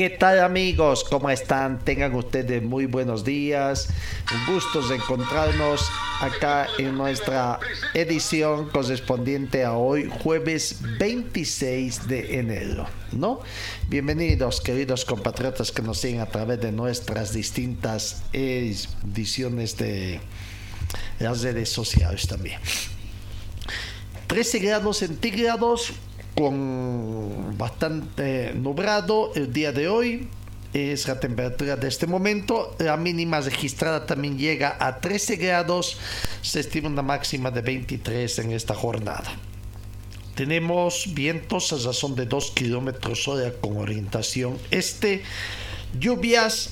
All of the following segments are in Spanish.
¿Qué tal amigos? ¿Cómo están? Tengan ustedes muy buenos días. Un gusto de encontrarnos acá en nuestra edición correspondiente a hoy, jueves 26 de enero. ¿no? Bienvenidos, queridos compatriotas que nos siguen a través de nuestras distintas ediciones de las redes sociales también. 13 grados centígrados con bastante nublado el día de hoy. Es la temperatura de este momento. La mínima registrada también llega a 13 grados. Se estima una máxima de 23 en esta jornada. Tenemos vientos a razón de 2 kilómetros hora con orientación este. Lluvias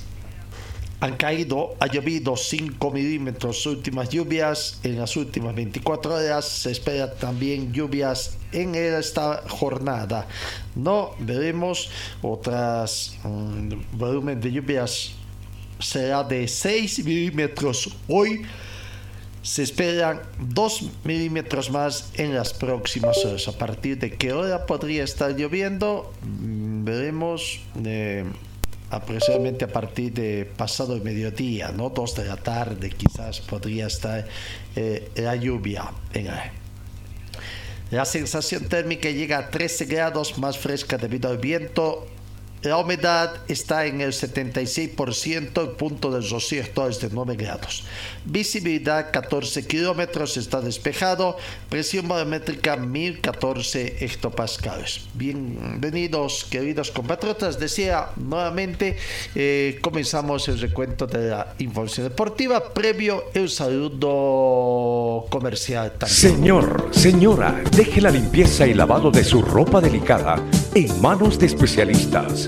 han caído, ha llovido 5 milímetros últimas lluvias en las últimas 24 horas. Se espera también lluvias en esta jornada. No veremos otras um, volumen de lluvias será de 6 milímetros hoy. Se esperan 2 milímetros más en las próximas horas. A partir de qué hora podría estar lloviendo, veremos. Eh, aproximadamente a partir de pasado mediodía, ¿no? Dos de la tarde quizás podría estar eh, la lluvia en. La sensación térmica llega a 13 grados más fresca debido al viento la humedad está en el 76%, el punto del rocío es de 9 grados. Visibilidad 14 kilómetros, está despejado. Presión barométrica 1014 hectopascales. Bienvenidos, queridos compatriotas. Decía nuevamente, eh, comenzamos el recuento de la información deportiva previo el saludo comercial. También. Señor, señora, deje la limpieza y lavado de su ropa delicada en manos de especialistas.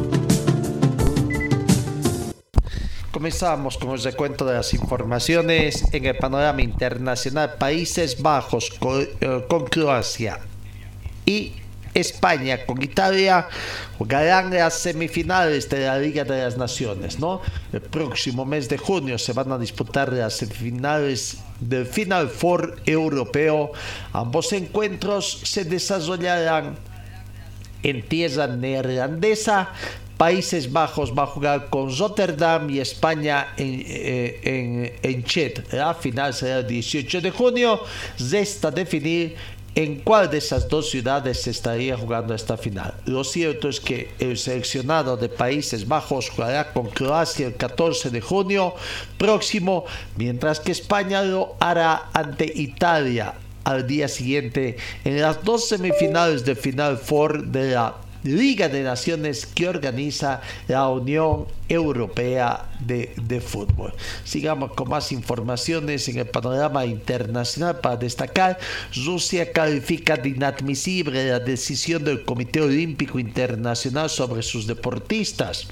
Comenzamos con el recuento de las informaciones en el panorama internacional. Países Bajos con, eh, con Croacia y España con Italia jugarán las semifinales de la Liga de las Naciones, ¿no? El próximo mes de junio se van a disputar las semifinales del Final Four europeo. Ambos encuentros se desarrollarán en tierra neerlandesa Países Bajos va a jugar con Rotterdam y España en, eh, en, en Chet. La final será el 18 de junio. Resta definir en cuál de esas dos ciudades se estaría jugando esta final. Lo cierto es que el seleccionado de Países Bajos jugará con Croacia el 14 de junio próximo, mientras que España lo hará ante Italia al día siguiente en las dos semifinales de Final Four de la Liga de Naciones que organiza la Unión Europea de, de, Fútbol. Sigamos con más informaciones en el panorama internacional para destacar. Rusia califica de inadmisible la decisión del Comité Olímpico Internacional sobre sus deportistas.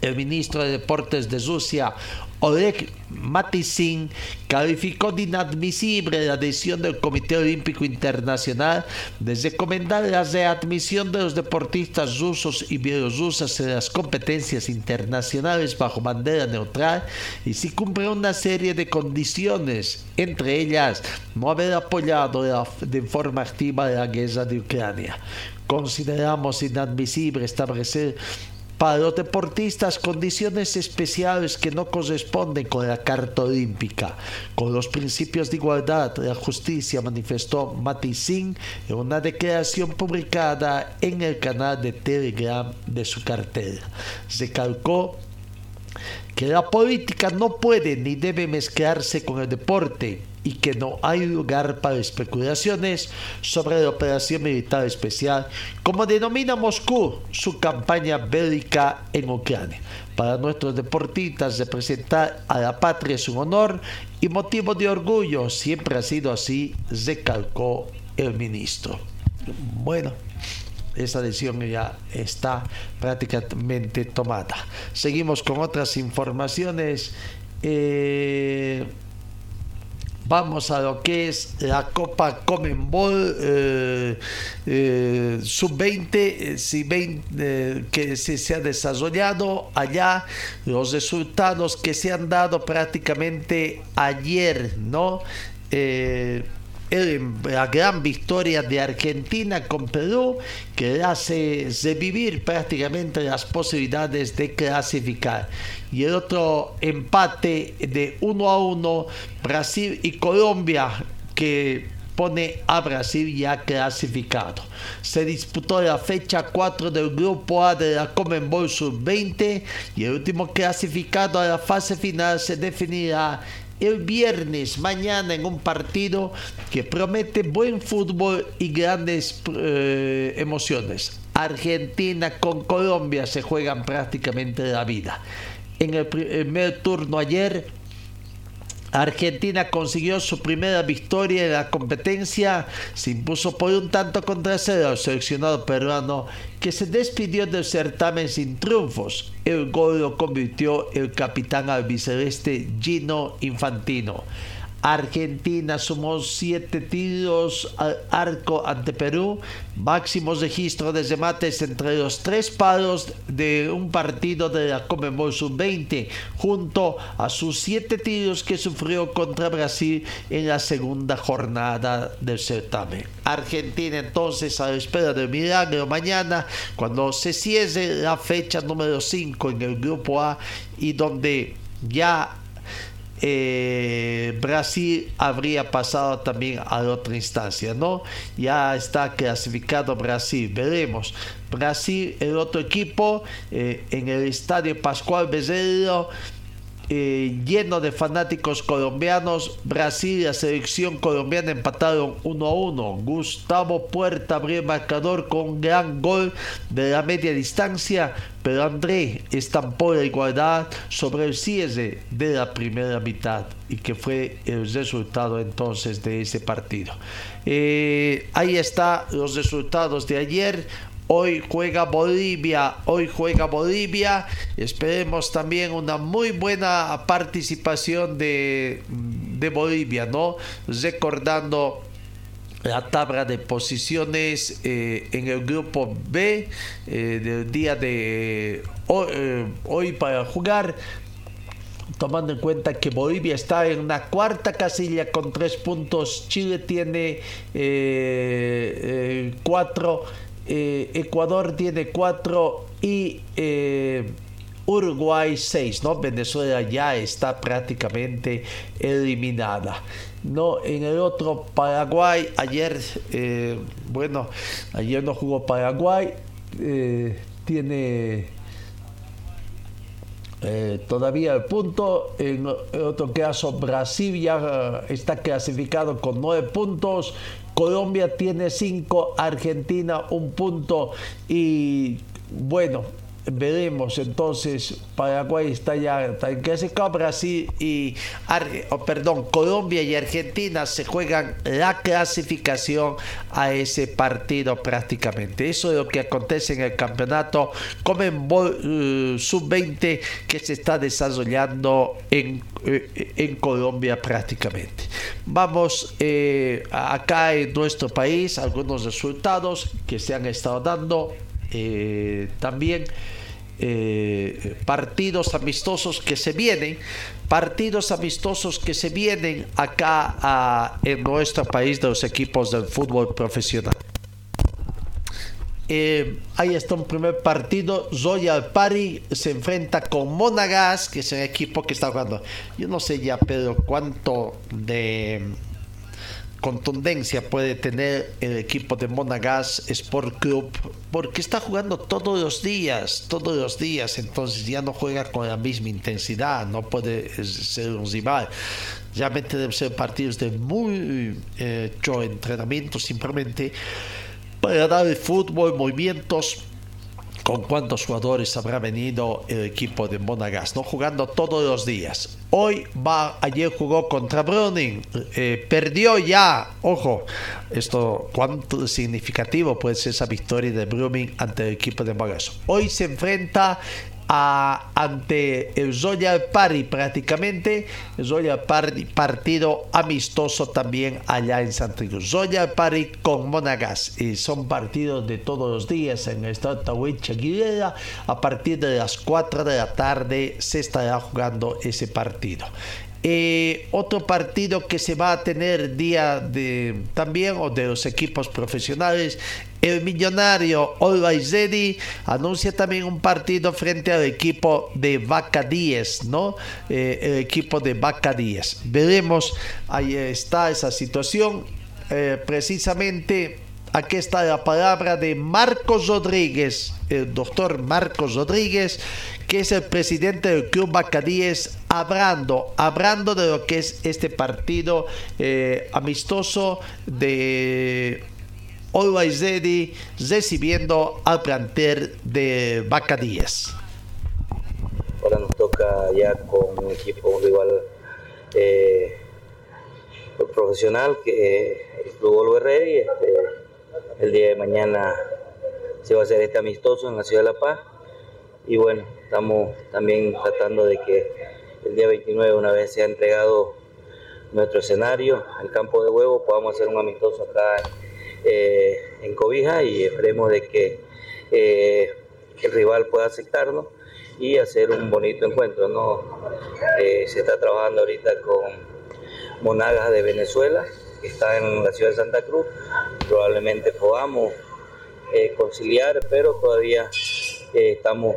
El ministro de Deportes de Rusia, Oleg Matizin, calificó de inadmisible la decisión del Comité Olímpico Internacional de recomendar la readmisión de los deportistas rusos y bielorrusos en las competencias internacionales bajo bandera neutral y si cumple una serie de condiciones, entre ellas no haber apoyado de forma activa la guerra de Ucrania. Consideramos inadmisible establecer para los deportistas condiciones especiales que no corresponden con la Carta Olímpica, con los principios de igualdad, la justicia, manifestó Maticín en una declaración publicada en el canal de Telegram de su cartera. Recalcó que la política no puede ni debe mezclarse con el deporte y que no hay lugar para especulaciones sobre la operación militar especial, como denomina Moscú su campaña bélica en Ucrania. Para nuestros deportistas representar a la patria es un honor y motivo de orgullo, siempre ha sido así, recalcó el ministro. Bueno, esa decisión ya está prácticamente tomada. Seguimos con otras informaciones. Eh, vamos a lo que es la Copa Comenbol eh, eh, sub-20 eh, si que se, ha desarrollado allá los resultados que se han dado prácticamente ayer no la gran victoria de Argentina con Perú que hace revivir prácticamente las posibilidades de clasificar. Y el otro empate de 1 a 1 Brasil y Colombia que pone a Brasil ya clasificado. Se disputó la fecha 4 del grupo A de la Comenbol Sub-20 y el último clasificado a la fase final se definirá el viernes, mañana, en un partido que promete buen fútbol y grandes eh, emociones. Argentina con Colombia se juegan prácticamente la vida. En el primer turno ayer, Argentina consiguió su primera victoria en la competencia, se impuso por un tanto contra cero al seleccionado peruano que se despidió del certamen sin triunfos. El gol lo convirtió el capitán albiceleste Gino Infantino. Argentina sumó siete tiros al arco ante Perú, máximo registro de remates entre los tres palos de un partido de la Comebol Sub-20, junto a sus siete tiros que sufrió contra Brasil en la segunda jornada del certamen. Argentina entonces a la espera del milagro mañana, cuando se cierre la fecha número 5 en el grupo A y donde ya eh, Brasil habría pasado también a otra instancia, ¿no? Ya está clasificado Brasil, veremos. Brasil, el otro equipo, eh, en el estadio Pascual Bezerro eh, lleno de fanáticos colombianos. Brasil y la selección colombiana empataron 1 a 1. Gustavo Puerta abrió el marcador con un gran gol de la media distancia, pero André estampó la igualdad sobre el cierre de la primera mitad y que fue el resultado entonces de ese partido. Eh, ahí están los resultados de ayer. Hoy juega Bolivia, hoy juega Bolivia. Esperemos también una muy buena participación de, Bolivia, ¿no? Recordando la tabla de posiciones eh, en el grupo B eh, del día de hoy, eh, hoy, para jugar tomando en cuenta que Bolivia está en una cuarta casilla con tres puntos Chile tiene cuatro eh, Ecuador tiene cuatro y eh, Uruguay seis, ¿no? Venezuela ya está prácticamente eliminada. No, en el otro Paraguay, ayer, eh, bueno, ayer no jugó Paraguay, tiene todavía el punto. En otro caso, Brasil ya está clasificado con nueve puntos. Colombia tiene cinco, Argentina un punto y bueno, veremos entonces Paraguay está ya está en clasificado Brasil y oh, perdón Colombia y Argentina se juegan la clasificación a ese partido prácticamente. Eso es lo que acontece en el campeonato Comenbol uh, sub-20 que se está desarrollando en, eh, en Colombia prácticamente. Vamos eh, acá en nuestro país algunos resultados que se han estado dando eh, también eh, partidos amistosos que se vienen, partidos amistosos que se vienen acá en nuestro país de los equipos del fútbol profesional. Eh, ahí está un primer partido. Royal Party se enfrenta con Monagas, que es el equipo que está jugando. Yo no sé ya, Pedro, cuánto de contundencia puede tener el equipo de Monagas Sport Club porque está jugando todos los días, todos los días, entonces ya no juega con la misma intensidad, no puede ser un rival. Realmente deben ser partidos de muy eh, entrenamiento simplemente para dar el fútbol, movimientos con cuántos jugadores habrá venido el equipo de Monagas, ¿no? Jugando todos los días. Hoy va, ayer jugó contra Browning, eh, perdió ya, ojo, esto cuánto significativo puede ser esa victoria de Brumming ante el equipo de Monagas. Hoy se enfrenta ante el Royal Party prácticamente, el Royal Party partido amistoso también allá en Santa Cruz. Party con Monagas y son partidos de todos los días en el estado de A partir de las 4 de la tarde se estará jugando ese partido. Eh, otro partido que se va a tener día de también o de los equipos profesionales el millonario Always Ready anuncia también un partido frente al equipo de Vaca 10, ¿no? Eh, el equipo de Vaca 10. Veremos, ahí está esa situación. Eh, precisamente aquí está la palabra de Marcos Rodríguez, el doctor Marcos Rodríguez, que es el presidente del Club Bacadíes, hablando, hablando de lo que es este partido eh, amistoso de Always Ready recibiendo al plantel de Bacadíes. Ahora nos toca ya con un equipo, un rival eh, profesional que es el Club Always Ready. Este, el día de mañana se va a hacer este amistoso en la ciudad de La Paz. Y bueno, Estamos también tratando de que el día 29, una vez se ha entregado nuestro escenario, el campo de huevo, podamos hacer un amistoso acá eh, en Cobija y esperemos de que eh, el rival pueda aceptarnos y hacer un bonito encuentro. ¿no? Eh, se está trabajando ahorita con Monagas de Venezuela, que está en la ciudad de Santa Cruz. Probablemente podamos conciliar, pero todavía estamos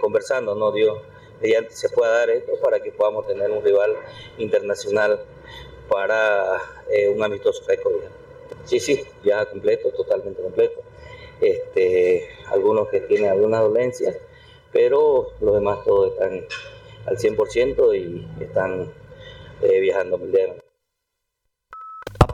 conversando, ¿no? Dios, mediante se pueda dar esto para que podamos tener un rival internacional para eh, un amistoso récord. Sí, sí, ya completo, totalmente completo. Este, algunos que tienen algunas dolencias, pero los demás todos están al 100% y están eh, viajando mundialmente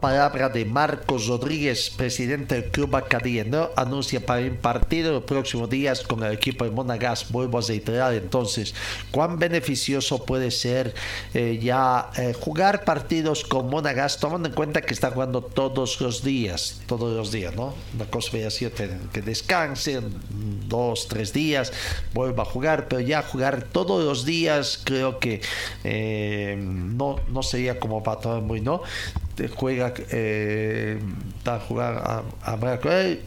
palabra de Marcos Rodríguez, presidente del Club Acadiano, anuncia para un partido los próximos días con el equipo de Monagas. Vuelvo a reiterar entonces cuán beneficioso puede ser eh, ya eh, jugar partidos con Monagas, tomando en cuenta que está jugando todos los días, todos los días, ¿no? Una cosa hubiera sido que descansen dos, tres días, vuelva a jugar, pero ya jugar todos los días creo que eh, no, no sería como para todo muy, ¿no? Juega eh, a jugar a, a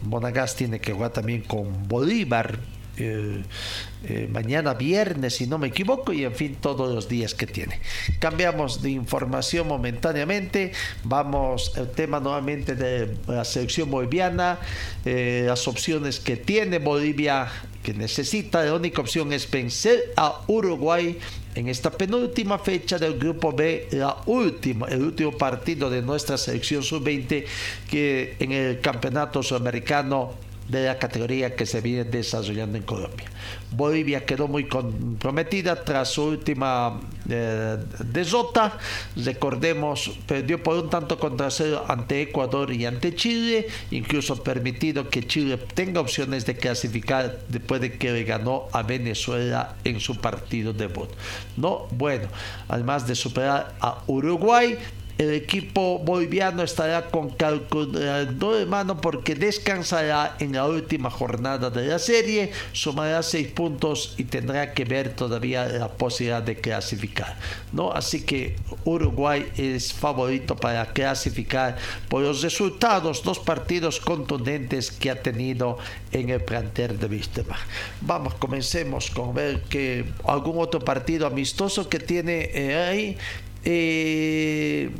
Monagas tiene que jugar también con Bolívar eh, mañana viernes si no me equivoco y en fin todos los días que tiene. Cambiamos de información momentáneamente vamos al tema nuevamente de la selección boliviana eh, las opciones que tiene Bolivia que necesita la única opción es vencer a Uruguay en esta penúltima fecha del grupo B, el último partido de nuestra selección sub-20 que en el campeonato sudamericano de la categoría que se viene desarrollando en Colombia. Bolivia quedó muy comprometida tras su última eh, derrota. Recordemos, perdió por un tanto contra cero ante Ecuador y ante Chile, incluso permitido que Chile tenga opciones de clasificar después de que le ganó a Venezuela en su partido debut. No, bueno, además de superar a Uruguay, el equipo boliviano estará con calculador de mano porque descansará en la última jornada de la serie, sumará seis puntos y tendrá que ver todavía la posibilidad de clasificar. ¿no? Así que Uruguay es favorito para clasificar por los resultados, dos partidos contundentes que ha tenido en el plantel de Vistema. Vamos, comencemos con ver que algún otro partido amistoso que tiene eh, ahí eh,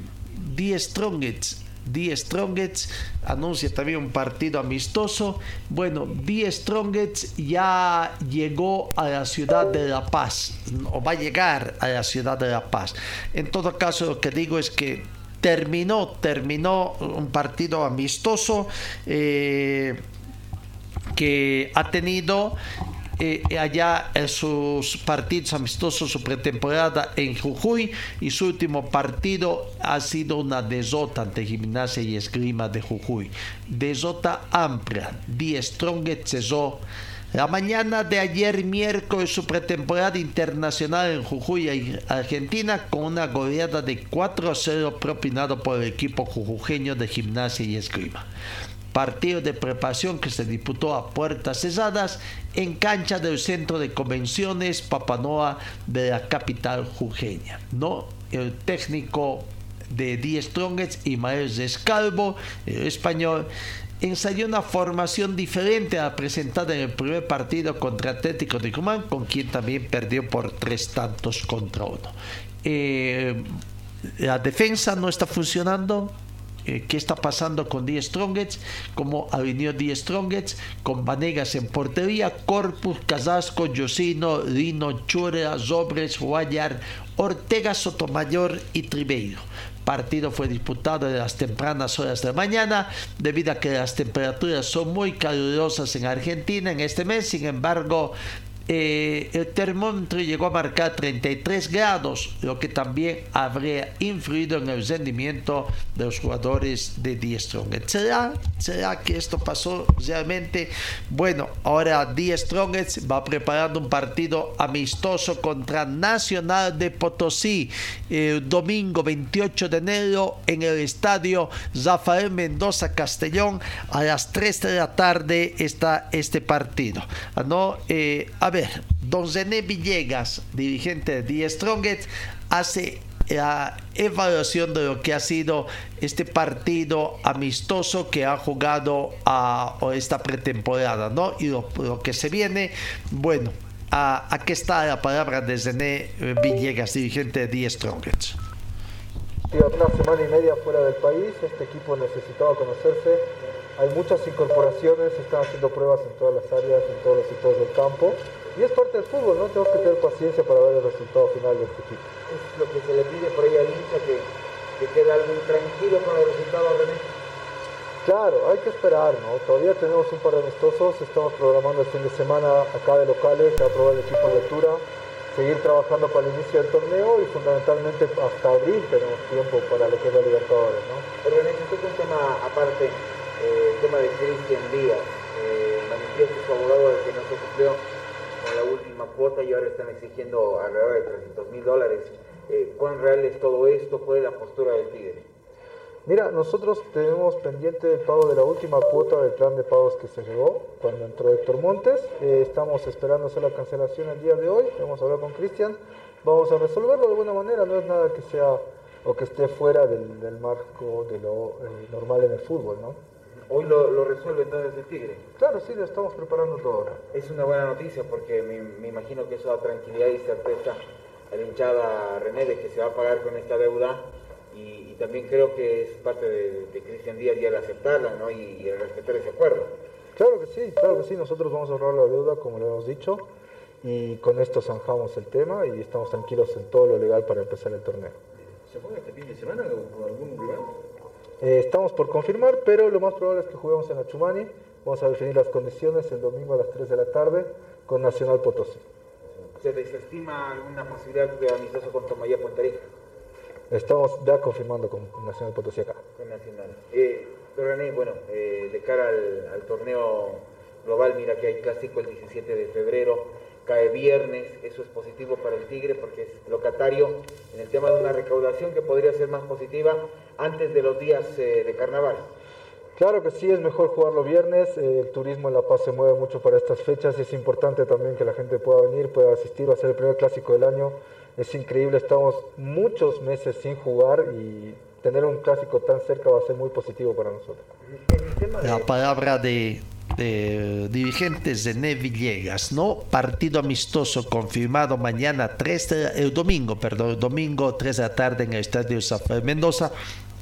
The Strongets. The Strongets anuncia también un partido amistoso. Bueno, The Strongets ya llegó a la ciudad de La Paz, o va a llegar a la ciudad de La Paz. En todo caso, lo que digo es que terminó, terminó un partido amistoso eh, que ha tenido eh, allá en sus partidos amistosos, su pretemporada en Jujuy y su último partido ha sido una desota ante Gimnasia y Esgrima de Jujuy. Desota amplia, Die Strong cesó. La mañana de ayer miércoles su pretemporada internacional en Jujuy, Argentina, con una goleada de 4 a 0 propinado por el equipo jujujeño de gimnasia y esgrima partido de preparación que se disputó a puertas cesadas en cancha del centro de convenciones Papanoa de la capital jujeña. ¿no? El técnico de Die Strongest, Imael Descalvo, el español, ensayó una formación diferente a la presentada en el primer partido contra Atlético de Tucumán, con quien también perdió por tres tantos contra uno. Eh, la defensa no está funcionando, eh, qué está pasando con Die Strongets, como ha venido Die Strongets, con Vanegas en portería, Corpus, Casasco, Yosino, Lino, Chura, Zobres, Guayar, Ortega, Sotomayor y Tribeiro. Partido fue disputado en las tempranas horas de la mañana debido a que las temperaturas son muy calurosas en Argentina en este mes. Sin embargo, eh, el termómetro llegó a marcar 33 grados, lo que también habría influido en el rendimiento de los jugadores de Die Strongest. ¿Será, ¿Será que esto pasó realmente? Bueno, ahora Die Strongest va preparando un partido amistoso contra Nacional de Potosí domingo 28 de enero en el estadio Rafael Mendoza Castellón a las 3 de la tarde está este partido. Ah, ¿no? Eh, ver, don Zené Villegas, dirigente de The Strongest, hace la evaluación de lo que ha sido este partido amistoso que ha jugado a, esta pretemporada, ¿no? Y lo, que se viene, bueno, aquí está la palabra de Zené Villegas, dirigente de The Strongest. Una semana y media fuera del país, este equipo necesitaba conocerse, hay muchas incorporaciones, están haciendo pruebas en todas las áreas, en todos los sectores del campo. Y es parte del fútbol, ¿no? Tenemos que tener paciencia para ver el resultado final de este equipo. Es lo que se le pide por ahí al hincha, que, que quede algo tranquilo con los resultados, René. Claro, hay que esperar, ¿no? Todavía tenemos un par de amistosos, estamos programando el fin de semana acá de locales, a probar el equipo de lectura, seguir trabajando para el inicio del torneo y fundamentalmente hasta abril tenemos tiempo para lo que es la Libertadores, ¿no? Esto es un tema aparte, eh, el tema de Cristian Díaz, eh, manifiesto su abogado de que no se cumplió la última cuota y ahora están exigiendo alrededor de 300 mil dólares. Eh, ¿Cuán real es todo esto? ¿Cuál es la postura del Tigre? Mira, nosotros tenemos pendiente el pago de la última cuota del plan de pagos que se llegó cuando entró Héctor Montes. Eh, estamos esperando hacer la cancelación el día de hoy. Vamos a hablar con Cristian. Vamos a resolverlo de buena manera. No es nada que sea o que esté fuera del, marco de lo eh, normal en el fútbol, ¿no? Hoy lo, resuelve entonces el Tigre. Claro, sí, lo estamos preparando todo ahora. Es una buena noticia porque me, imagino que eso da tranquilidad y certeza a la hinchada René de que se va a pagar con esta deuda y, también creo que es parte de, Cristian Díaz y el aceptarla ¿no? y, el respetar ese acuerdo. Claro que sí, claro que sí, nosotros vamos a ahorrar la deuda como lo hemos dicho y con esto zanjamos el tema y estamos tranquilos en todo lo legal para empezar el torneo. ¿Se juega este fin de semana con algún rival? Eh, estamos por confirmar, pero lo más probable es que juguemos en la Chumani. Vamos a definir las condiciones el domingo a las 3 de la tarde con Nacional Potosí. ¿Se desestima alguna posibilidad de amistoso con Tomayá Puerto Rico? Estamos ya confirmando con Nacional Potosí acá. Con Nacional. Eh, bueno, eh, de cara al, al torneo global, mira que hay clásico el 17 de febrero cae viernes, eso es positivo para el Tigre porque es locatario en el tema de una recaudación que podría ser más positiva antes de los días eh, de carnaval. Claro que sí, es mejor jugarlo viernes, eh, el turismo en La Paz se mueve mucho para estas fechas, es importante también que la gente pueda venir, pueda asistir, va a ser el primer clásico del año, es increíble, estamos muchos meses sin jugar y tener un clásico tan cerca va a ser muy positivo para nosotros. La palabra de de dirigentes de Ney Villegas, ¿no? Partido amistoso confirmado mañana 3 el domingo, perdón, el domingo 3 de la tarde en el Estadio San Mendoza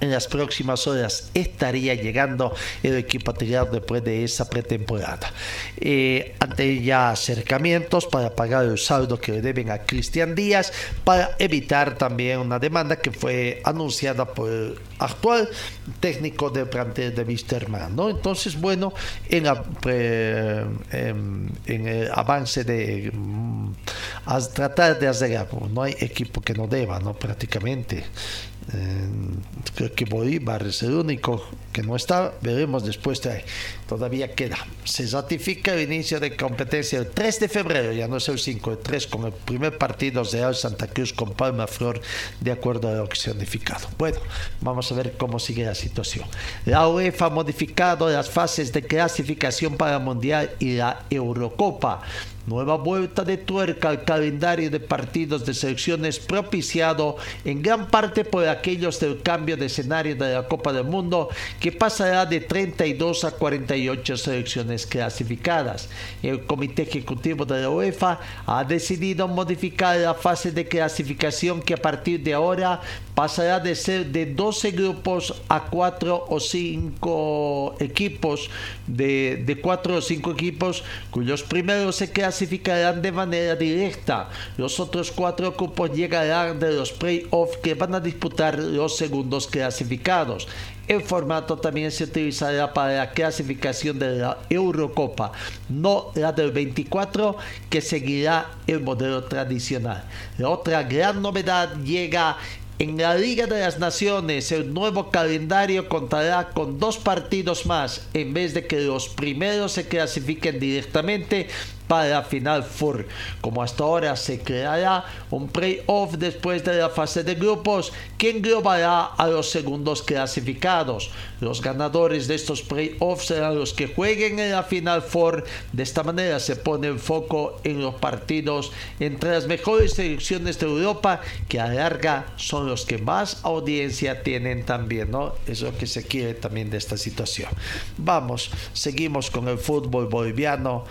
en las próximas horas estaría llegando el equipo tirado después de esa pretemporada. Eh, ante ya acercamientos para pagar el saldo que le deben a Cristian Díaz, para evitar también una demanda que fue anunciada por el actual técnico del plantel de Wisterman. ¿no? Entonces, bueno, en, en, el avance de mm, tratar de hacer algo, no hay equipo que no deba, ¿no? prácticamente. Eh, creo que Bolívar es el único que no está. Veremos después. Todavía queda. Se ratifica el inicio de competencia el 3 de febrero, ya no es el 5, el 3, con el primer partido de Santa Cruz con Palma Flor, de acuerdo a lo que se ha notificado. Bueno, vamos a ver cómo sigue la situación. La UEFA ha modificado las fases de clasificación para el Mundial y la Eurocopa. Nueva vuelta de tuerca al calendario de partidos de selecciones propiciado en gran parte por aquellos del cambio de escenario de la Copa del Mundo que pasará de 32 a 48 selecciones clasificadas. El Comité Ejecutivo de la UEFA ha decidido modificar la fase de clasificación que a partir de ahora pasará de ser de 12 grupos a 4 o 5 equipos, de, de 4 o 5 equipos cuyos primeros se clasificarán de manera directa. Los otros 4 grupos llegarán de los playoffs que van a disputar los segundos clasificados. El formato también se utilizará para la clasificación de la Eurocopa, no la del 24 que seguirá el modelo tradicional. La otra gran novedad llega en la Liga de las Naciones, el nuevo calendario contará con dos partidos más, en vez de que los primeros se clasifiquen directamente para la final four. Como hasta ahora se creará un playoff después de la fase de grupos que englobará a los segundos clasificados. Los ganadores de estos playoffs serán los que jueguen en la final four. De esta manera se pone el foco en los partidos entre las mejores selecciones de Europa que a larga son los que más audiencia tienen también, ¿no? Es lo que se quiere también de esta situación. Vamos, seguimos con el fútbol boliviano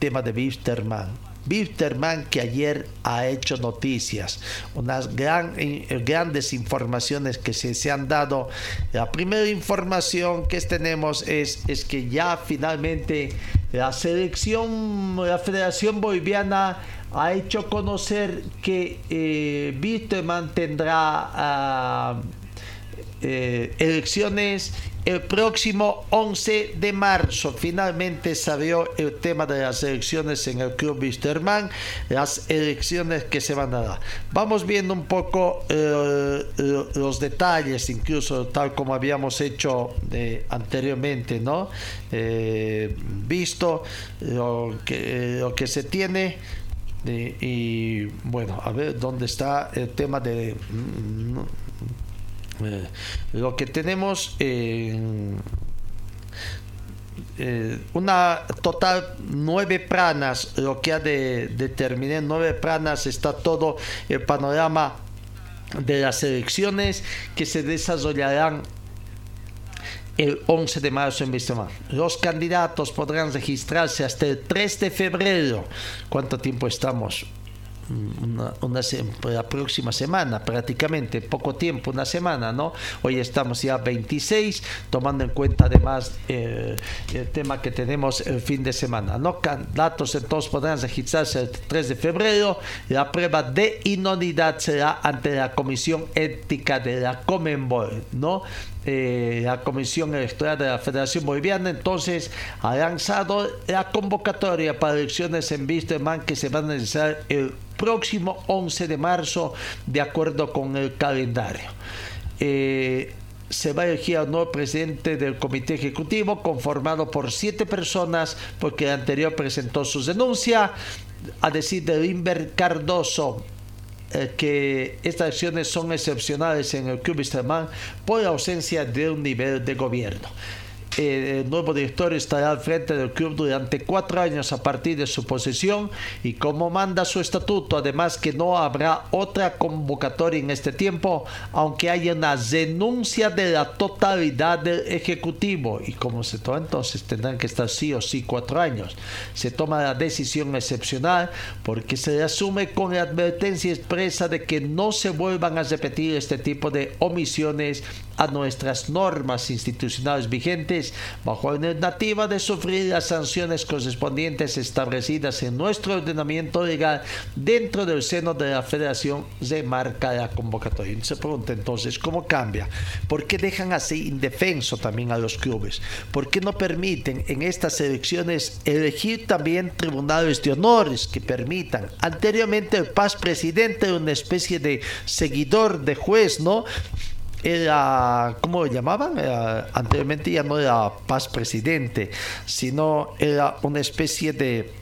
tema de Wisterman. Wisterman que ayer ha hecho noticias, unas eh, grandes informaciones que se, se, han dado. La primera información que tenemos es, es que ya finalmente la selección, la Federación Boliviana ha hecho conocer que eh, tendrá uh, eh, elecciones el próximo 11 de marzo. Finalmente salió el tema de las elecciones en el Club Wisterman, las elecciones que se van a dar. Vamos viendo un poco eh, los detalles, incluso tal como habíamos hecho eh, anteriormente, ¿no? Eh, visto lo que, se tiene. y bueno, a ver dónde está el tema de mm, eh, lo que tenemos eh, una total nueve planas, lo que ha de determinar nueve planas, está todo el panorama de las elecciones que se desarrollarán el 11 de marzo en Vistamar. Los candidatos podrán registrarse hasta el 3 de febrero. ¿Cuánto tiempo estamos? Una, la próxima semana, prácticamente poco tiempo, una semana, ¿no? Hoy estamos ya 26, tomando en cuenta además eh, el tema que tenemos el fin de semana, ¿no? Datos entonces podrán registrarse el 3 de febrero, la prueba de inunidad será ante la Comisión Ética de la Comenbol, ¿no? Eh, la Comisión Electoral de la Federación Boliviana entonces ha lanzado la convocatoria para elecciones en Man que se van a realizar el próximo 11 de marzo de acuerdo con el calendario. Eh, se va a elegir a un nuevo presidente del comité ejecutivo conformado por siete personas porque el anterior presentó sus denuncias a decir de Limber Cardoso eh, que estas acciones son excepcionales en el Club Wisterman por la ausencia de un nivel de gobierno. Eh, el nuevo director estará al frente del club durante cuatro años a partir de su posesión y como manda su estatuto, además que no habrá otra convocatoria en este tiempo, aunque haya una denuncia de la totalidad del Ejecutivo y como se toma entonces tendrán que estar sí o sí cuatro años. Se toma la decisión excepcional porque se asume con la advertencia expresa de que no se vuelvan a repetir este tipo de omisiones a nuestras normas institucionales vigentes bajo alternativa de sufrir las sanciones correspondientes establecidas en nuestro ordenamiento legal dentro del seno de la federación de marca la convocatoria. se pregunta entonces, ¿cómo cambia? ¿Por qué dejan así indefenso también a los clubes? ¿Por qué no permiten en estas elecciones elegir también tribunales de honores que permitan? Anteriormente el paz presidente una especie de seguidor de juez, ¿no? Era, ¿cómo lo llamaban? anteriormente ya no era paz presidente, sino era una especie de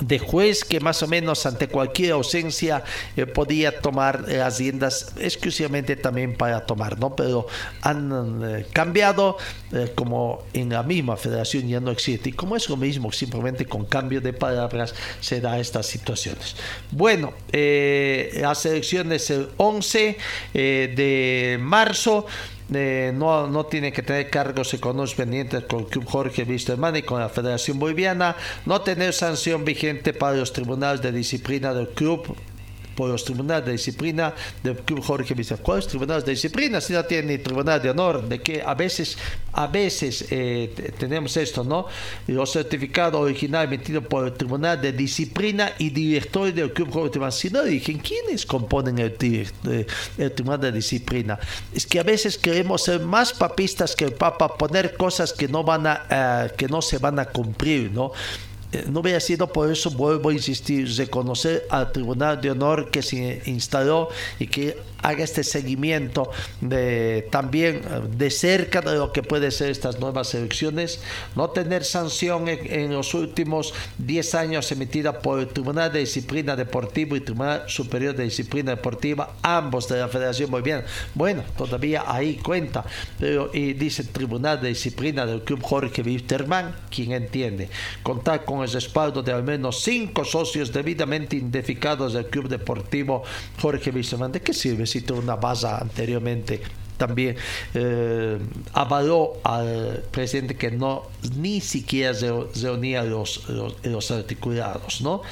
de juez que más o menos ante cualquier ausencia eh, podía tomar las riendas exclusivamente también para tomar, ¿no? Pero han eh, cambiado eh, como en la misma federación ya no existe y como es lo mismo, simplemente con cambio de palabras se da estas situaciones. Bueno, las elecciones el 11 de marzo no, no tiene que tener cargos económicos pendientes con el Club Jorge Wisterman y con la Federación Boliviana, no tener sanción vigente para los tribunales de disciplina del club por los tribunales de disciplina del Club Jorge Villar. ¿Cuáles tribunales de disciplina? Si no tiene tribunal de honor, de que a veces, a veces eh, tenemos esto, ¿no? Los certificados originales emitidos por el Tribunal de Disciplina y director del Club Jorge Villar. Si dije, ¿quiénes componen el, eh, el, Tribunal de Disciplina? Es que a veces queremos ser más papistas que el Papa, poner cosas que no van a, eh, que no se van a cumplir, ¿no? Eh, no hubiera sido por eso, vuelvo a insistir, reconocer al Tribunal de Honor que se instaló y que haga este seguimiento de también de cerca de lo que puede ser estas nuevas elecciones, no tener sanción en, los últimos 10 años emitida por el Tribunal de Disciplina Deportiva y Tribunal Superior de Disciplina Deportiva, ambos de la Federación Boliviana. Bueno, todavía ahí cuenta, pero y dice Tribunal de Disciplina del Club Jorge Wisterman, quien entiende, contar con el respaldo de al menos cinco socios debidamente identificados del Club Deportivo Jorge Wisterman. ¿De qué sirve? Una base anteriormente también eh, avaló al presidente que no ni siquiera se reunía los, los, articulados. ¿no?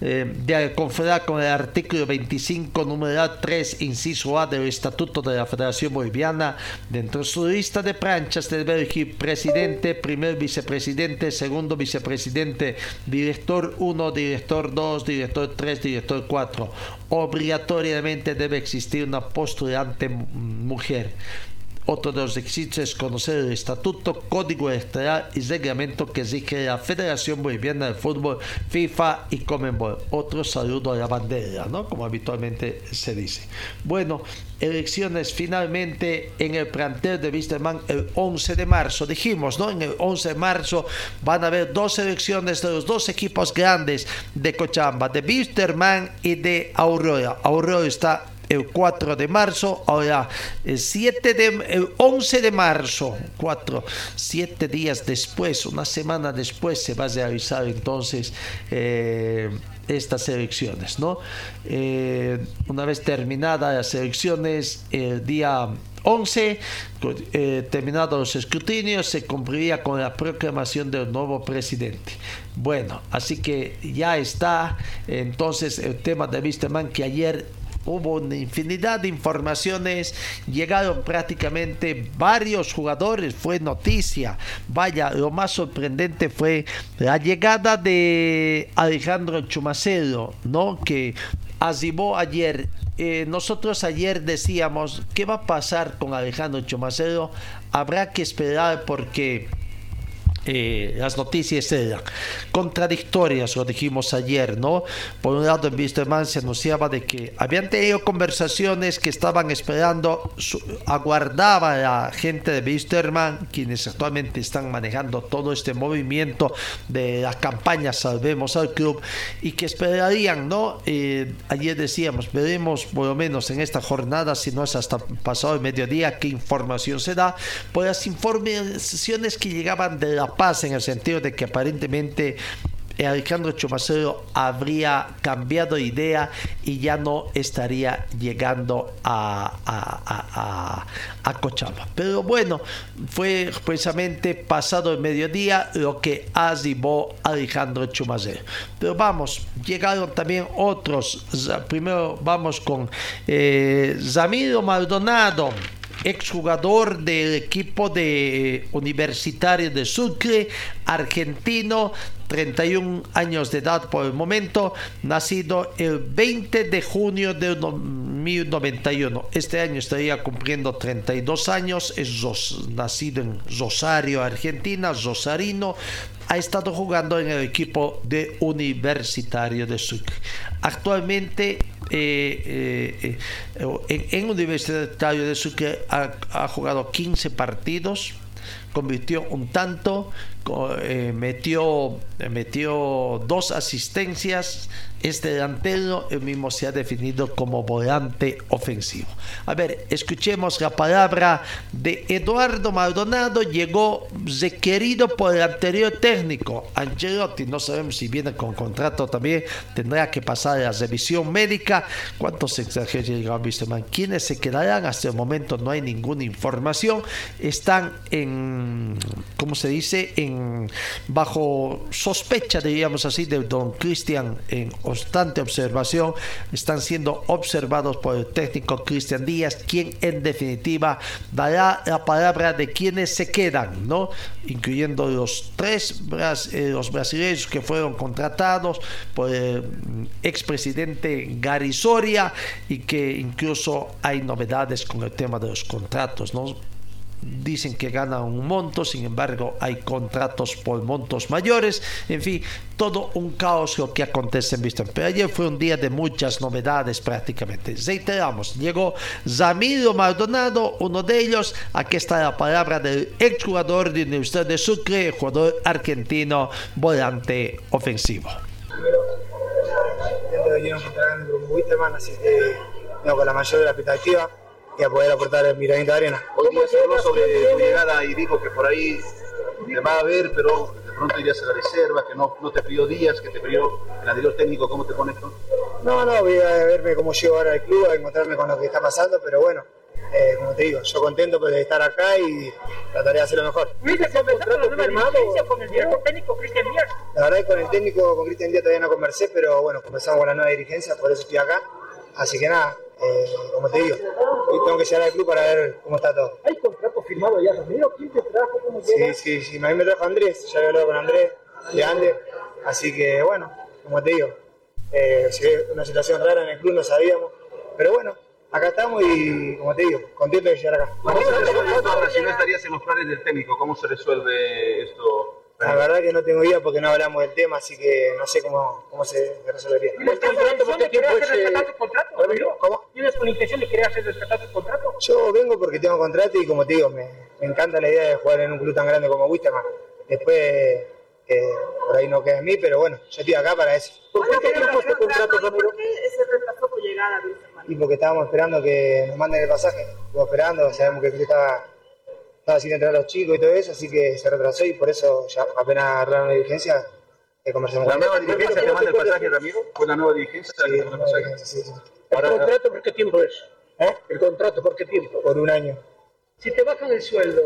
Eh, de conformidad con el artículo 25, número 3, inciso A del Estatuto de la Federación Boliviana, dentro de su lista de planchas debe elegir presidente, primer vicepresidente, segundo vicepresidente, director 1, director 2, director 3, director 4. Obligatoriamente debe existir una postulante mujer. Otro de los requisitos es conocer el estatuto, código electoral y reglamento que rige la Federación Boliviana de Fútbol, FIFA y Comenbol. Otro saludo a la bandera, ¿no? Como habitualmente se dice. Bueno, elecciones finalmente en el plantel de Wisterman el 11 de marzo. Dijimos, ¿no? En el 11 de marzo van a haber dos elecciones de los dos equipos grandes de Cochabamba, de Wisterman y de Aurora. Aurora está el 4 de marzo, ahora el 7 de el 11 de marzo, 4, 7 días después, una semana después se va a realizar entonces eh, estas elecciones, ¿no? Eh, una vez terminadas las elecciones, el día 11, eh, terminados los escrutinios, se cumpliría con la proclamación del nuevo presidente. Bueno, así que ya está entonces el tema de Wisterman que ayer hubo una infinidad de informaciones, llegaron prácticamente varios jugadores, fue noticia. Vaya, lo más sorprendente fue la llegada de Alejandro Chumacero, ¿no? Que azibó ayer. Eh, nosotros ayer decíamos, ¿qué va a pasar con Alejandro Chomacero? Habrá que esperar porque eh, las noticias eran contradictorias, lo dijimos ayer, ¿no? Por un lado, en Wisterman se anunciaba de que habían tenido conversaciones que estaban esperando, aguardaba la gente de Wisterman, quienes actualmente están manejando todo este movimiento de la campaña Salvemos al Club, y que esperarían, ¿no? Eh, ayer decíamos, veremos por lo menos en esta jornada, si no es hasta pasado el mediodía, qué información se da, por las informaciones que llegaban de la paz en el sentido de que aparentemente Alejandro Chumacero habría cambiado de idea y ya no estaría llegando a, a, Cochabamba. Pero bueno, fue precisamente pasado el mediodía lo que azibó Alejandro Chumacero. Pero vamos, llegaron también otros. Primero vamos con eh, Maldonado exjugador del equipo de Universitario de Sucre, argentino, 31 años de edad por el momento, nacido el 20 de junio de 1991. Este año estaría cumpliendo 32 años, es nacido en Rosario, Argentina, rosarino, ha estado jugando en el equipo de Universitario de Sucre. Actualmente eh, eh, eh, en, Universitario de Sucre ha, ha, jugado 15 partidos, convirtió un tanto, metió, metió dos asistencias, este delantero el mismo se ha definido como volante ofensivo. A ver, escuchemos la palabra de Eduardo Maldonado. Llegó requerido por el anterior técnico, Angelotti. No sabemos si viene con contrato también. Tendrá que pasar la revisión médica. ¿Cuántos extranjeros llegaron, man? ¿Quiénes se quedarán? Hasta el momento no hay ninguna información. Están en, ¿cómo se dice? En, bajo sospecha, diríamos así, de don Cristian en constante observación, están siendo observados por el técnico Cristian Díaz, quien en definitiva dará la palabra de quienes se quedan, ¿no? Incluyendo los tres eh, brasileños que fueron contratados por el expresidente Gary Soria y que incluso hay novedades con el tema de los contratos, ¿no? Dicen que ganan un monto, sin embargo hay contratos por montos mayores, en fin, todo un caos lo que acontece en Boston. Pero ayer fue un día de muchas novedades prácticamente. Reiteramos, llegó Zamiro Maldonado, uno de ellos, aquí está la palabra del exjugador de Universidad de Sucre, jugador argentino, volante ofensivo. así que con la mayor de la expectativa y a poder aportar el miradito de arena. Hoy día se habló sobre tu llegada y dijo que por ahí te va a ver, pero de pronto irías a la reserva, que no, no te pidió días, que te pidió el anterior técnico, ¿cómo te pones tú? No, no, voy a verme cómo llego ahora al club, a encontrarme con lo que está pasando, pero bueno, eh, como te digo, yo contento pues, de estar acá y trataré de hacer lo mejor. ¿Viste firmado con el director técnico Cristian Díaz? La verdad es que con el técnico, con Cristian Díaz todavía no conversé, pero bueno, comenzamos con la nueva dirigencia, por eso estoy acá. Así que nada, eh, como te digo, hoy tengo que llegar al club para ver cómo está todo. ¿Hay contrato firmado ya, Ramiro? ¿Quién te trajo? ¿Cómo llega? Sí, sí, sí, a mí me trajo Andrés, ya había hablado con Andrés de Ande, así que bueno, como te digo, eh, una situación rara en el club, no sabíamos, pero bueno, acá estamos y, como te digo, contento de llegar acá. ¿Cómo se resuelve esto ahora si no estarías en los planes del técnico? ¿Cómo se resuelve esto? La verdad que no tengo idea porque no hablamos del tema, así que no sé cómo, cómo se resolvería. ¿Tienes intención de querer hacer respetar tu contrato? ¿Cómo? ¿Tienes una intención de querer hacer respetar tu contrato? Yo vengo porque tengo contrato y como te digo, me, me encanta la idea de jugar en un club tan grande como Wisterman. Después, eh, por ahí no queda en mí, pero bueno, yo estoy acá para eso. ¿Por qué tiempo este contrato, ¿Por qué se retrasó tu llegada a Wisterman? Y porque estábamos esperando que nos manden el pasaje. Estamos esperando, sabemos que el club estaba estaba sin entrar a los chicos y todo eso, así que se retrasó y por eso ya apenas agarraron la dirigencia, que conversamos ¿La nueva dirigencia te manda el pasaje, Ramiro? ¿Fue la nueva dirigencia? Sí, la nueva dirigencia, sí, sí. ¿El contrato por qué tiempo es? ¿Eh? ¿El contrato por qué tiempo? Por un año. Si te bajan el sueldo,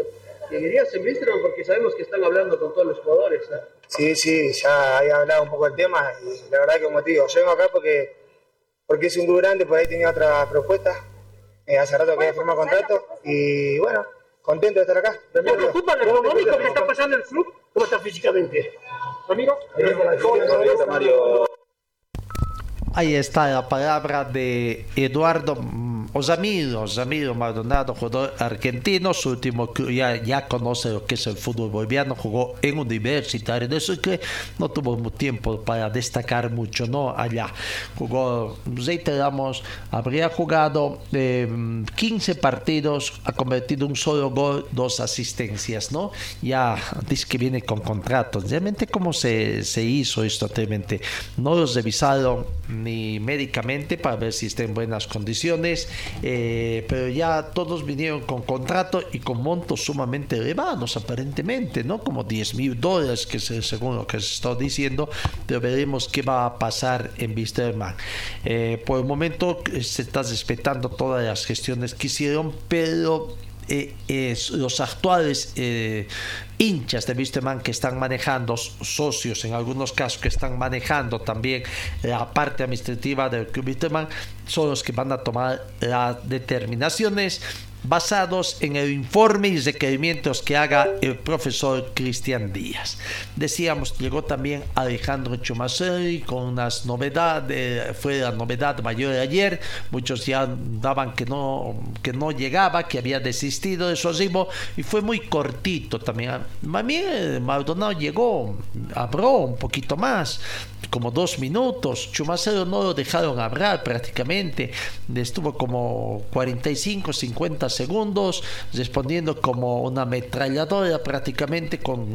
¿seguirías en Wisterman? Porque sabemos que están hablando con todos los jugadores. ¿no? Sí, sí, ya he hablado un poco del tema y la verdad que como te digo, yo vengo acá porque, porque es un club grande, por ahí tenía otra propuesta. Eh, hace rato que había firmado contrato y bueno, contento de estar acá. ¿Te preocupa lo económico que está pasando el club? ¿Cómo está físicamente? Amigo, Ahí está la palabra de Eduardo Osamiro, Osamiro Maldonado, jugador argentino, su último ya, ya conoce lo que es el fútbol boliviano, jugó en Universitario de Sucre, no tuvo tiempo para destacar mucho, ¿no? Allá jugó, reiteramos, habría jugado eh, 15 partidos, ha convertido un solo gol, dos asistencias, ¿no? Ya dice que viene con contratos. Realmente, ¿cómo se, se hizo esto? No los revisaron ni médicamente para ver si está en buenas condiciones, eh, pero ya todos vinieron con contrato y con montos sumamente elevados, aparentemente, ¿no? Como 10 mil dólares, que es según lo que se está diciendo, pero veremos qué va a pasar en Wisterman. Eh, por el momento eh, se está respetando todas las gestiones que hicieron, pero eh, es- los actuales eh, hinchas de Wisterman que están manejando, socios en algunos casos que están manejando también la parte administrativa del Club son los que van a tomar las determinaciones basados en el informe y requerimientos que haga el profesor Cristian Díaz. Decíamos, llegó también Alejandro Chumaceri con unas novedades, fue la novedad mayor de ayer, muchos ya daban que no, que no llegaba, que había desistido de su arribo y fue muy cortito también. Mí eh, Maldonado llegó, habló un poquito más, como dos minutos, Chumacero no lo dejaron hablar prácticamente, estuvo como 45, 50 segundos respondiendo como una ametralladora prácticamente con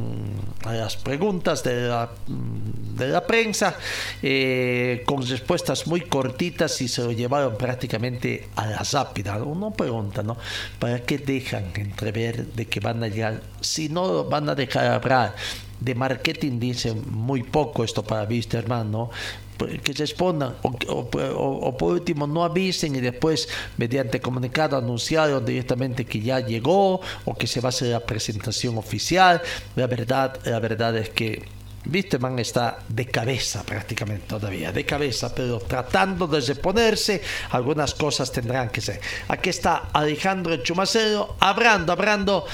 las preguntas de la, de la prensa, eh, con respuestas muy cortitas y se lo llevaron prácticamente a la rápida. Uno pregunta, ¿no? ¿Para qué dejan entrever de que van a llegar? Si no van a dejar hablar, de marketing dicen muy poco esto para Wisterman, ¿no? Pues Que respondan, o, o- o- o por último no avisen y después mediante comunicado anunciaron directamente que ya llegó o que se va a hacer la presentación oficial. La verdad, la verdad es que Wisterman está de cabeza prácticamente todavía, de cabeza, pero tratando de reponerse, algunas cosas tendrán que ser. Aquí está Alejandro Chumacero, hablando, hablando,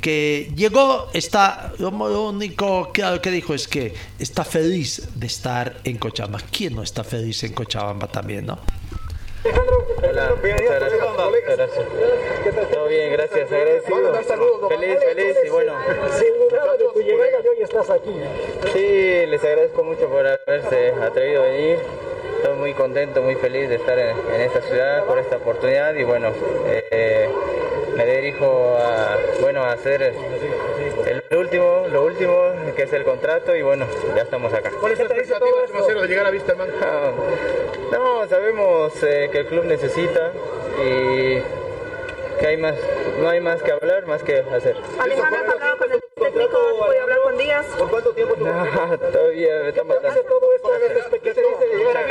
que llegó, está, lo único que dijo es que está feliz de estar en Cochabamba. ¿Quién no está feliz en Cochabamba también, no? Hola, muchas gracias. Muchas gracias. Todo bien, gracias, agradecido. Feliz, feliz y bueno. Sin dudar de tu llegada y hoy estás aquí. Sí, les agradezco mucho por haberse atrevido a venir. Estoy muy contento, muy feliz de estar en, en esta ciudad por esta oportunidad y bueno, eh, me dirijo a, bueno, a hacer el último, lo último que es el contrato y bueno, ya estamos acá. ¿Cuál es la expectativa Chumacero, de llegar a Wisterman? No, sabemos eh, que el club necesita y que hay más, no hay más que hablar, más que hacer. Alejandro, ¿has hablado con el técnico? ¿Has podido hablar con Díaz? ¿Por cuánto tiempo No, todavía me están matando. todo esto llegar a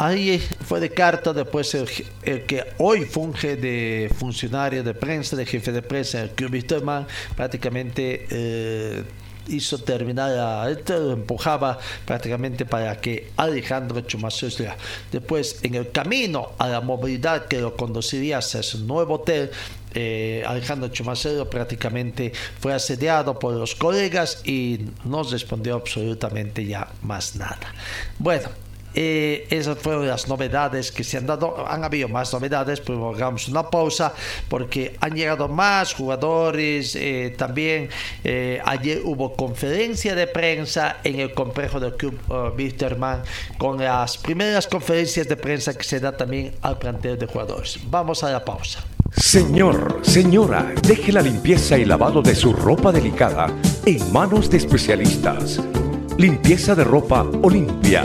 Ahí fue de carta, después el, que hoy funge de funcionario de prensa, de jefe de prensa Club Wisterman, prácticamente eh, hizo terminar, a, este lo empujaba prácticamente para que Alejandro Chumacero estuviera. Después, en el camino a la movilidad que lo conduciría hacia su nuevo hotel, eh, Alejandro Chumacero prácticamente fue asediado por los colegas y no respondió absolutamente ya más nada. Bueno, eh, esas fueron las novedades que se han dado. Han habido más novedades, pero hagamos una pausa porque han llegado más jugadores. eh, también eh, ayer hubo conferencia de prensa en el complejo del club uh, con las primeras conferencias de prensa que se da también al plantel de jugadores. Vamos a la pausa. Señor, señora, deje la limpieza y lavado de su ropa delicada en manos de especialistas. Limpieza de ropa Olimpia.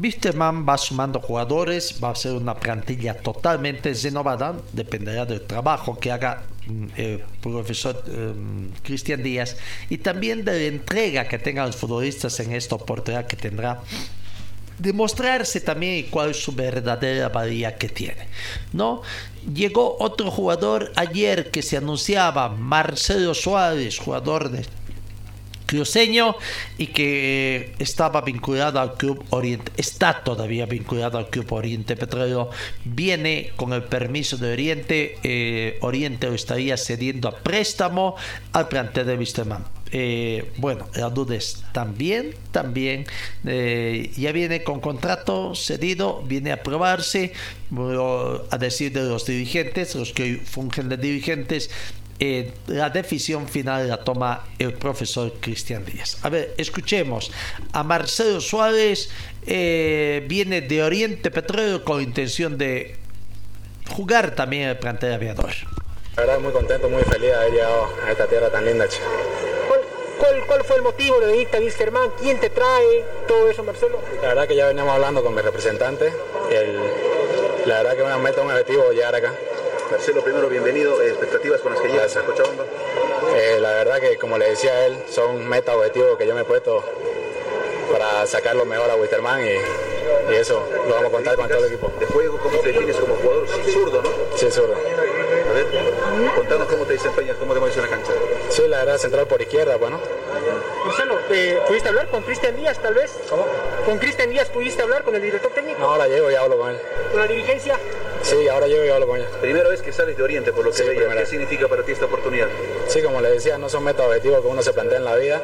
Wisterman va sumando jugadores, va a ser una plantilla totalmente renovada, dependerá del trabajo que haga mm, el profesor eh, Cristian Díaz y también de la entrega que tengan los futbolistas en esta oportunidad que tendrá demostrarse también cuál es su verdadera valía que tiene, ¿no? Llegó otro jugador ayer que se anunciaba, Marcelo Suárez, jugador de cruceño y que estaba vinculado al Club Oriente, está todavía vinculado al Club Oriente Petróleo, viene con el permiso de Oriente, eh, Oriente lo estaría cediendo a préstamo al plantel de Wisterman. Eh, bueno, la duda es también, también eh, ya viene con contrato cedido, viene a aprobarse, a decir de los dirigentes, los que fungen de dirigentes, eh, la decisión final la toma el profesor Cristian Díaz. A ver, escuchemos a Marcelo Suárez, eh, viene de Oriente Petróleo con intención de jugar también el plantel aviador. La verdad, muy contento, muy feliz de haber llegado a esta tierra tan linda. ¿Cuál, cuál, cuál fue el motivo de venirte a Wilstermann? ¿Quién te trae? Todo eso, Marcelo. La verdad que ya veníamos hablando con mi representante. El- la verdad que una meta, un objetivo llegar acá. Marcelo, primero bienvenido. Eh, Expectativas con las que llegas a Cochabamba. Eh, la verdad que, como le decía a él, son metas, objetivos que yo me he puesto para sacar lo mejor a Wisterman y, y eso lo vamos a contar con todo el equipo. De juego, ¿cómo te defines como jugador? Zurdo, ¿no? Sí, zurdo. A ver, contanos cómo te desempeñas, cómo te mueves en la cancha. Sí, la verdad, central por izquierda, bueno. Marcelo, eh, ¿pudiste hablar con Cristian Díaz tal vez? ¿Cómo? ¿Con Cristian Díaz pudiste hablar con el director técnico? No, ahora llego y hablo con él. ¿Con la dirigencia? Sí, ahora llego y hablo con él. Primera vez que sales de Oriente, por lo que Sí, veía. ¿Qué significa para ti esta oportunidad? Sí, como le decía, no son metas objetivos que uno se plantea en la vida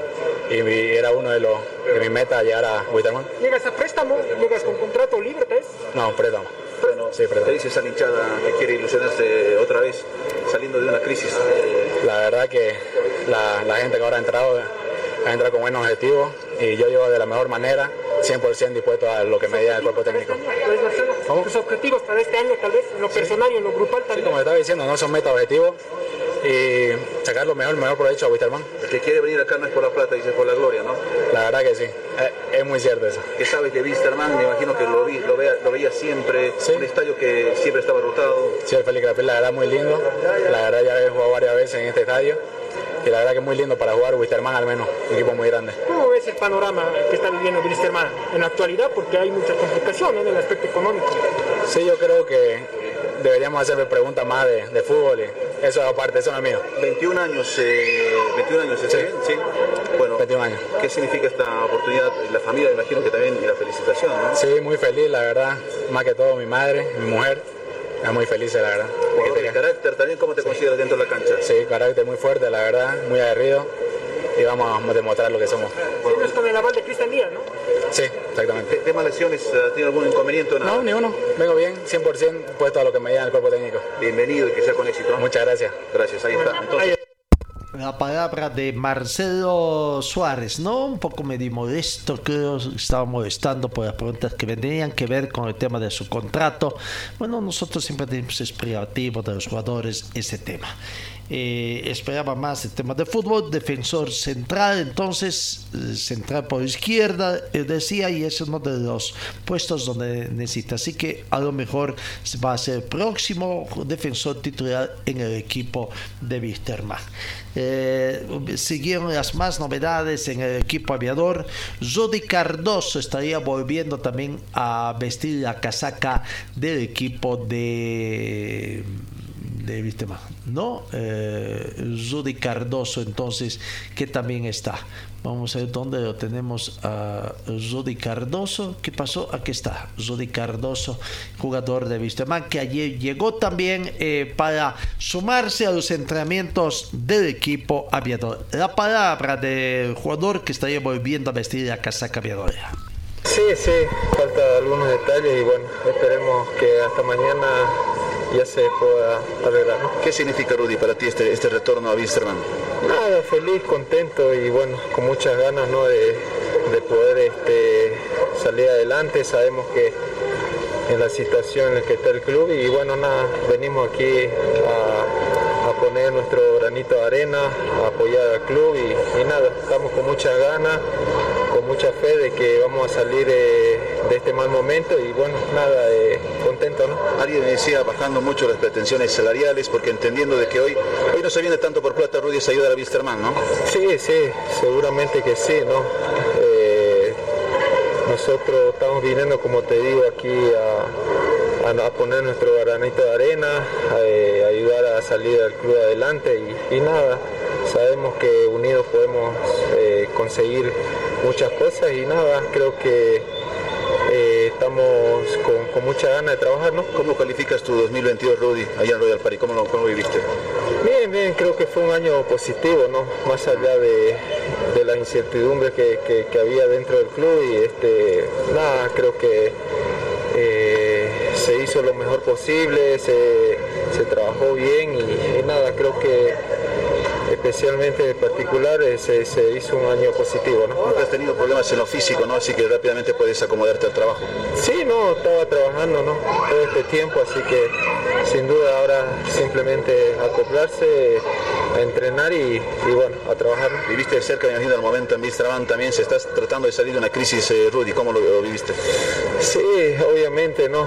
y mi- era uno de, los, de mis metas llegar a Wisterman. ¿Llegas a préstamo? ¿Llegas con contrato libre tal vez? No, préstamo. Bueno, Sí, dices a la hinchada que quiere ilusionarse otra vez, saliendo de una crisis. La verdad que la, la gente que ahora ha entrado ha entrado con buenos objetivos y yo llevo de la mejor manera, 100% dispuesto a lo que me diga el cuerpo técnico. Pues, Marcelo, ¿Tus objetivos para este año tal vez? En lo personal y en lo grupal Sí, también. como estaba diciendo, no son metas objetivos y sacar lo mejor, el mejor provecho a Wisterman. El que quiere venir acá no es por la plata, dice por la gloria, ¿no? La verdad que sí, es, es muy cierto eso. ¿Qué sabes de Wisterman? Me imagino que lo, vi, lo, vea, lo veía siempre, un estadio que siempre estaba rotado. Sí, el Félix Crapel, la verdad muy lindo. La verdad ya he jugado varias veces en este estadio y la verdad que es muy lindo para jugar Wisterman al menos, un equipo muy grande. ¿Cómo ves el panorama que está viviendo Wilstermann en la actualidad? Porque hay muchas complicaciones en el aspecto económico. Sí, yo creo que deberíamos hacerme preguntas más de, de fútbol y eso aparte, eso no es mío. 21 años, eh, 21 años, ¿está bien? Sí. Bueno, 21 años. ¿qué significa esta oportunidad? La familia, me imagino que también, y la felicitación, ¿no? Sí, muy feliz, la verdad. Más que todo mi madre, mi mujer. Es muy feliz, la verdad. Jugador de carácter también, ¿cómo te consideras dentro de la cancha? Sí, carácter muy fuerte, la verdad, muy aguerrido. Y vamos a demostrar lo que somos. Sigues con el aval de Cristian Díaz, ¿no? Sí, exactamente. ¿Tema lesiones? ¿Has tenido algún inconveniente o nada? No, ni uno. Vengo bien, 100% puesto a lo que me diga el cuerpo técnico. Bienvenido y que sea con éxito. Muchas gracias. Gracias, ahí está. Entonces, La palabra de Marcelo Suárez, ¿no? Un poco medio modesto, creo, estaba molestando por las preguntas que tenían que ver con el tema de su contrato. Bueno, nosotros siempre tenemos es de los jugadores ese tema. Eh, esperaba más el tema de fútbol, defensor central, entonces eh, central por izquierda, él decía, y es uno de los puestos donde necesita. Así que a lo mejor va a ser el próximo defensor titular en el equipo de Wisterman. Eh, siguieron las más novedades en el equipo aviador. Jody Cardoso estaría volviendo también a vestir la casaca del equipo de de Wisterman, ¿no? Eh, Cardoso, entonces, que también está. Vamos a ver dónde lo tenemos a Judy Cardoso. ¿Qué pasó? Aquí está, Judy Cardoso, jugador de Wisterman, que ayer llegó también eh, para sumarse a los entrenamientos del equipo aviador. La palabra del jugador que estaría volviendo a vestir la casaca aviadora. Sí, sí, falta algunos detalles y bueno, esperemos que hasta mañana ya se pueda arreglar. ¿no? ¿qué significa, Rudy, para ti este, este retorno a Wisterman? Nada, feliz, contento y bueno, con muchas ganas ¿no? de, de poder este, salir adelante. Sabemos que en la situación en la que está el club y bueno, nada, venimos aquí a, a poner nuestro granito de arena, a apoyar al club y, y nada, estamos con muchas ganas, con mucha fe de que vamos a salir de, de este mal momento y bueno, nada, eh, contento, ¿no? Alguien decía bajando mucho las pretensiones salariales porque entendiendo de que hoy, hoy no se viene tanto por plata, Rudy, es ayudar a Wisterman, ¿no? Sí, sí, seguramente que sí, ¿no? Eh, nosotros estamos viniendo, como te digo, aquí a, a- a poner nuestro granito de arena, a, eh, ayudar a salir al club adelante y, y nada, sabemos que unidos podemos eh, conseguir muchas cosas y nada, creo que eh, estamos con, con mucha ganas de trabajar, ¿no? ¿Cómo calificas tu 2022, Rudy, allá en Royal Party? ¿Cómo lo, cómo viviste? Bien, bien, creo que fue un año positivo, ¿no? Más allá de, de la incertidumbre que, que- que había dentro del club y este, nada, creo que eh, se hizo lo mejor posible, se, se trabajó bien y, y nada, creo que especialmente en particular eh, se, se hizo un año positivo, ¿no? Nunca has tenido problemas en lo físico, ¿no? Así que rápidamente puedes acomodarte al trabajo. Sí, no, estaba trabajando, ¿no? Todo este tiempo, así que sin duda ahora simplemente acoplarse, a entrenar y, y bueno, a trabajar. Viviste de cerca, me imagino, el momento en Mistraban también, se estás tratando de salir de una crisis, eh, Rudy, ¿cómo lo, lo viviste? Sí, obviamente, ¿no?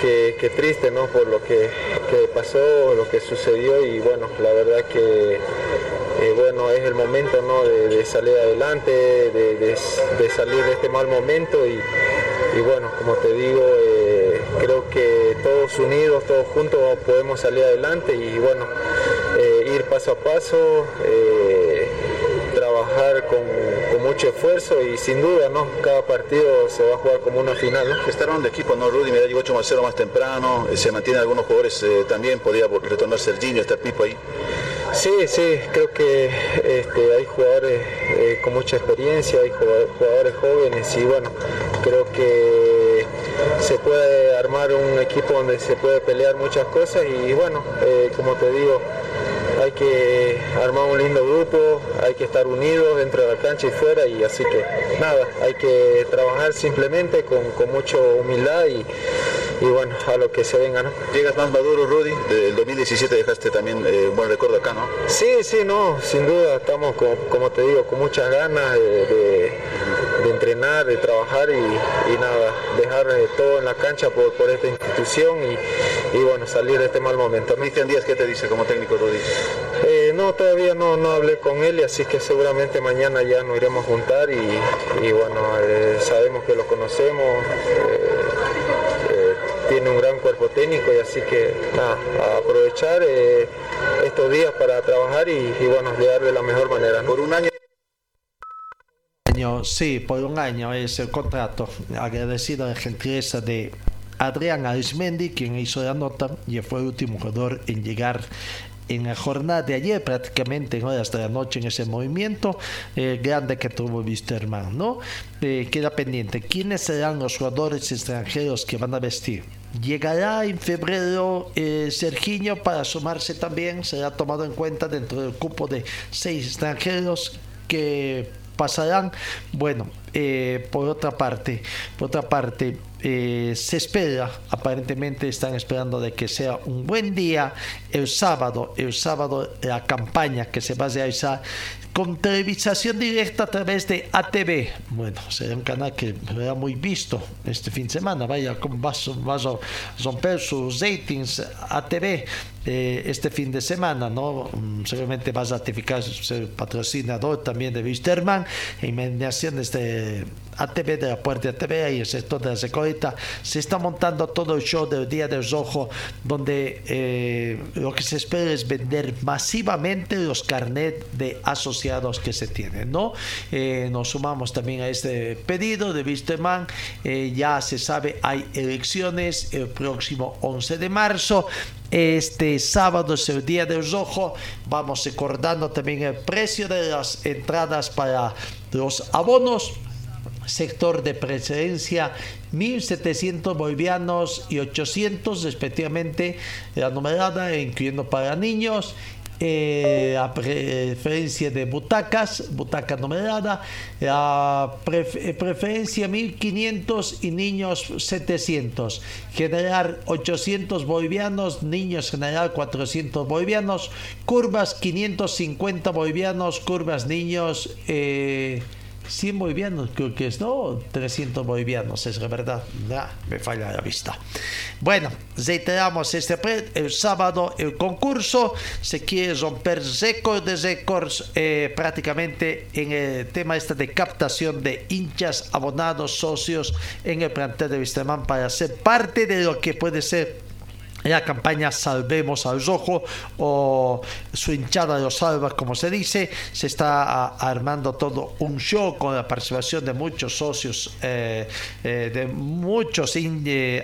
Que, que triste, ¿no? Por lo que, que pasó, lo que sucedió y bueno, la verdad que eh, bueno, es el momento, ¿no? De, de salir adelante, de, de- de salir de este mal momento y, y bueno, como te digo, eh, creo que todos unidos, todos juntos podemos salir adelante y bueno, paso a paso. eh, trabajar con, con mucho esfuerzo y sin duda, ¿no? Cada partido se va a jugar como una final, ¿no? Armando el equipo, ¿no? Rudy, mira, llegó 8 más 0 más temprano, eh, se mantienen algunos jugadores eh, también, podría vol- retornar Serginho, está Pipo ahí. Sí, sí, creo que este, hay jugadores eh, con mucha experiencia, hay jugadores, jugadores jóvenes y bueno, creo que se puede armar un equipo donde se puede pelear muchas cosas y bueno, eh, como te digo, hay que armar un lindo grupo, hay que estar unidos dentro de la cancha y fuera y así que nada, hay que trabajar simplemente con, con mucha humildad y, y bueno, a lo que se venga, ¿no? Llegas más maduro, Rudy, del 2017 dejaste también eh, un buen recuerdo acá, ¿no? Sí, sí, no, sin duda estamos, con- como te digo, con muchas ganas de, de- de entrenar, de trabajar y, y nada, dejar eh, todo en la cancha por, por esta institución y, y, bueno, salir de este mal momento. Cristian Díaz, ¿qué te dice como técnico, Rudy? Eh, no, todavía no, no hablé con él y así que seguramente mañana ya nos iremos a juntar y, y bueno, eh, sabemos que lo conocemos, eh, tiene un gran cuerpo técnico y así que nada, a aprovechar estos días para trabajar y, y bueno, llegar de la mejor manera. Por un año año, sí, por un año es el contrato. Agradecido a la gentileza de Adrián Arismendi, quien hizo la nota y fue el último jugador en llegar en la jornada de ayer, prácticamente en horas de la noche, en ese movimiento eh, grande que tuvo Wisterman, ¿no? Eh, queda pendiente. ¿Quiénes serán los jugadores extranjeros que van a vestir? Llegará en febrero eh, Serginho para sumarse también, será tomado en cuenta dentro del cupo de seis extranjeros que pasarán. Bueno, eh, por otra parte, por otra parte, eh, se espera, aparentemente están esperando de que sea un buen día el sábado, el sábado la campaña que se va a realizar con televisación directa a través de ATV. Bueno, será un canal que será muy visto este fin de semana. Vaya, a- va a romper sus ratings ATV eh, este fin de semana, ¿no? Mm, Seguramente va a ratificar ser patrocinador también de Wisterman en mediaciones de ATV de la Puerta ATV y el sector de la Recoleta. Se está montando todo el show del Día del Rojo, donde eh, lo que se espera es vender masivamente los carnet de asociados que se tienen, ¿no? Eh, nos sumamos también a este pedido de Wisterman. Eh, ya se sabe, hay elecciones el próximo 11 de marzo. Este sábado es el día del rojo. Vamos recordando también el precio de las entradas para los abonos. Sector de preferencia 1.700 bolivianos y 800 respectivamente la numerada, incluyendo para niños. Eh, la preferencia de butacas, butaca numerada, pref- eh, preferencia 1500 y niños 700, general 800 bolivianos, niños general 400 bolivianos, curvas 550 bolivianos, curvas niños eh, 100 bolivianos, creo que es, ¿no? 300 bolivianos, es verdad. Ya, me falla la vista. Bueno, reiteramos este el sábado el concurso. Se quiere romper récord de récords eh, prácticamente en el tema este de captación de hinchas, abonados, socios en el plantel de Vistemán para ser parte de lo que puede ser la campaña Salvemos al Rojo o su hinchada lo salva como se dice se está armando todo un show con la participación de muchos socios eh, eh, de muchos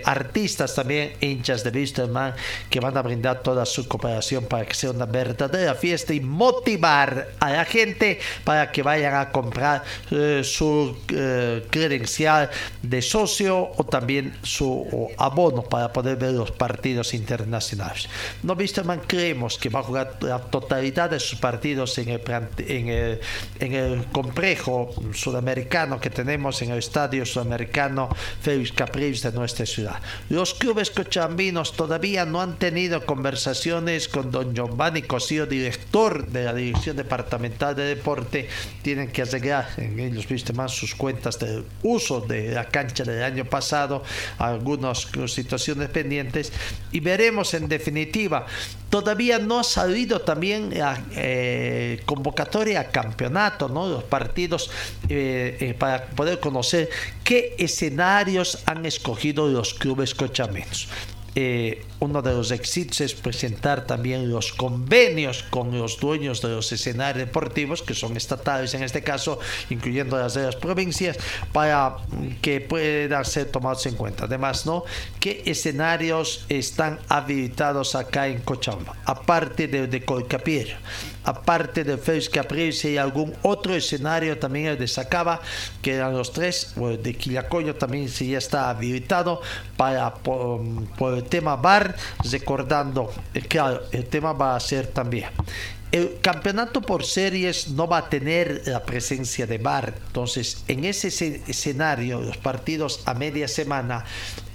artistas también hinchas de Wisterman que van a brindar toda su cooperación para que sea una verdadera fiesta y motivar a la gente para que vayan a comprar eh, su credencial de socio o también su abono para poder ver los partidos internacionales. No Wisterman creemos que va a jugar la totalidad de sus partidos en el, en el, en el complejo sudamericano que tenemos en el estadio sudamericano Félix Capriles de nuestra ciudad. Los clubes cochambinos todavía no han tenido conversaciones con don Giovanni Cosío, director de la Dirección Departamental de Deporte. Tienen que arreglar en ellos, viste más, sus cuentas de uso de la cancha del año pasado, algunas situaciones pendientes y veremos en definitiva. Todavía no ha salido también la eh, convocatoria a campeonato, ¿no? los partidos eh, eh, para poder conocer qué escenarios han escogido los clubes cochamenos. Eh, uno de los éxitos es presentar también los convenios con los dueños de los escenarios deportivos, que son estatales en este caso, incluyendo las de las provincias, para que puedan ser tomados en cuenta. Además, ¿no? ¿Qué escenarios están habilitados acá en Cochabamba? Aparte de, de aparte de Félix Capriles, si hay algún otro escenario también el de Sacaba, que eran los tres, de Quillacoyo también si ya está habilitado para por, el tema bar, recordando, claro, el tema va a ser también el campeonato por series no va a tener la presencia de VAR. Entonces, en ese escenario, los partidos a media semana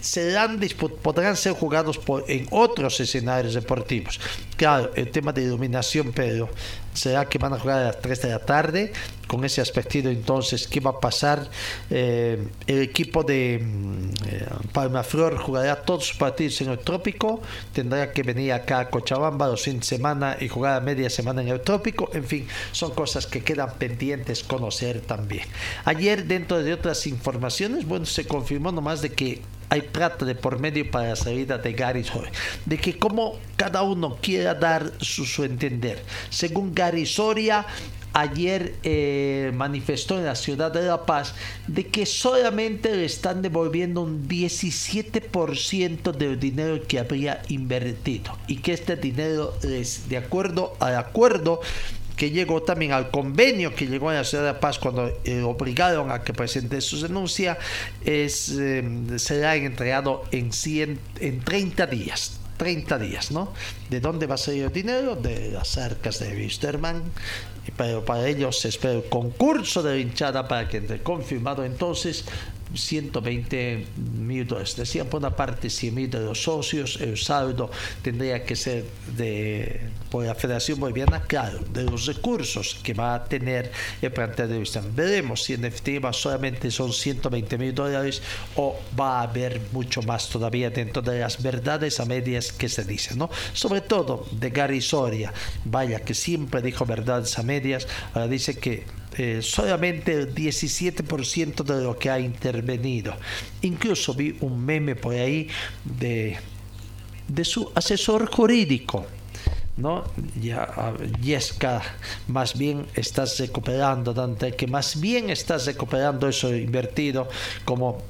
serán, podrán ser jugados en otros escenarios deportivos. Claro, el tema de iluminación, pero será que van a jugar a las 3 de la tarde. Con ese aspecto, entonces, ¿qué va a pasar? Eh, el equipo de mm, eh, Palmaflor jugará todos sus partidos en el trópico. Tendrá que venir acá a Cochabamba los fines de semana y jugar a media semana en el trópico. En fin, son cosas que quedan pendientes conocer también. Ayer, dentro de otras informaciones, bueno, se confirmó nomás de que hay plata de por medio para la salida de Gary Soria. De que como cada uno quiera dar su, su entender. Según Gary Soria, ayer eh, manifestó en la ciudad de La Paz de que solamente le están devolviendo un 17% del dinero que habría invertido y que este dinero es de acuerdo al acuerdo que llegó también al convenio que llegó en la ciudad de La Paz cuando eh, obligaron a que presente su denuncia, es, eh, será entregado en, 100, en 30 días. 30 días, ¿no? ¿De dónde va a salir el dinero? De las arcas de Wisterman. Pero para ellos se espera el concurso de hinchada para que entre confirmado entonces 120 mil dólares. Decían por una parte 100 mil de los socios, el saldo tendría que ser de por la Federación Boliviana, claro, de los recursos que va a tener el plantel de vista. Veremos si en definitiva solamente son 120 mil dólares o va a haber mucho más todavía dentro de las verdades a medias que se dicen, ¿no? Sobre todo de Gary Soria, vaya que siempre dijo verdades a medias, ahora dice que eh, solamente el 17% de lo que ha intervenido. Incluso vi un meme por ahí de, de su asesor jurídico. ¿no? Ya, Yesca, más bien estás recuperando, Dante, que más bien estás recuperando eso invertido como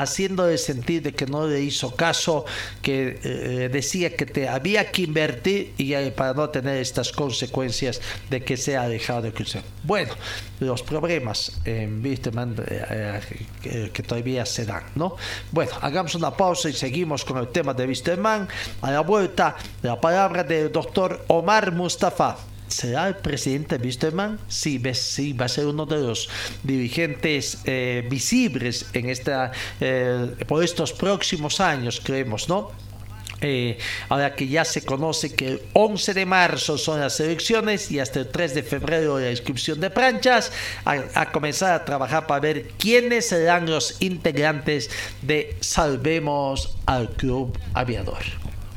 haciéndole sentir de que no le hizo caso, que eh, decía que te había que invertir y para no tener estas consecuencias de que se ha dejado de crecer. Bueno, los problemas en eh, eh, que, todavía se dan, ¿no? Bueno, hagamos una pausa y seguimos con el tema de Wisterman. A la vuelta, la palabra del doctor Omar Mustafa. ¿Será el presidente Wisterman? Sí, sí, va a ser uno de los dirigentes eh, visibles en esta, eh, por estos próximos años, creemos, ¿no? Eh, ahora que ya se conoce que el 11 de marzo son las elecciones y hasta el 3 de febrero la inscripción de planchas, a, a comenzar a trabajar para ver quiénes serán los integrantes de Salvemos al Club Aviador.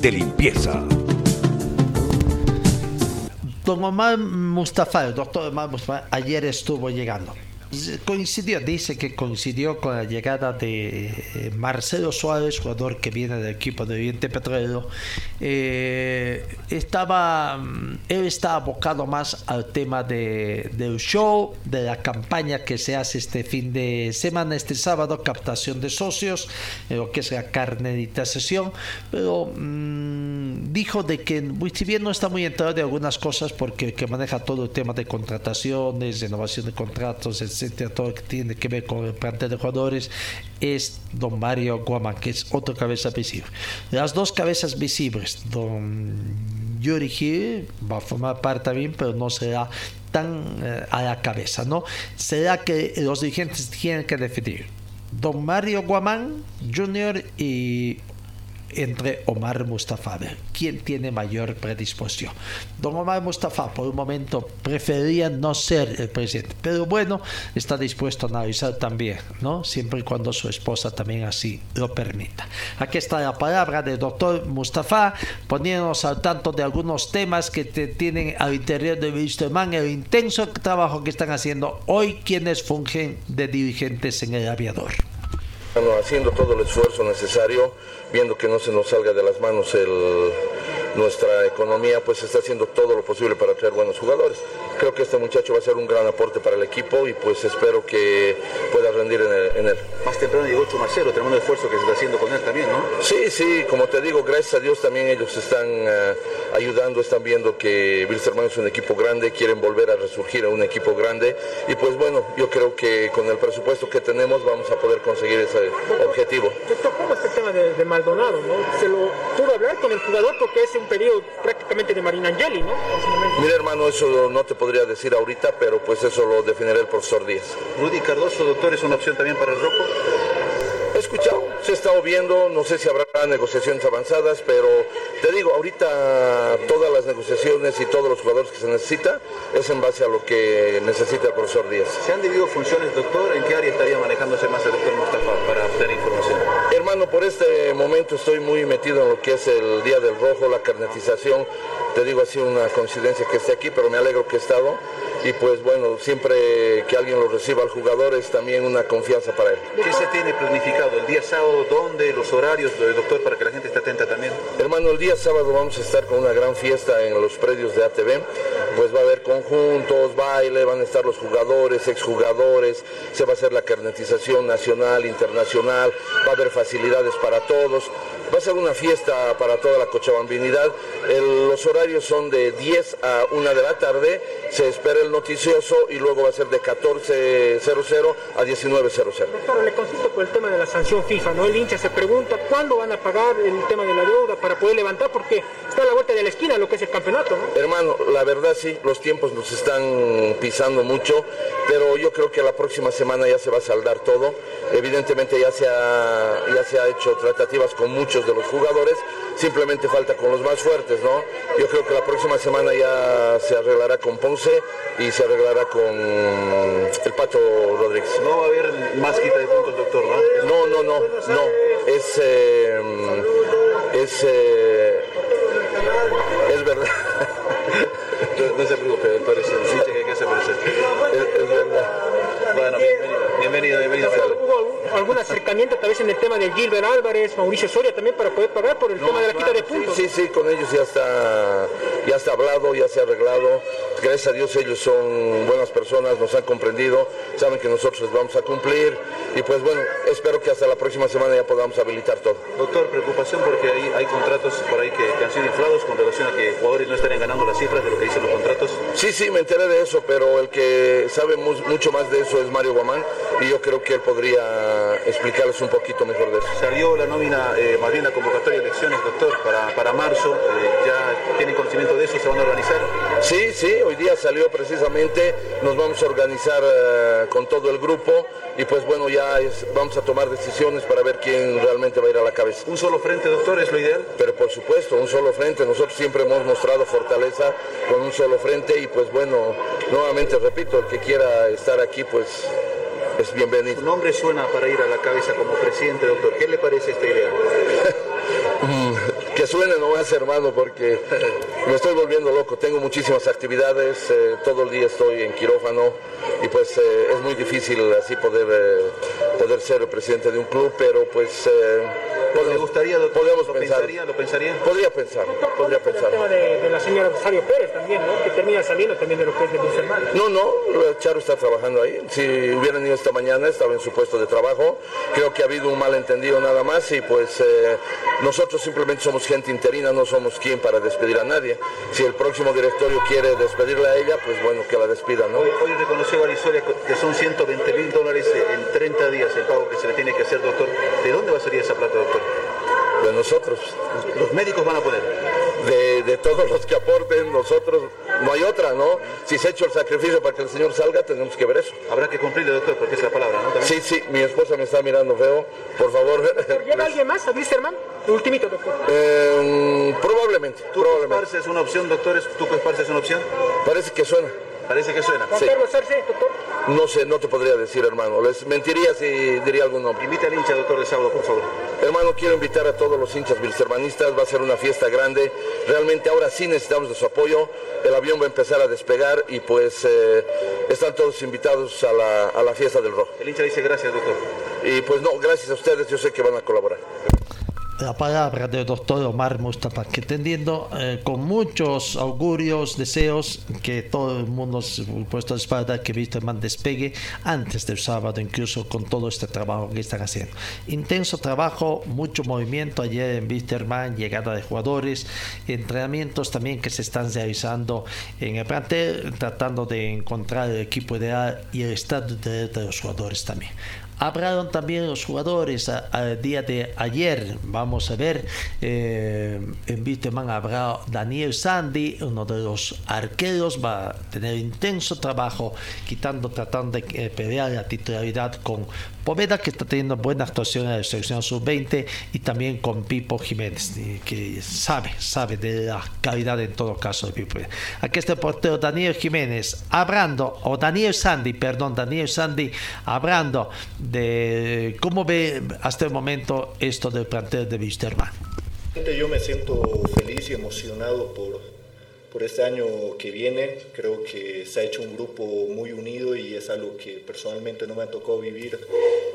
de limpieza! Don Omar Mustafa, el doctor Omar Mustafa, ayer estuvo llegando. Coincidió, dice que coincidió con la llegada de eh, Marcelo Suárez, jugador que viene del equipo de Oriente Petrolero. Eh, estaba, mm, él está abocado más al tema de, del show, de la campaña que se hace este fin de semana, este sábado, captación de socios, lo que es la carnetización, pero mm, dijo de que, si bien no está muy enterado de algunas cosas, porque el que maneja todo el tema de contrataciones, renovación de contratos, que tiene que ver con el plantel de jugadores, es don Mario Guamán, que es otra cabeza visible. Las dos cabezas visibles, don Yuri Gil va a formar parte también, pero no será tan eh, a la cabeza, ¿no? Será que los dirigentes tienen que definir don Mario Guamán Jr. y entre Omar Mustafa. ¿quién tiene mayor predisposición? Don Omar Mustafa, por un momento, prefería no ser el presidente, pero bueno, está dispuesto a analizar también, ¿no? Siempre y cuando su esposa también así lo permita. Aquí está la palabra del doctor Mustafa, poniéndonos al tanto de algunos temas que tienen al interior de Wisterman, el intenso trabajo que están haciendo hoy quienes fungen de dirigentes en el aviador. Bueno, haciendo todo el esfuerzo necesario, viendo que no se nos salga de las manos el, nuestra economía, pues está haciendo todo lo posible para traer buenos jugadores. Creo que este muchacho va a ser un gran aporte para el equipo y pues espero que pueda rendir en, el- en él. Más temprano llegó Chumacero, tremendo esfuerzo que se está haciendo con él también, ¿no? Sí, sí, como te digo, gracias a Dios también ellos están eh, ayudando, están viendo que Wilstermann es un equipo grande, quieren volver a resurgir a un equipo grande y pues bueno, yo creo que con el presupuesto que tenemos vamos a poder conseguir ese objetivo. ¿cómo está el tema de, de Maldonado? ¿no? Se lo pudo hablar con el jugador porque es un periodo prácticamente de Marinangeli, ¿no? En ese momento. Mira hermano, eso no te podría decir ahorita, pero pues eso lo definirá el profesor Díaz. Rudy Cardoso, doctor, es una opción también para el Rojo. He escuchado, se ha estado viendo, no sé si habrá negociaciones avanzadas, pero te digo, ahorita todas las negociaciones y todos los jugadores que se necesita es en base a lo que necesita el profesor Díaz. ¿Se han dividido funciones, doctor? ¿En qué área estaría manejándose más el doctor Mustafa para obtener información? Hermano, por este momento estoy muy metido en lo que es el Día del Rojo, la carnetización. Te digo, ha sido una coincidencia que esté aquí, pero me alegro que he estado. Y pues bueno, siempre que alguien lo reciba al jugador es también una confianza para él. ¿Qué se tiene planificado? ¿El día sábado? ¿Dónde? ¿Los horarios, doctor, para que la gente esté atenta también? Hermano, el día sábado vamos a estar con una gran fiesta en los predios de ATV. Pues va a haber conjuntos, baile, van a estar los jugadores, exjugadores, se va a hacer la carnetización nacional, internacional, va a haber facilidades para todos. Va a ser una fiesta para toda la cochabambinidad. El- los horarios son de 10 a 1 de la tarde, se espera el noticioso y luego va a ser de 14.00 a 19.00. Doctor, le consulto por el tema de la sanción FIFA, ¿no? El hincha se pregunta cuándo van a pagar el tema de la deuda para poder levantar, porque está a la vuelta de la esquina lo que es el campeonato, ¿no? Hermano, la verdad sí, los tiempos nos están pisando mucho, pero yo creo que la próxima semana ya se va a saldar todo. Evidentemente ya se ha, ya se ha hecho tratativas con muchos de los jugadores, simplemente falta con los más fuertes, ¿no? Yo creo que la próxima semana ya se arreglará con Ponce y se arreglará con el Pato Rodríguez. No va a haber más quita de puntos, doctor, ¿no? No, no, no, no. Es, eh, es, eh, es verdad. No, no se preocupe, doctor, es verdad. Bueno, bienvenido, bienvenido, bienvenido. ¿Hubo alguna acercamiento tal vez en el tema del Gilbert Álvarez, Mauricio Soria también para poder pagar por el tema de la quita de puntos. Sí, sí, con ellos ya está, ya está hablado, ya se ha arreglado. Gracias a Dios ellos son buenas personas, nos han comprendido, saben que nosotros les vamos a cumplir y pues bueno, espero que hasta la próxima semana ya podamos habilitar todo. Doctor, preocupación porque hay, hay contratos por ahí que, que han sido inflados con relación a que jugadores no estarían ganando las cifras de lo que dicen los contratos. Sí, sí, me enteré de eso, pero el que sabe mu- mucho más de eso es Mario Guamán y yo creo que él podría explicarles un poquito mejor de eso. Salió la nómina, eh, más bien la convocatoria de elecciones, doctor, para, para marzo. eh, ¿Ya tienen conocimiento de eso? ¿Se van a organizar? Sí, sí, hoy día salió precisamente, nos vamos a organizar eh, con todo el grupo y pues bueno, ya es- vamos a tomar decisiones para ver quién realmente va a ir a la cabeza. ¿Un solo frente, doctor, es lo ideal? Pero por supuesto, un solo frente, nosotros siempre hemos mostrado fortaleza con un solo frente y pues bueno, nuevamente repito, el que quiera estar aquí pues es bienvenido. Su nombre suena para ir a la cabeza como presidente, doctor. ¿Qué le parece esta idea? Mm, que suene nomás, hermano, porque me estoy volviendo loco. Tengo muchísimas actividades, eh, todo el día estoy en quirófano y pues eh, es muy difícil así poder, eh, poder ser el presidente de un club, pero pues eh, ¿Le podemos, gustaría, doctor? podemos ¿Lo pensar. pensaría? ¿Lo pensaría? Podría pensar, podría El pensar. tema de, de la señora Rosario Pérez también, ¿no? Que termina saliendo también de lo que es de mis hermanos. No, no, Charo está trabajando ahí. Si hubieran ido esta mañana, estaba en su puesto de trabajo. Creo que ha habido un malentendido nada más y pues eh, nosotros simplemente somos gente interina, no somos quien para despedir a nadie. Si el próximo directorio quiere despedirle a ella, pues bueno, que la despida, ¿no? Hoy, hoy reconoció Varisoria que son 120 mil dólares en 30 días el pago que se le tiene que hacer, doctor. ¿De dónde va a salir esa plata, doctor? De nosotros. Los médicos van a poner. De, de todos los que aporten, nosotros, no hay otra, ¿no? Si se ha hecho el sacrificio para que el señor salga, tenemos que ver eso. Habrá que cumplirle, doctor, porque es la palabra, ¿no? También. Sí, sí, mi esposa me está mirando feo. Por favor. ¿Llega alguien más a Blisterman? El ultimito, doctor. Eh, probablemente, ¿Tuco probablemente. Es una opción, doctores? ¿Tuco Esparza es una opción? Parece que suena. Parece que suena. Sí. Carlos Arce, doctor. No sé, no te podría decir, hermano. Les mentiría si diría algún nombre. Invita al hincha, doctor, de sábado, por favor. Hermano, quiero invitar a todos los hinchas bilstermanistas. Va a ser una fiesta grande. Realmente ahora sí necesitamos de su apoyo. El avión va a empezar a despegar y pues eh, están todos invitados a la, a la fiesta del rojo. El hincha dice gracias, doctor. Y pues no, gracias a ustedes. Yo sé que van a colaborar. La palabra del doctor Omar Mustafa, que tendiendo eh, con muchos augurios, deseos, que todo el mundo se puesto a espalda que Wisterman despegue antes del sábado, incluso con todo este trabajo que están haciendo. Intenso trabajo, mucho movimiento ayer en Wisterman, llegada de jugadores, entrenamientos también que se están realizando en el plantel, tratando de encontrar el equipo ideal y el estado de, de los jugadores también. Hablaron también los jugadores al día de ayer. Vamos a ver, eh, en Wisterman habrá Daniel Sandy, uno de los arqueros, va a tener intenso trabajo, quitando, tratando de eh, pelear la titularidad con Poveda, que está teniendo buena actuación en la selección sub-20, y también con Pipo Jiménez, que sabe, sabe de la calidad en todo caso de Pipo. Aquí está el portero Daniel Jiménez, hablando, o Daniel Sandy, perdón, Daniel Sandy, hablando de cómo ve hasta el momento esto del plantel de Wisterman. Yo me siento feliz y emocionado por, por este año que viene. Creo que se ha hecho un grupo muy unido y es algo que personalmente no me ha tocado vivir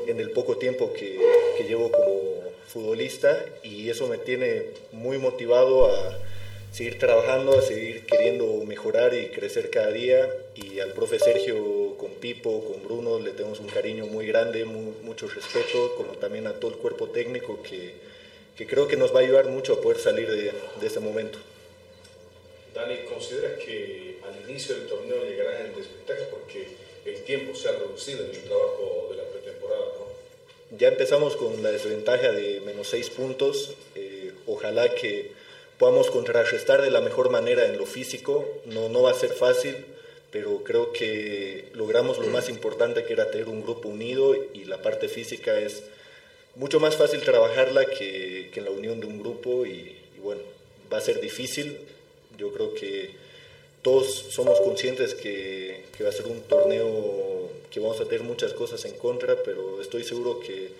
en el poco tiempo que, llevo como futbolista y eso me tiene muy motivado a seguir trabajando, a seguir queriendo mejorar y crecer cada día. Y al profe Sergio, con Pipo, con Bruno, le tenemos un cariño muy grande, mu- mucho respeto, como también a todo el cuerpo técnico que, que creo que nos va a ayudar mucho a poder salir de, de este momento. Dani, ¿consideras que al inicio del torneo llegarán en desventaja porque el tiempo se ha reducido en el trabajo de la pretemporada? ¿no? Ya empezamos con la desventaja de menos seis puntos. eh, ojalá que podamos contrarrestar de la mejor manera en lo físico. No, no va a ser fácil, pero creo que logramos lo más importante que era tener un grupo unido y la parte física es mucho más fácil trabajarla que, que en la unión de un grupo y, y bueno, va a ser difícil. Yo creo que todos somos conscientes que, que va a ser un torneo que vamos a tener muchas cosas en contra, pero estoy seguro que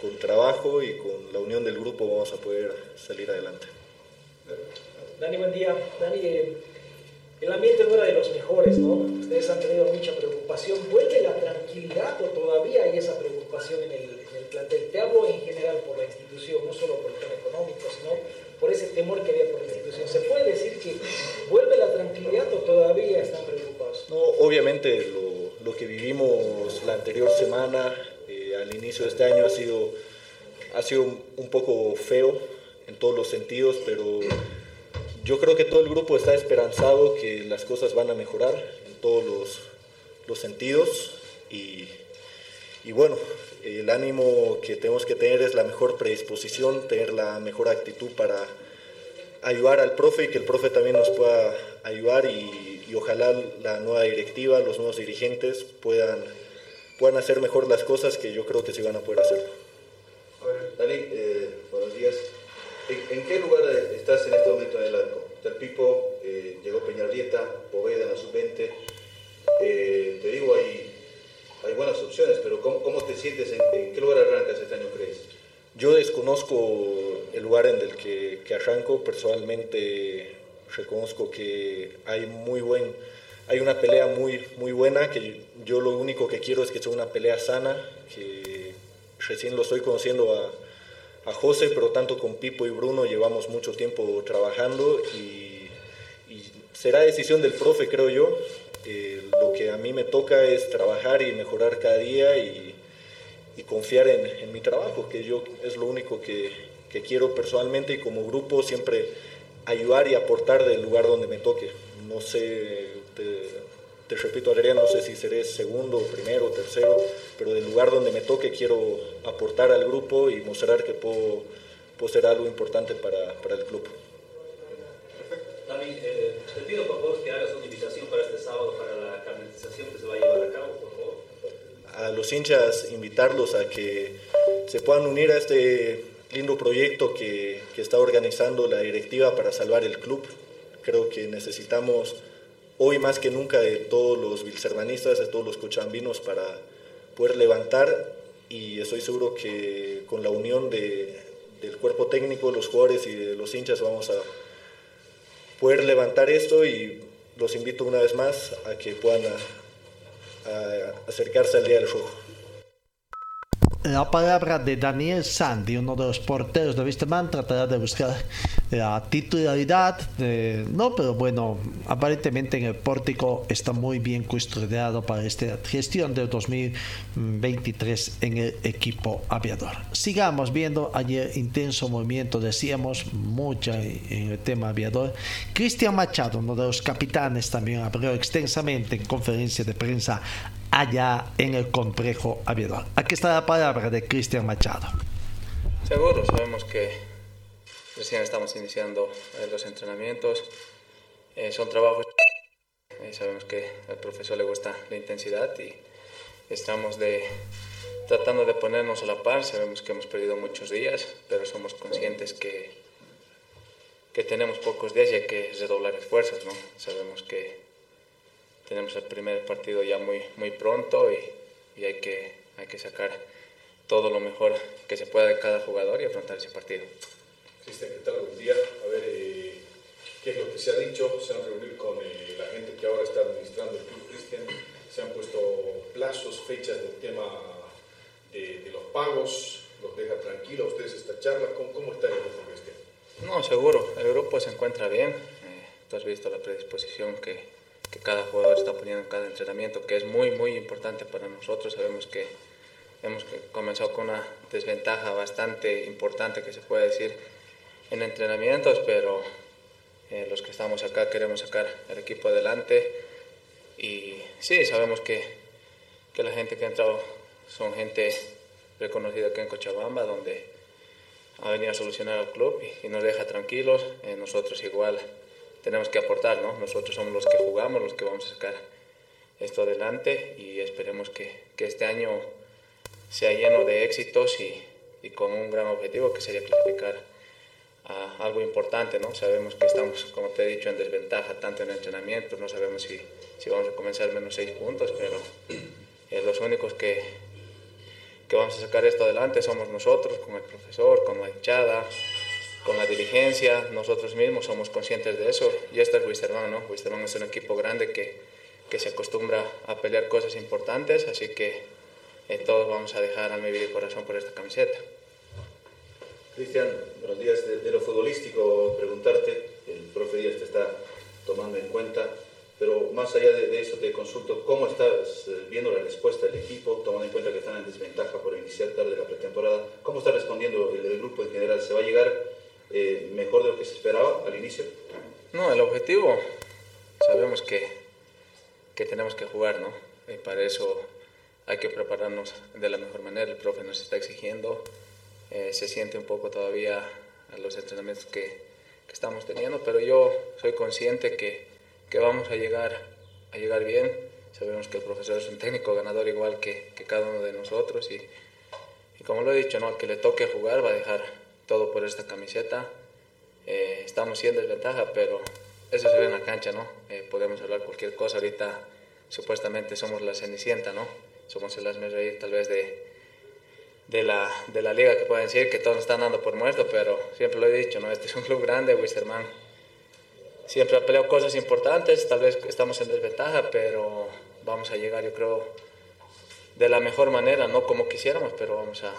con trabajo y con la unión del grupo vamos a poder salir adelante. Dani, buen día. Dani, eh, el ambiente no era de los mejores, ¿no? Ustedes han tenido mucha preocupación. ¿Vuelve la tranquilidad o todavía hay esa preocupación en el, en el plantel. Te hablo en general por la institución, no solo por el tema económico, sino por ese temor que había por la institución. ¿Se puede decir que vuelve la tranquilidad o todavía están preocupados? No, obviamente lo, lo que vivimos la anterior semana, eh, al inicio de este año, ha sido, ha sido un, poco feo en todos los sentidos, pero yo creo que todo el grupo está esperanzado que las cosas van a mejorar en todos los, los sentidos y, y bueno, el ánimo que tenemos que tener es la mejor predisposición, tener la mejor actitud para ayudar al profe y que el profe también nos pueda ayudar y, ojalá la nueva directiva, los nuevos dirigentes puedan, puedan hacer mejor las cosas que yo creo que sí van a poder hacer. Dani, eh, buenos días. ¿En, en qué lugar estás en este momento en el arco? Está el Pipo, eh, llegó Peñarrieta, Poveda en la sub-20. Eh, te digo, hay, hay buenas opciones, pero ¿cómo, cómo te sientes? En, en, qué lugar arrancas este año, crees? Yo desconozco el lugar en el que, que arranco. Personalmente reconozco que hay muy buen, hay una pelea muy, muy buena, que yo, lo único que quiero es que sea una pelea sana, que recién lo estoy conociendo a, a José, pero tanto con Pipo y Bruno llevamos mucho tiempo trabajando y, y será decisión del profe, creo yo. Eh, lo que a mí me toca es trabajar y mejorar cada día y, y confiar en, en, mi trabajo, que yo es lo único que, que, quiero personalmente y como grupo siempre ayudar y aportar del lugar donde me toque. No sé, te, te repito, Adrián, no sé si seré segundo, primero, tercero, pero del lugar donde me toque quiero aportar al grupo y mostrar que puedo, puedo ser algo importante para, para el club. También eh, te pido por favor que hagas una invitación para este sábado para la que se va a llevar a cabo, por favor. A los hinchas invitarlos a que se puedan unir a este lindo proyecto que, que está organizando la directiva para salvar el club. Creo que necesitamos hoy más que nunca de todos los bilsermanistas, de todos los cochambinos para poder levantar y estoy seguro que con la unión de, del cuerpo técnico, los jugadores y de los hinchas vamos a poder levantar esto y los invito una vez más a que puedan acercarse al Día del. La palabra de Daniel Sandy, uno de los porteros de Wisterman, tratará de buscar la titularidad. De, no, pero bueno, aparentemente en el pórtico está muy bien custodiado para esta gestión del 2023 en el equipo aviador. Sigamos viendo ayer intenso movimiento, decíamos, mucha en el tema aviador. Cristian Machado, uno de los capitanes, también habló extensamente en conferencia de prensa allá en el complejo aviador. Aquí está la palabra de Cristian Machado. Seguro, sabemos que recién estamos iniciando eh, los entrenamientos, eh, son trabajos, eh, sabemos que al profesor le gusta la intensidad y estamos de, tratando de ponernos a la par, sabemos que hemos perdido muchos días, pero somos conscientes que, que tenemos pocos días y hay que redoblar esfuerzos, ¿no? Sabemos que tenemos el primer partido ya muy, muy pronto y, y, hay, que, hay que sacar todo lo mejor que se pueda de cada jugador y afrontar ese partido. Cristian, ¿qué tal? Buen día. A ver, eh, ¿qué es lo que se ha dicho? Se han reunido con eh, la gente que ahora está administrando el club Cristian, se han puesto plazos, fechas del tema de, de los pagos, los deja tranquilos ustedes esta charla. ¿Cómo, cómo está el grupo Cristian? No, seguro, el grupo se encuentra bien. Eh, tú has visto la predisposición que, que cada jugador está poniendo en cada entrenamiento, que es muy, muy importante para nosotros. Sabemos que hemos comenzado con una desventaja bastante importante, que se puede decir, en entrenamientos, pero eh, los que estamos acá queremos sacar el equipo adelante. Y sí, sabemos que, que la gente que ha entrado son gente reconocida aquí en Cochabamba, donde ha venido a solucionar al club y, y nos deja tranquilos. Eh, nosotros igual tenemos que aportar, ¿no? Nosotros somos los que jugamos, los que vamos a sacar esto adelante y esperemos que, que este año sea lleno de éxitos y, y, con un gran objetivo que sería clasificar a algo importante, ¿no? Sabemos que estamos, como te he dicho, en desventaja tanto en entrenamientos, no sabemos si, si vamos a comenzar menos seis puntos, pero eh, los únicos que, que vamos a sacar esto adelante somos nosotros, con el profesor, con la hinchada, con la dirigencia, nosotros mismos somos conscientes de eso. Y este es Wisterman, ¿no? Wisterman es un equipo grande que, que se acostumbra a pelear cosas importantes, así que eh, todos vamos a dejar alma, vida y corazón por esta camiseta. Cristian, buenos días. De, de, lo futbolístico, preguntarte, el profe Díaz te está tomando en cuenta, pero más allá de, de, eso te consulto, ¿cómo estás eh, viendo la respuesta del equipo, tomando en cuenta que están en desventaja por iniciar tarde la pretemporada? ¿Cómo está respondiendo el, el grupo en general? ¿Se va a llegar eh, mejor de lo que se esperaba al inicio? No, el objetivo, sabemos que, que tenemos que jugar, ¿no? Y para eso hay que prepararnos de la mejor manera. El profe nos está exigiendo, eh, se siente un poco todavía a los entrenamientos que, que, estamos teniendo, pero yo soy consciente que, que, vamos a llegar, a llegar bien. Sabemos que el profesor es un técnico ganador igual que, que cada uno de nosotros y, y, como lo he dicho, ¿no? al que le toque jugar va a dejar todo por esta camiseta. Eh, estamos siendo desventaja, pero eso se ve en la cancha, ¿no? Eh, podemos hablar cualquier cosa. Ahorita supuestamente somos la cenicienta, ¿no? Somos el asme tal vez de, de, la, de la liga que pueden decir que todos nos están dando por muerto, pero siempre lo he dicho, ¿no? Este es un club grande, Wisterman. Siempre ha peleado cosas importantes, tal vez estamos en desventaja, pero vamos a llegar, yo creo, de la mejor manera, no como quisiéramos, pero vamos a,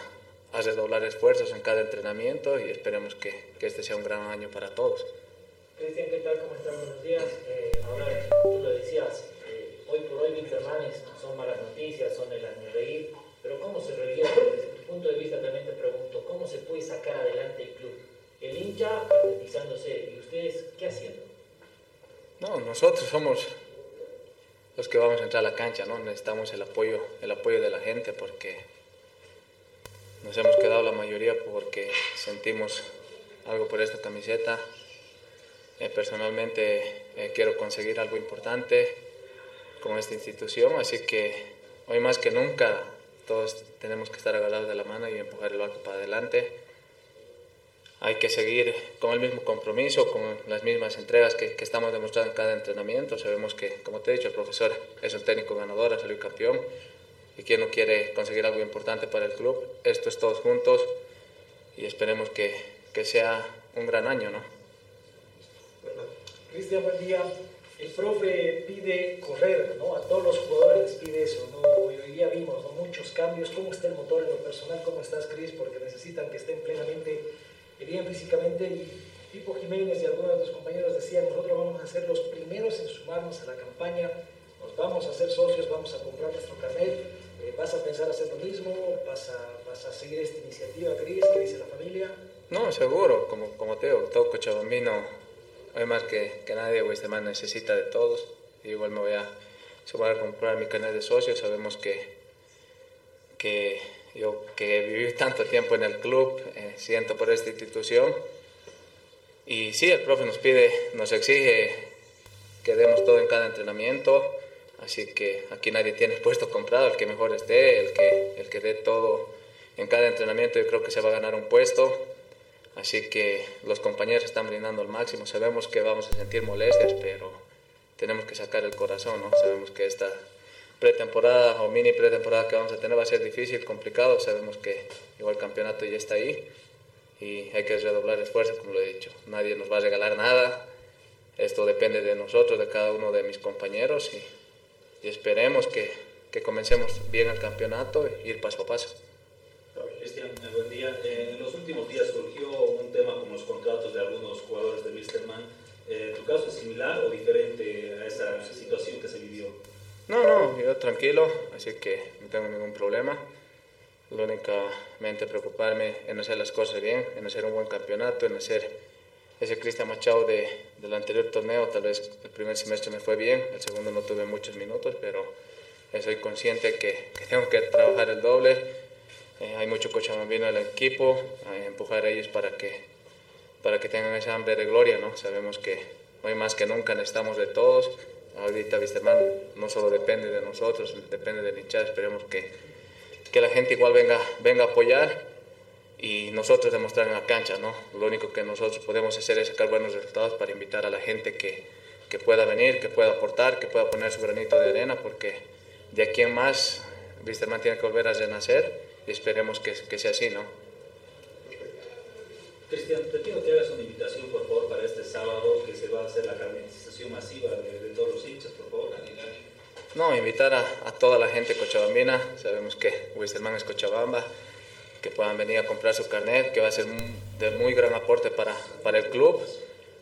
redoblar esfuerzos en cada entrenamiento y esperemos que, que, este sea un gran año para todos. Cristian, ¿qué tal? ¿Cómo están? Buenos días. Eh, ahora, tú lo decías, eh, hoy por hoy Wintermanes son malas noticias, son el reír, pero ¿cómo se revierte? Desde tu punto de vista también te pregunto, ¿cómo se puede sacar adelante el club? El hincha particizándose y ustedes, ¿qué haciendo? No, nosotros somos los que vamos a entrar a la cancha, ¿no? Necesitamos el apoyo, el apoyo de la gente porque nos hemos quedado la mayoría porque sentimos algo por esta camiseta. Eh, personalmente eh, quiero conseguir algo importante con esta institución, así que hoy más que nunca todos tenemos que estar agarrados de la mano y empujar el barco para adelante. Hay que seguir con el mismo compromiso, con las mismas entregas que, que estamos demostrando en cada entrenamiento. Sabemos que, como te he dicho, el profesor es un técnico ganador, ha salido campeón y quien no quiere conseguir algo importante para el club. Esto es todos juntos y esperemos que, que sea un gran año, ¿no? Cristian, buen día. El profe pide correr, ¿no? A todos los jugadores les pide eso, ¿no? Hoy día vimos muchos cambios. ¿Cómo está el motor en lo personal? ¿Cómo estás, Cris? Porque necesitan que estén plenamente bien físicamente. Y Tipo Jiménez y algunos de tus compañeros decían, nosotros vamos a ser los primeros en sumarnos a la campaña, nos vamos a ser socios, vamos a comprar nuestro carnet. Eh, ¿Vas a pensar hacer lo mismo? ¿Vas a, vas a seguir esta iniciativa, Cris? ¿Qué dice la familia? No, seguro. Como, como te digo, todo Cochabambino, hoy más que, que nadie, Wisterman necesita de todos. Igual me voy a sumar a comprar mi carnet de socio. Sabemos que, que yo que viví tanto tiempo en el club, eh, siento por esta institución. Y sí, el profe nos pide, nos exige que demos todo en cada entrenamiento. Así que aquí nadie tiene puesto comprado, el que mejor esté, el que, el que dé todo en cada entrenamiento, yo creo que se va a ganar un puesto. Así que los compañeros están brindando al máximo. Sabemos que vamos a sentir molestias, pero tenemos que sacar el corazón, ¿no? Sabemos que esta pretemporada o mini pretemporada que vamos a tener va a ser difícil, complicado. Sabemos que igual el campeonato ya está ahí y hay que redoblar esfuerzos, como lo he dicho. Nadie nos va a regalar nada. Esto depende de nosotros, de cada uno de mis compañeros y, y esperemos que, que, comencemos bien el campeonato e ir paso a paso. Cristian, buen día. Eh, en los últimos días surgió un tema con los contratos de algunos jugadores de Wisterman. Eh, ¿Tu caso es similar o diferente a esa situación que se vivió? No, no, yo tranquilo, así que no tengo ningún problema. Lo únicamente preocuparme en hacer las cosas bien, en hacer un buen campeonato, en hacer ese Cristian Machado de, del anterior torneo. Tal vez el primer semestre me fue bien, el segundo no tuve muchos minutos, pero soy consciente que, que tengo que trabajar el doble. Eh, hay mucho cochabambino en el equipo, empujar a ellos para que, para que tengan esa hambre de gloria. ¿no? Sabemos que hoy más que nunca necesitamos de todos. Ahorita Wisterman no solo depende de nosotros, depende del hinchada. Esperemos que, que la gente igual venga, venga a apoyar y nosotros demostrar en la cancha. ¿no? Lo único que nosotros podemos hacer es sacar buenos resultados para invitar a la gente que, que pueda venir, que pueda aportar, que pueda poner su granito de arena, porque de aquí en más Wisterman tiene que volver a renacer y esperemos que, que sea así, ¿no? Cristian, te pido que hagas una invitación, por favor, para este sábado, que se va a hacer la carnetización masiva de, de todos los hinchas, por favor. No, invitar a, a toda la gente cochabambina, sabemos que Wisterman es Cochabamba, que puedan venir a comprar su carnet, que va a ser de muy gran aporte para, para el club.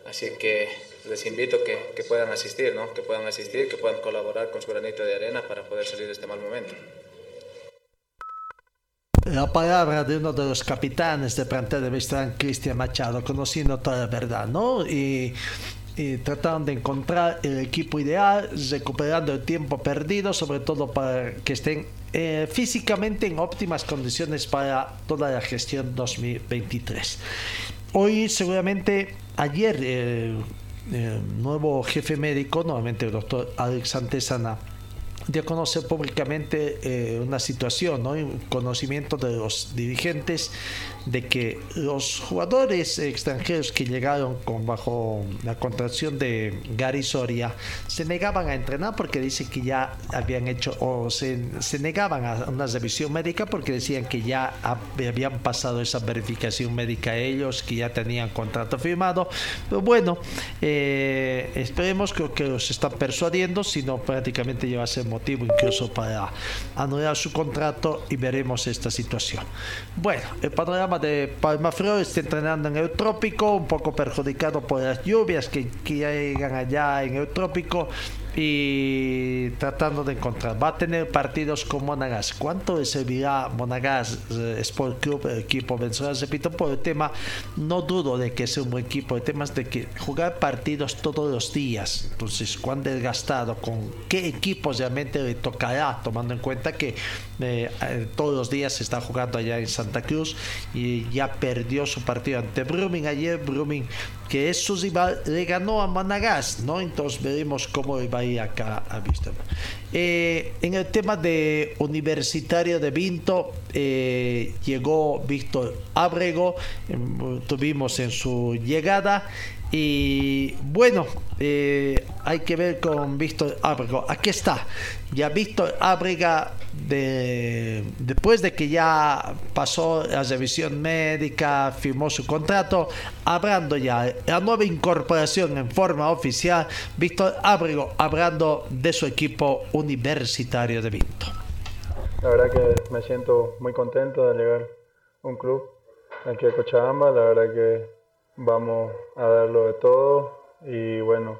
Así que les invito que, que puedan asistir, ¿no? que puedan asistir, que puedan colaborar con su granito de arena para poder salir de este mal momento. La palabra de uno de los capitanes de plantel de Vestrán, Cristian Machado, conociendo toda la verdad, ¿no? Y, y tratando de encontrar el equipo ideal, recuperando el tiempo perdido, sobre todo para que estén eh, físicamente en óptimas condiciones para toda la gestión 2023. Hoy seguramente, ayer, el, el nuevo jefe médico, nuevamente el doctor Alex Antesana, dio a conocer públicamente eh, una situación, ¿no? conocimiento de los dirigentes de que los jugadores extranjeros que llegaron con bajo la contracción de Gary Soria se negaban a entrenar porque dicen que ya habían hecho o se, se negaban a una revisión médica porque decían que ya habían pasado esa verificación médica ellos, que ya tenían contrato firmado. Pero bueno, eh, esperemos que, los están persuadiendo, si no prácticamente ya va a ser motivo incluso para anular su contrato y veremos esta situación. Bueno, el panorama de Palma Flor está entrenando en el trópico, un poco perjudicado por las lluvias que, que llegan allá en el trópico y tratando de encontrar. Va a tener partidos con Monagas. ¿Cuánto le servirá Monagas eh, Sport Club, el equipo vencedor? Repito, por el tema, no dudo de que sea un buen equipo. El tema es de que jugar partidos todos los días. Entonces, ¿cuán desgastado? ¿Con qué equipo realmente le tocará? Tomando en cuenta que eh, eh, todos los días se está jugando allá en Santa Cruz y ya perdió su partido ante Brumming ayer. Brumming, que es su rival, le ganó a Monagas, ¿no? Entonces veremos cómo va ir acá a Vista. Eh, en el tema de Universitario de Vinto, eh, llegó Víctor Ábrego, em, tuvimos en su llegada. Y bueno, eh, hay que ver con Víctor Ábrego. Aquí está. Ya Víctor Ábrega, de, después de que ya pasó la revisión médica, firmó su contrato, hablando ya la nueva incorporación en forma oficial, Víctor Ábrego, hablando de su equipo universitario de Vinto. La verdad que me siento muy contento de llegar a un club aquí a Cochabamba. La verdad que vamos a darlo de todo y bueno,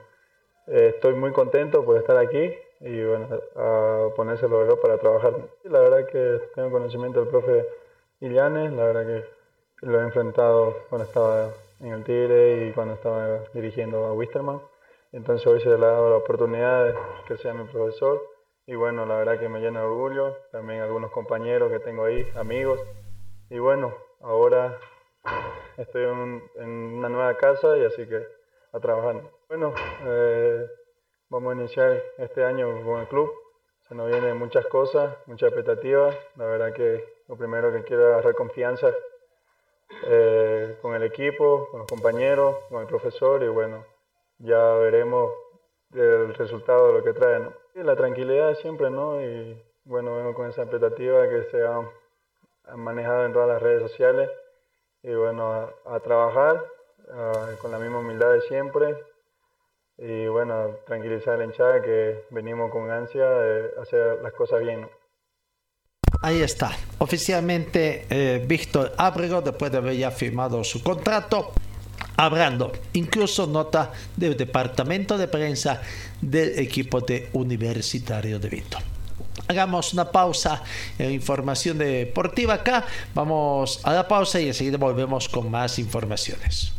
estoy muy contento por estar aquí y bueno, a ponérselo para trabajar. La verdad que tengo conocimiento del profe Ilianes, la verdad que lo he enfrentado cuando estaba en el Tigre y cuando estaba dirigiendo a Wisterman. Entonces hoy se le ha dado la oportunidad de que sea mi profesor y bueno, la verdad que me llena de orgullo, también algunos compañeros que tengo ahí, amigos. Y bueno, ahora estoy en, en, una nueva casa y así que a trabajar. Bueno, eh, vamos a iniciar este año con el club. Se nos vienen muchas cosas, muchas expectativas. La verdad que lo primero que quiero es agarrar confianza eh, con el equipo, con los compañeros, con el profesor y bueno, ya veremos el resultado de lo que trae. la tranquilidad siempre, ¿no? Y bueno, vengo con esa expectativa que se ha manejado en todas las redes sociales y bueno, a, trabajar con la misma humildad de siempre y bueno, tranquilizar a la hinchada que venimos con ansia de hacer las cosas bien. Ahí está, oficialmente eh, Víctor Ábrego, después de haber ya firmado su contrato, hablando, incluso nota del departamento de prensa del equipo de Universitario de Víctor. Hagamos una pausa en información deportiva acá. Vamos a la pausa y enseguida volvemos con más informaciones.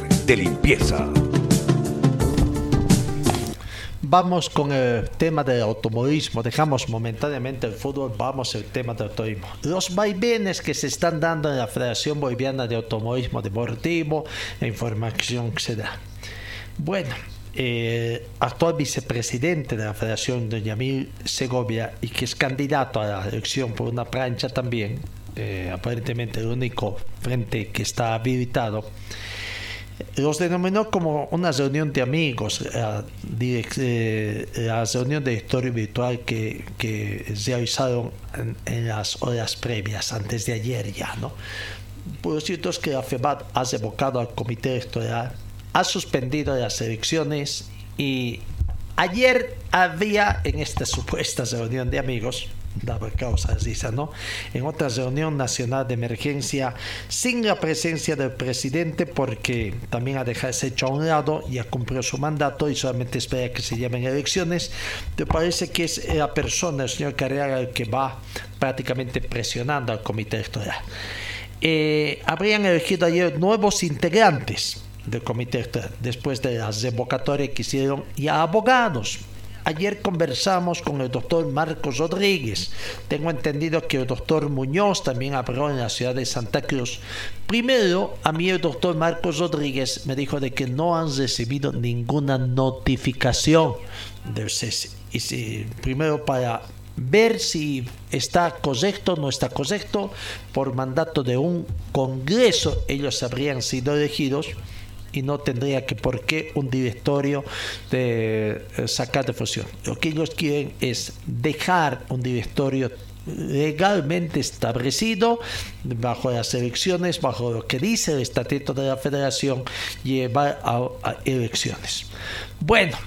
de limpieza! Vamos con el tema del automovilismo. Dejamos momentáneamente el fútbol, vamos al tema del automovilismo. Los vaivenes que se están dando en la Federación Boliviana de Automovilismo Deportivo, la información que se da. Bueno, eh, actual vicepresidente de la Federación, don Yamil Segovia, y que es candidato a la elección por una plancha también, eh, aparentemente el único frente que está habilitado, los denominó como una reunión de amigos, la, eh, la reunión de historia virtual que, que realizaron en, en, las horas previas, antes de ayer ya, ¿no? Por cierto es que la FEBAT ha revocado al comité electoral, ha suspendido las elecciones y ayer había en esta supuesta reunión de amigos daba causa risa, ¿no? En otra reunión nacional de emergencia, sin la presencia del presidente, porque también ha dejado hecho a un lado, ya cumplió su mandato y solamente espera que se llamen elecciones. Te parece que es la persona, el señor Carrera, el que va prácticamente presionando al comité electoral. Eh, habrían elegido ayer nuevos integrantes del comité electoral, después de las revocatorias que hicieron ya abogados Ayer conversamos con el doctor Marcos Rodríguez. Tengo entendido que el doctor Muñoz también habló en la ciudad de Santa Cruz. Primero, a mí el doctor Marcos Rodríguez me dijo de que no han recibido ninguna notificación del cese. Y si, primero para ver si está correcto o no está correcto, por mandato de un congreso ellos habrían sido elegidos y no tendría que por qué un directorio de eh, sacar de función. Lo que ellos quieren es dejar un directorio legalmente establecido bajo las elecciones, bajo lo que dice el estatuto de la federación, llevar a, a elecciones. Bueno,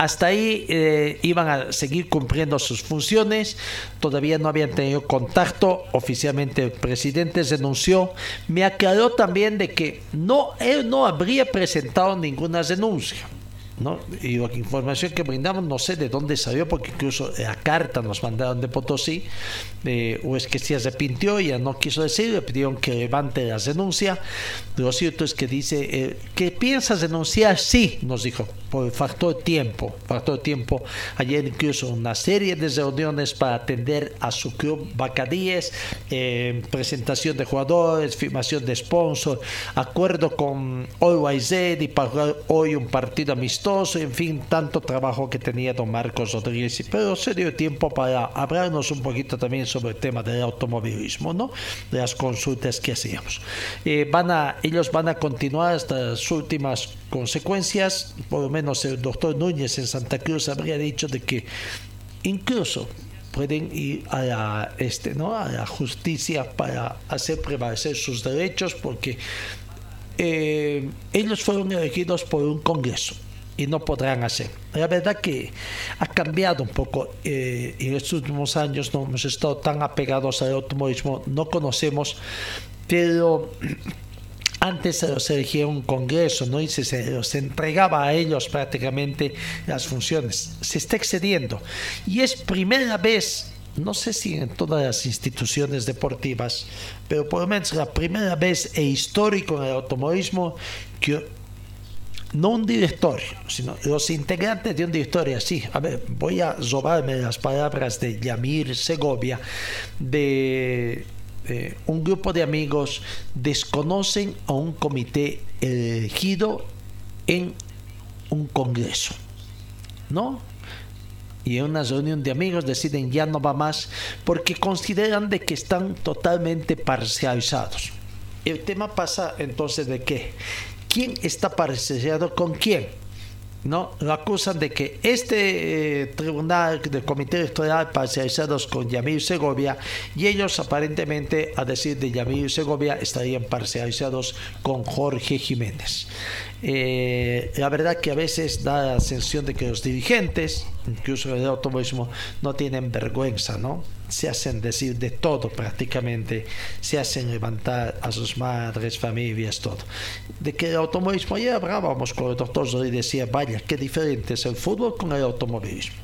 hasta ahí eh, iban a seguir cumpliendo sus funciones. Todavía no habían tenido contacto. Oficialmente el presidente denunció. Me aclaró también de que no, él no habría presentado ninguna denuncia. ¿No? Y la información que brindamos no sé de dónde salió, porque incluso la carta nos mandaron de Potosí, eh, o es que se arrepintió ya no quiso decir, le pidieron que levante la denuncia. Lo cierto es que dice, eh, ¿que piensas denunciar? Sí, nos dijo, por factor tiempo, factor tiempo. Ayer incluso una serie de reuniones para atender a su club Bacadíes, eh, presentación de jugadores, firmación de sponsor, acuerdo con OYZ y para hoy un partido amistoso, en fin, tanto trabajo que tenía don Marcos Rodríguez, pero se dio tiempo para hablarnos un poquito también sobre el tema del automovilismo, ¿no? Las consultas que hacíamos. Eh, van a, ellos van a continuar hasta las últimas consecuencias, por lo menos el doctor Núñez en Santa Cruz habría dicho de que incluso pueden ir a la, este, ¿no? a la justicia para hacer prevalecer sus derechos porque eh, ellos fueron elegidos por un Congreso y no podrán hacer. La verdad que ha cambiado un poco eh, en estos últimos años, no hemos estado tan apegados al automovilismo, no conocemos, pero antes se los elegía un congreso, ¿no? Y se, se los entregaba a ellos prácticamente las funciones. Se está excediendo. Y es primera vez, no sé si en todas las instituciones deportivas, pero por lo menos la primera vez e histórico en el automovilismo que no un directorio, sino los integrantes de un directorio, así, a ver, voy a robarme las palabras de Yamir Segovia, de un grupo de amigos desconocen a un comité elegido en un congreso, ¿no? Y en una reunión de amigos deciden ya no va más porque consideran de que están totalmente parcializados. El tema pasa entonces de que quién está parcializado con quién. ¿no? Lo acusan de que este eh, tribunal del comité electoral parcializados con Yamil Segovia y ellos aparentemente, a decir de Yamil Segovia, estarían parcializados con Jorge Jiménez. Eh, la verdad que a veces da la sensación de que los dirigentes, incluso el automovilismo, no tienen vergüenza, ¿no? Se hacen decir de todo prácticamente, se hacen levantar a sus madres, familias, todo. De que el automovilismo, ya hablábamos con el doctor y decía, vaya, qué diferente es el fútbol con el automovilismo.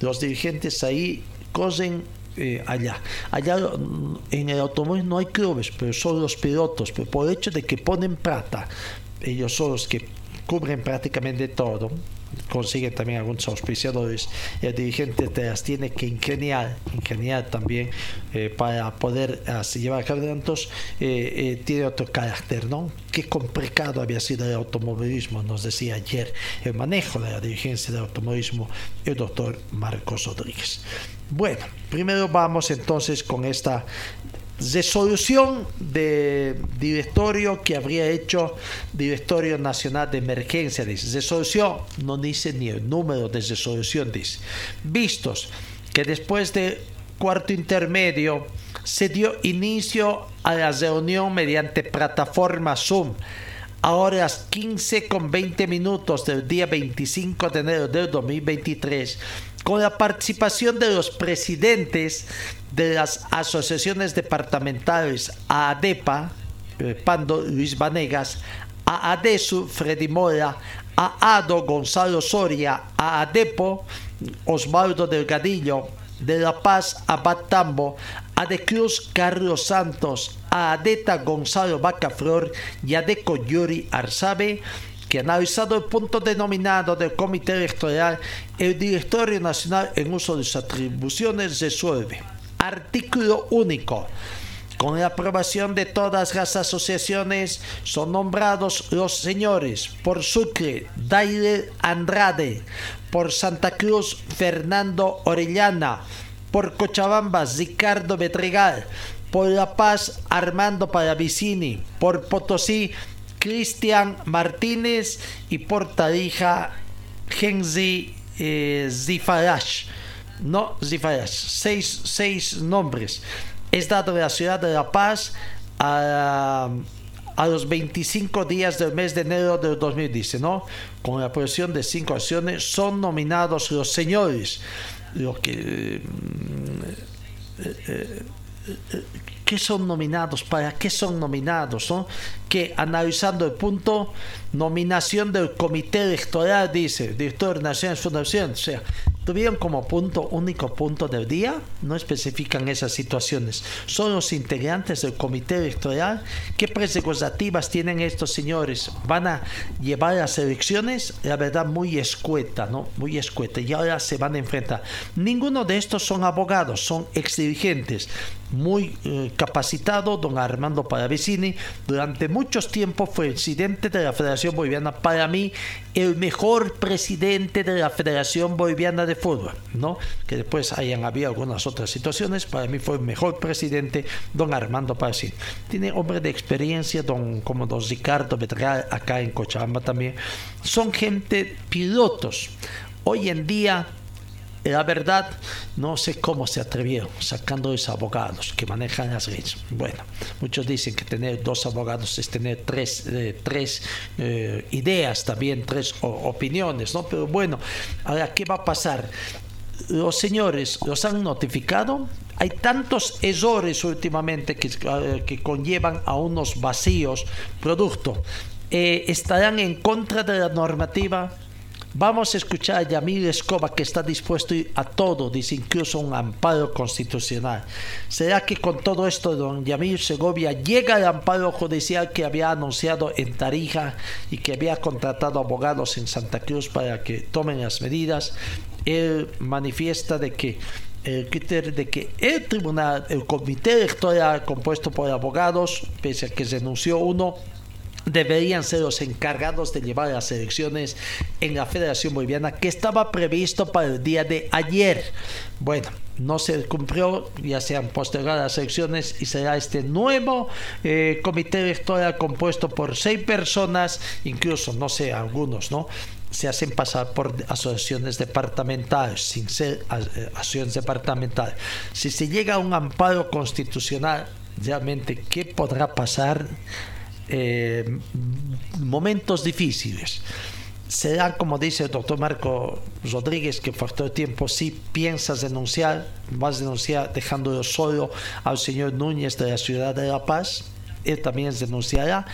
Los dirigentes ahí cosen eh, allá. Allá en el automovilismo no hay clubes, pero son los pilotos, pero por el hecho de que ponen plata, ellos son los que cubren prácticamente todo, consiguen también algunos auspiciadores, el dirigente te las tiene que ingeniar, ingeniar también eh, para poder así, llevar a cabo eventos, eh, eh, tiene otro carácter, ¿no? Qué complicado había sido el automovilismo, nos decía ayer el manejo de la dirigencia del automovilismo el doctor Marcos Rodríguez. Bueno, primero vamos entonces con esta resolución de directorio que habría hecho Directorio Nacional de Emergencia, dice. Resolución, no dice ni el número de resolución, dice. Vistos que después de cuarto intermedio se dio inicio a la reunión mediante plataforma Zoom a horas 15 con 20 minutos del día 25 de enero del 2023 con la participación de los presidentes de las asociaciones departamentales ADEPA, eh, Pando Luis Vanegas, AADESU Freddy Mora, AADO Gonzalo Soria, AADEPO Osvaldo Delgadillo, de La Paz Abad Tambo, Cruz Carlos Santos, AADETA Gonzalo Bacaflor y ADECO Yuri Arzabe que analizado el punto denominado del Comité Electoral, el Directorio Nacional en uso de sus atribuciones resuelve. Artículo único. Con la aprobación de todas las asociaciones son nombrados los señores por Sucre, Daire Andrade, por Santa Cruz, Fernando Orellana, por Cochabamba, Ricardo Betregal, por La Paz, Armando Paravicini, por Potosí, Cristian Martínez y por Tarija Genzi eh. No, Zifarash. Seis, seis nombres. Es dado de la ciudad de La Paz a, a los 25 días del mes de enero del 2010, ¿no? Con la aprobación de cinco acciones son nominados los señores, los que... Eh, eh, ¿Qué son nominados? ¿Para qué son nominados? ¿no? Analizando el punto, nominación del comité electoral, dice, director nacional fundación, o sea, tuvieron como punto, único punto del día, no especifican esas situaciones. Son los integrantes del comité electoral. ¿Qué prerrogativas tienen estos señores? ¿Van a llevar las elecciones? La verdad, muy escueta, ¿no? Muy escueta. Y ahora se van a enfrentar. Ninguno de estos son abogados, son ex dirigentes. Muy eh, capacitado, don Armando Paravicini, durante muchos tiempos fue presidente de la Federación Boliviana. Para mí, el mejor presidente de la Federación Boliviana de Fútbol, ¿no? Que después hayan habido algunas otras situaciones, para mí fue el mejor presidente, don Armando Paravicini. Tiene hombre de experiencia, don, como don Ricardo Betral, acá en Cochabamba también. Son gente pilotos. Hoy en día la verdad, no sé cómo se atrevieron sacando esos abogados que manejan las leyes. Bueno, muchos dicen que tener dos abogados es tener tres, eh, tres eh, ideas, también tres opiniones, ¿no? Pero bueno, ahora, ¿qué va a pasar? Los señores los han notificado. Hay tantos errores últimamente que, eh, que conllevan a unos vacíos producto. estarán en contra de la normativa Vamos a escuchar a Yamil Escoba que está dispuesto a todo, dice incluso un amparo constitucional. ¿Será que con todo esto don Yamil Segovia llega al amparo judicial que había anunciado en Tarija y que había contratado abogados en Santa Cruz para que tomen las medidas? Él manifiesta de que el el tribunal, el comité electoral compuesto por abogados, pese a que denunció uno, deberían ser los encargados de llevar las elecciones en la Federación Boliviana que estaba previsto para el día de ayer. Bueno, no se cumplió, ya se han postergado las elecciones y será este nuevo eh, comité electoral compuesto por seis personas, incluso, no sé, algunos, ¿no? se hacen pasar por asociaciones departamentales, sin ser eh, asociaciones departamentales. Si se llega a un amparo constitucional, realmente, ¿qué podrá pasar? Eh, momentos difíciles. Será como dice el doctor Marco Rodríguez, que todo tiempo, si piensas denunciar, vas a denunciar dejándolo solo al señor Núñez de la ciudad de La Paz, él también denunciará,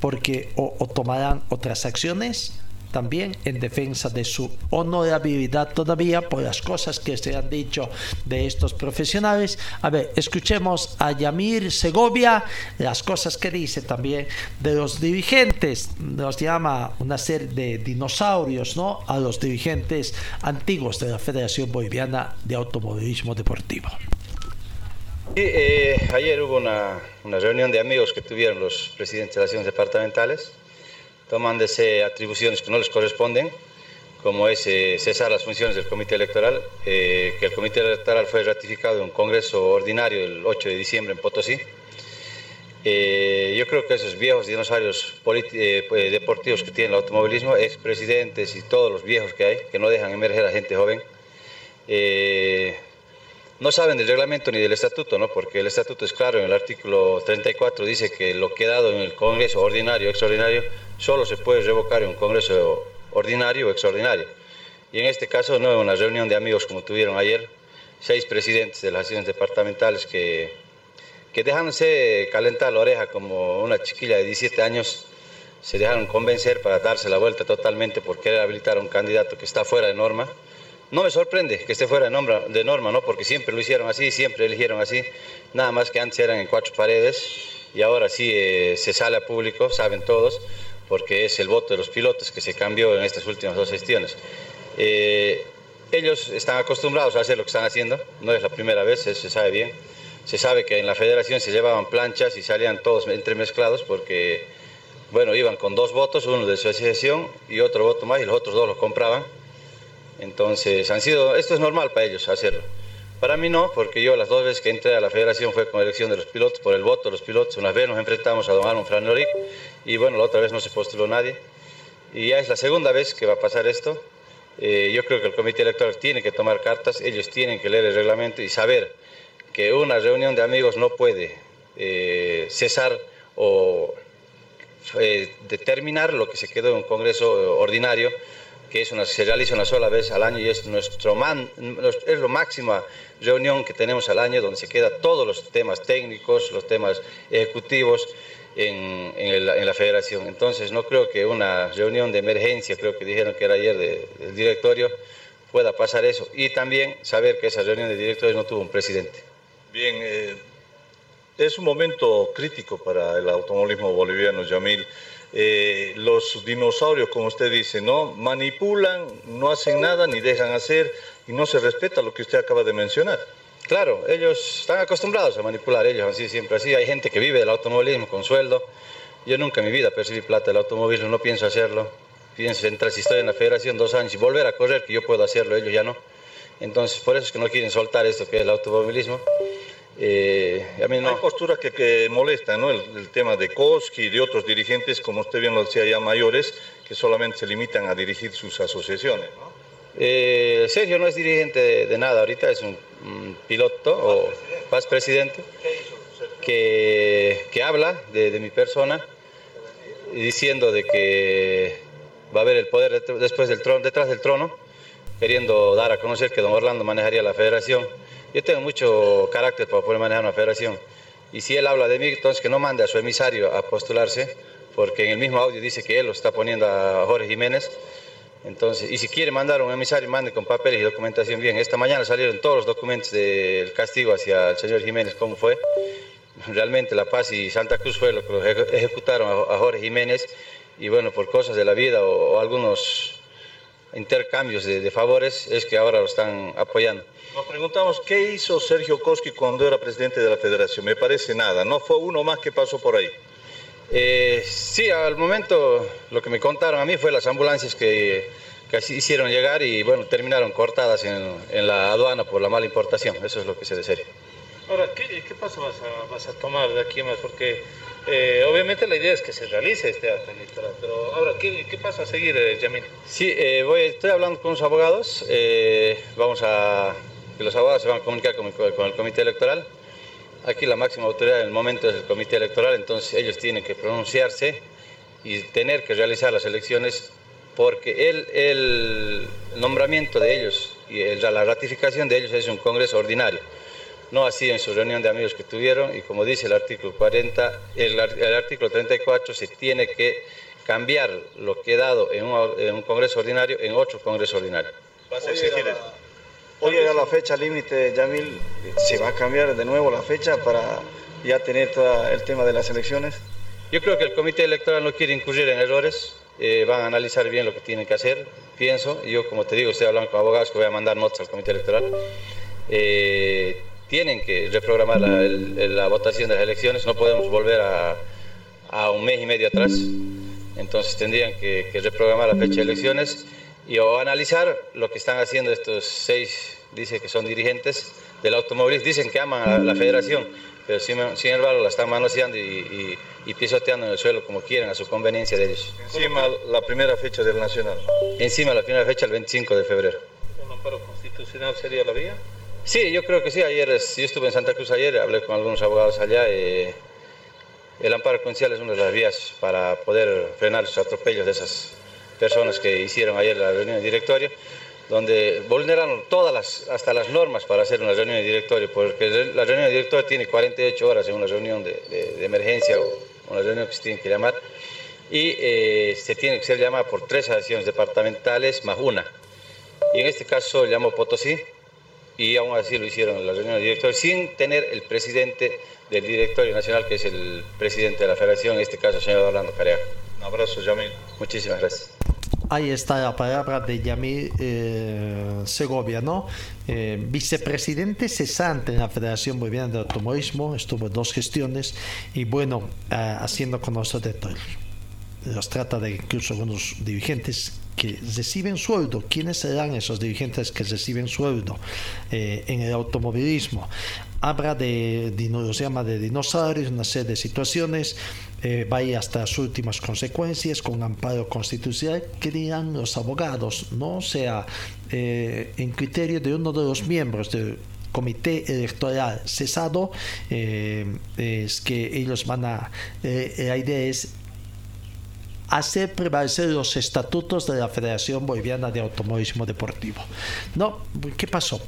porque o, tomarán otras acciones también en defensa de su honorabilidad todavía por las cosas que se han dicho de estos profesionales. A ver, escuchemos a Yamir Segovia, las cosas que dice también de los dirigentes. Nos llama una serie de dinosaurios, ¿no? A los dirigentes antiguos de la Federación Boliviana de Automovilismo Deportivo. eh, ayer hubo una, una, reunión de amigos que tuvieron los presidentes de las acciones departamentales, tomándose atribuciones que no les corresponden, como es eh, cesar las funciones del comité electoral, eh, que el comité electoral fue ratificado en un congreso ordinario el 8 de diciembre en Potosí. Eh, yo creo que esos viejos dinosaurios deportivos que tiene el automovilismo, expresidentes y todos los viejos que hay, que no dejan emerger a gente joven, no saben del reglamento ni del estatuto, ¿no? porque el estatuto es claro, en el artículo 34 dice que lo quedado en el Congreso ordinario o extraordinario solo se puede revocar en un Congreso ordinario o extraordinario. Y en este caso, no en una reunión de amigos como tuvieron ayer, seis presidentes de las acciones departamentales que, que dejándose calentar la oreja como una chiquilla de 17 años, se dejaron convencer para darse la vuelta totalmente por querer habilitar a un candidato que está fuera de norma no me sorprende que esté fuera de norma, de norma, ¿no? porque siempre lo hicieron así, siempre eligieron así, nada más que antes eran en cuatro paredes y ahora sí eh, se sale a público, saben todos, porque es el voto de los pilotos que se cambió en estas últimas dos gestiones. Eh, ellos están acostumbrados a hacer lo que están haciendo, no es la primera vez, se sabe bien. Se sabe que en la federación se llevaban planchas y salían todos entremezclados porque, bueno, iban con dos votos, uno de su asociación y otro voto más y los otros dos los compraban entonces, han sido, esto es normal para ellos hacerlo. Para mí no, porque yo las dos veces que entré a la federación fue con elección de los pilotos, por el voto de los pilotos. Una vez nos enfrentamos a don Armand Franoric y bueno, la otra vez no se postuló nadie. Y ya es la segunda vez que va a pasar esto. Eh, yo creo que el comité electoral tiene que tomar cartas, ellos tienen que leer el reglamento y saber que una reunión de amigos no puede eh, cesar o eh, determinar lo que se quedó en un congreso ordinario que se realiza una sola vez al año y es, nuestro es la máxima reunión que tenemos al año donde se quedan todos los temas técnicos, los temas ejecutivos en, en, en, la federación. Entonces no creo que una reunión de emergencia, creo que dijeron que era ayer del directorio, pueda pasar eso. Y también saber que esa reunión de directores no tuvo un presidente. Bien, eh, es un momento crítico para el automovilismo boliviano, Yamil. Eh, los dinosaurios, como usted dice, ¿no? Manipulan, no hacen nada ni dejan hacer y no se respeta lo que usted acaba de mencionar. Claro, ellos están acostumbrados a manipular, ellos así siempre así. Hay gente que vive del automovilismo con sueldo. Yo nunca en mi vida percibí plata del automovilismo, no pienso hacerlo. Pienso entrar, si estoy en la federación dos años y volver a correr, que yo puedo hacerlo, ellos ya no. Entonces, por eso es que no quieren soltar esto que es el automovilismo. Eh, a mí no. Hay posturas que, que molestan, ¿no? El, el, tema de Koski y de otros dirigentes, como usted bien lo decía, ya mayores, que solamente se limitan a dirigir sus asociaciones. ¿no? Eh, Sergio no es dirigente de, de, nada ahorita, es un, un piloto o paz presidente que, que habla de, de, mi persona diciendo de que va a haber el poder después del trono, detrás del trono, queriendo dar a conocer que don Orlando manejaría la federación yo tengo mucho carácter para poder manejar una federación. Y si él habla de mí, entonces que no mande a su emisario a postularse, porque en el mismo audio dice que él lo está poniendo a Jorge Jiménez. Entonces, y si quiere mandar a un emisario, mande con papeles y documentación bien. Esta mañana salieron todos los documentos del castigo hacia el señor Jiménez, cómo fue. Realmente La Paz y Santa Cruz fue lo que ejecutaron a Jorge Jiménez. Y bueno, por cosas de la vida o, o algunos intercambios de, de favores, es que ahora lo están apoyando. Nos preguntamos qué hizo Sergio Koski cuando era presidente de la federación. Me parece nada, no fue uno más que pasó por ahí. Eh, sí, al momento lo que me contaron a mí fue las ambulancias que, que hicieron llegar y bueno, terminaron cortadas en, en, la aduana por la mala importación. Eso es lo que sé de serio. Ahora, ¿qué, qué paso vas a, vas a, tomar de aquí más? Porque eh, obviamente la idea es que se realice este acto electoral, pero ahora, ¿qué, qué paso a seguir, eh, Yamil? Sí, eh, voy, estoy hablando con los abogados. Eh, vamos a que los abogados se van a comunicar con, con, el comité electoral. Aquí la máxima autoridad en el momento es el comité electoral, entonces ellos tienen que pronunciarse y tener que realizar las elecciones porque el, el nombramiento de ellos y el, la ratificación de ellos es un congreso ordinario. No así en su reunión de amigos que tuvieron y como dice el artículo 40, el, el artículo 34 se tiene que cambiar lo que he dado en un, en un Congreso ordinario en otro Congreso ordinario. ¿Vas a exigir eso? Hoy llega la fecha límite, Yamil, ¿se va a cambiar de nuevo la fecha para ya tener todo el tema de las elecciones? Yo creo que el comité electoral no quiere incurrir en errores, eh, van a analizar bien lo que tienen que hacer, pienso, yo como te digo, estoy hablando con abogados que voy a mandar notas al comité electoral. Eh, tienen que reprogramar la, votación de las elecciones, no podemos volver a, a un mes y medio atrás, entonces tendrían que, que reprogramar la fecha de elecciones y o analizar lo que están haciendo estos seis, dice que son dirigentes del automovilismo, dicen que aman a la federación, pero sin, sin embargo la están manoseando y, y- y pisoteando en el suelo como quieren, a su conveniencia de ellos. Encima la primera fecha del Nacional. Encima la primera fecha, el 25 de febrero. ¿Un amparo constitucional sería la vía? Sí, yo creo que sí. Ayer, yo estuve en Santa Cruz ayer, hablé con algunos abogados allá. eh, el amparo constitucional es una de las vías para poder frenar los atropellos de esas personas que hicieron ayer la reunión de directorio, donde vulneraron todas las, hasta las normas para hacer una reunión de directorio, porque la reunión de directorio tiene 48 horas en una reunión de, de- de emergencia o una reunión que se tiene que llamar, y eh, se tiene que ser llamada por tres acciones departamentales más una. Y en este caso llamó Potosí, y aún así lo hicieron en la reunión de directorio sin tener el presidente del directorio nacional, que es el presidente de la federación, en este caso el señor Orlando Careaga. Un abrazo, Yamil. Muchísimas gracias. Ahí está la palabra de Yamil eh, Segovia, ¿no? Eh, vicepresidente cesante en la Federación Boliviana de Automovilismo, estuvo en dos gestiones y bueno, ah, haciendo conocer de todo. Los trata de incluso algunos dirigentes que reciben sueldo. ¿Quiénes serán esos dirigentes que reciben sueldo eh, en el automovilismo? Habla de, se llama de dinosaurios, una serie de situaciones, eh, va hasta las últimas consecuencias con amparo constitucional que dirán los abogados, no O sea eh, en criterio de uno de los miembros del comité electoral cesado, eh, es que ellos van a, eh, la idea es hacer prevalecer los estatutos de la Federación Boliviana de Automovilismo Deportivo. No, ¿qué pasó?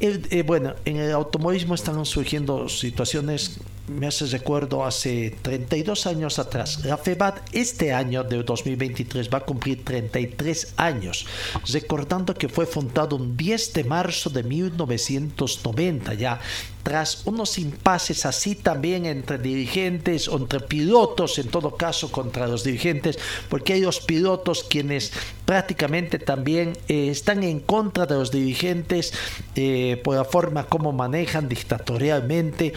Eh, bueno, en el automovilismo están surgiendo situaciones, me hace recuerdo hace 32 años atrás. La FEBAT este año de 2023 va a cumplir 33 años, recordando que fue fundado un 10 de marzo de 1990 ya tras unos impases así también entre dirigentes entre pilotos, en todo caso contra los dirigentes, porque hay los pilotos quienes prácticamente también eh, están en contra de los dirigentes eh, por la forma como manejan dictatorialmente.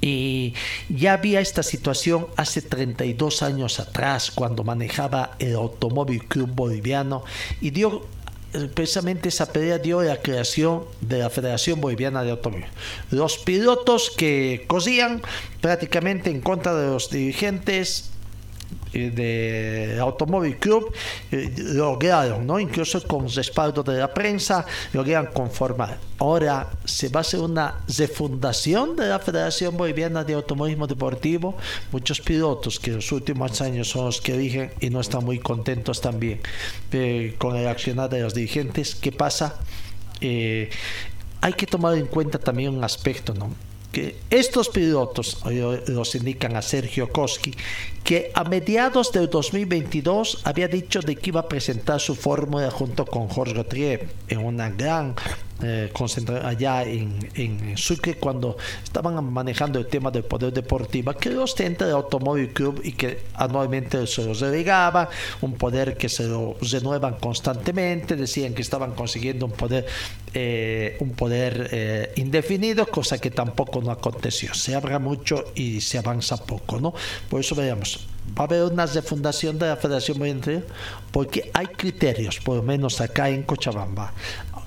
Y ya había esta situación hace 32 años atrás, cuando manejaba el Automóvil Club Boliviano y dio eh, precisamente esa pelea dio la creación de la Federación Boliviana de Automóvil. Los pilotos que cosían prácticamente en contra de los dirigentes eh, del Automóvil Club eh, lograron, ¿no? incluso con respaldo de la prensa, lograron conformar. Ahora se va a hacer una refundación de la Federación Boliviana de Automovilismo Deportivo. Muchos pilotos que en los últimos años son los que dirigen y no están muy contentos también eh, con el accionar de los dirigentes. ¿Qué pasa? Eh, hay que tomar en cuenta también un aspecto, ¿no? que estos pilotos, los indican a Sergio Koski, que a mediados del 2022 había dicho de que iba a presentar su fórmula junto con Jorge Gautier en una gran eh, allá en, en Sucre cuando estaban manejando el tema del poder deportivo que lo ostenta el Automóvil Club y que anualmente se los delegaba, un poder que se lo renuevan constantemente, decían que estaban consiguiendo un poder eh, un poder eh, indefinido, cosa que tampoco no aconteció. Se habla mucho y se avanza poco, ¿no? Por eso veamos, va a haber una refundación de la Federación Boliviana porque hay criterios, por lo menos acá en Cochabamba,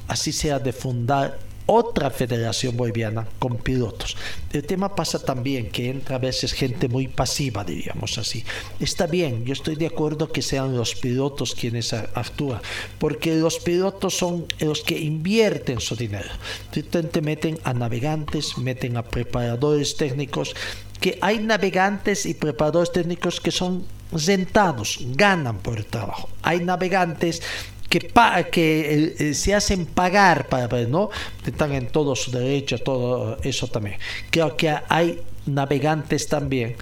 así sea de fundar otra federación boliviana con pilotos. El tema pasa también que entra a veces gente muy pasiva, diríamos así. Está bien, yo estoy de acuerdo que sean los pilotos quienes actúan, porque los pilotos son los que invierten su dinero. Entonces meten a navegantes, meten a preparadores técnicos, que hay navegantes y preparadores técnicos que son rentados, ganan por el trabajo. Hay navegantes que, eh, eh, se hacen pagar para ¿no? Están en todo su derecho, todo eso también. Creo que hay navegantes también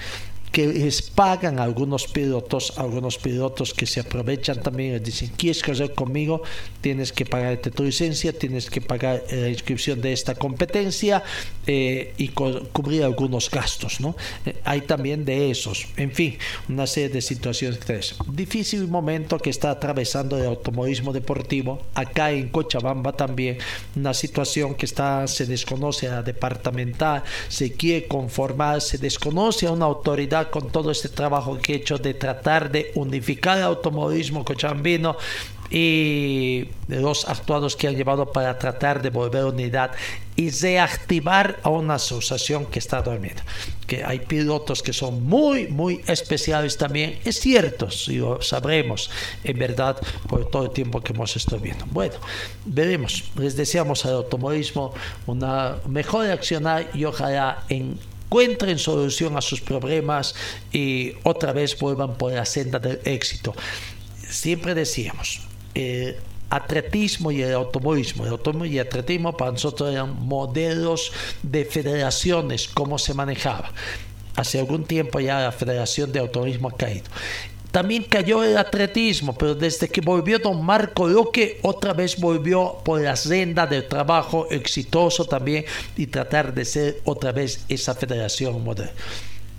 que les pagan algunos pilotos, algunos pilotos que se aprovechan también y dicen, ¿quieres correr conmigo? Tienes que pagar tu licencia, tienes que pagar la inscripción de esta competencia eh, y cubrir algunos gastos, ¿no? Eh, hay también de esos, en fin, una serie de situaciones. Difícil momento que está atravesando el automovilismo deportivo, acá en Cochabamba también, una situación que está, se desconoce a la departamental, se quiere conformar, se desconoce a una autoridad con todo este trabajo que he hecho de tratar de unificar el automovilismo cochambino y los actuados que han llevado para tratar de volver unidad y reactivar a una asociación que está durmiendo. Que hay pilotos que son muy, muy especiales también, es cierto, si lo sabremos en verdad por todo el tiempo que hemos estado viendo. Bueno, veremos. Les deseamos al automovilismo una mejor accionar y ojalá en encuentren solución a sus problemas y otra vez vuelvan por la senda del éxito. Siempre decíamos, el atletismo y el automovilismo. El automovilismo y el atletismo para nosotros eran modelos de federaciones, cómo se manejaba. Hace algún tiempo ya la Federación de Automovilismo ha caído. También cayó el atletismo, pero desde que volvió don Marco Roque, otra vez volvió por la senda del trabajo exitoso también y tratar de ser otra vez esa federación moderna.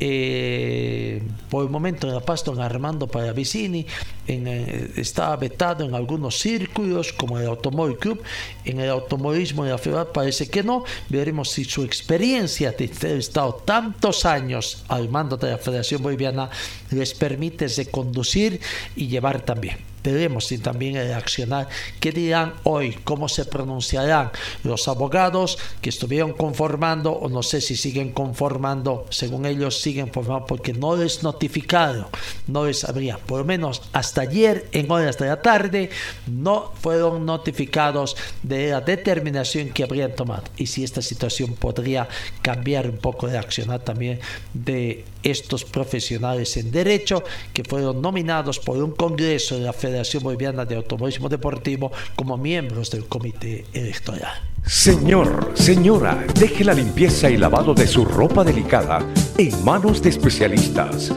Eh, por el momento en La Paz, don Armando Paravicini en, eh, vetado en algunos círculos, como el Automóvil Club. En el automovilismo de la ciudad parece que no. Veremos si su experiencia de haber estado tantos años al mando de la Federación Boliviana les permite conducir y llevar también veremos si también reaccionar. ¿Qué dirán hoy? ¿Cómo se pronunciarán los abogados que estuvieron conformando o no sé si siguen conformando? Según ellos siguen formando porque no les notificaron, no les habría, por lo menos hasta ayer en horas de la tarde, no fueron notificados de la determinación que habrían tomado y si esta situación podría cambiar un poco de accionar también de estos profesionales en derecho que fueron nominados por un congreso de la Federación Boliviana de Automovilismo Deportivo como miembros del comité electoral. Señor, señora, deje la limpieza y lavado de su ropa delicada en manos de especialistas.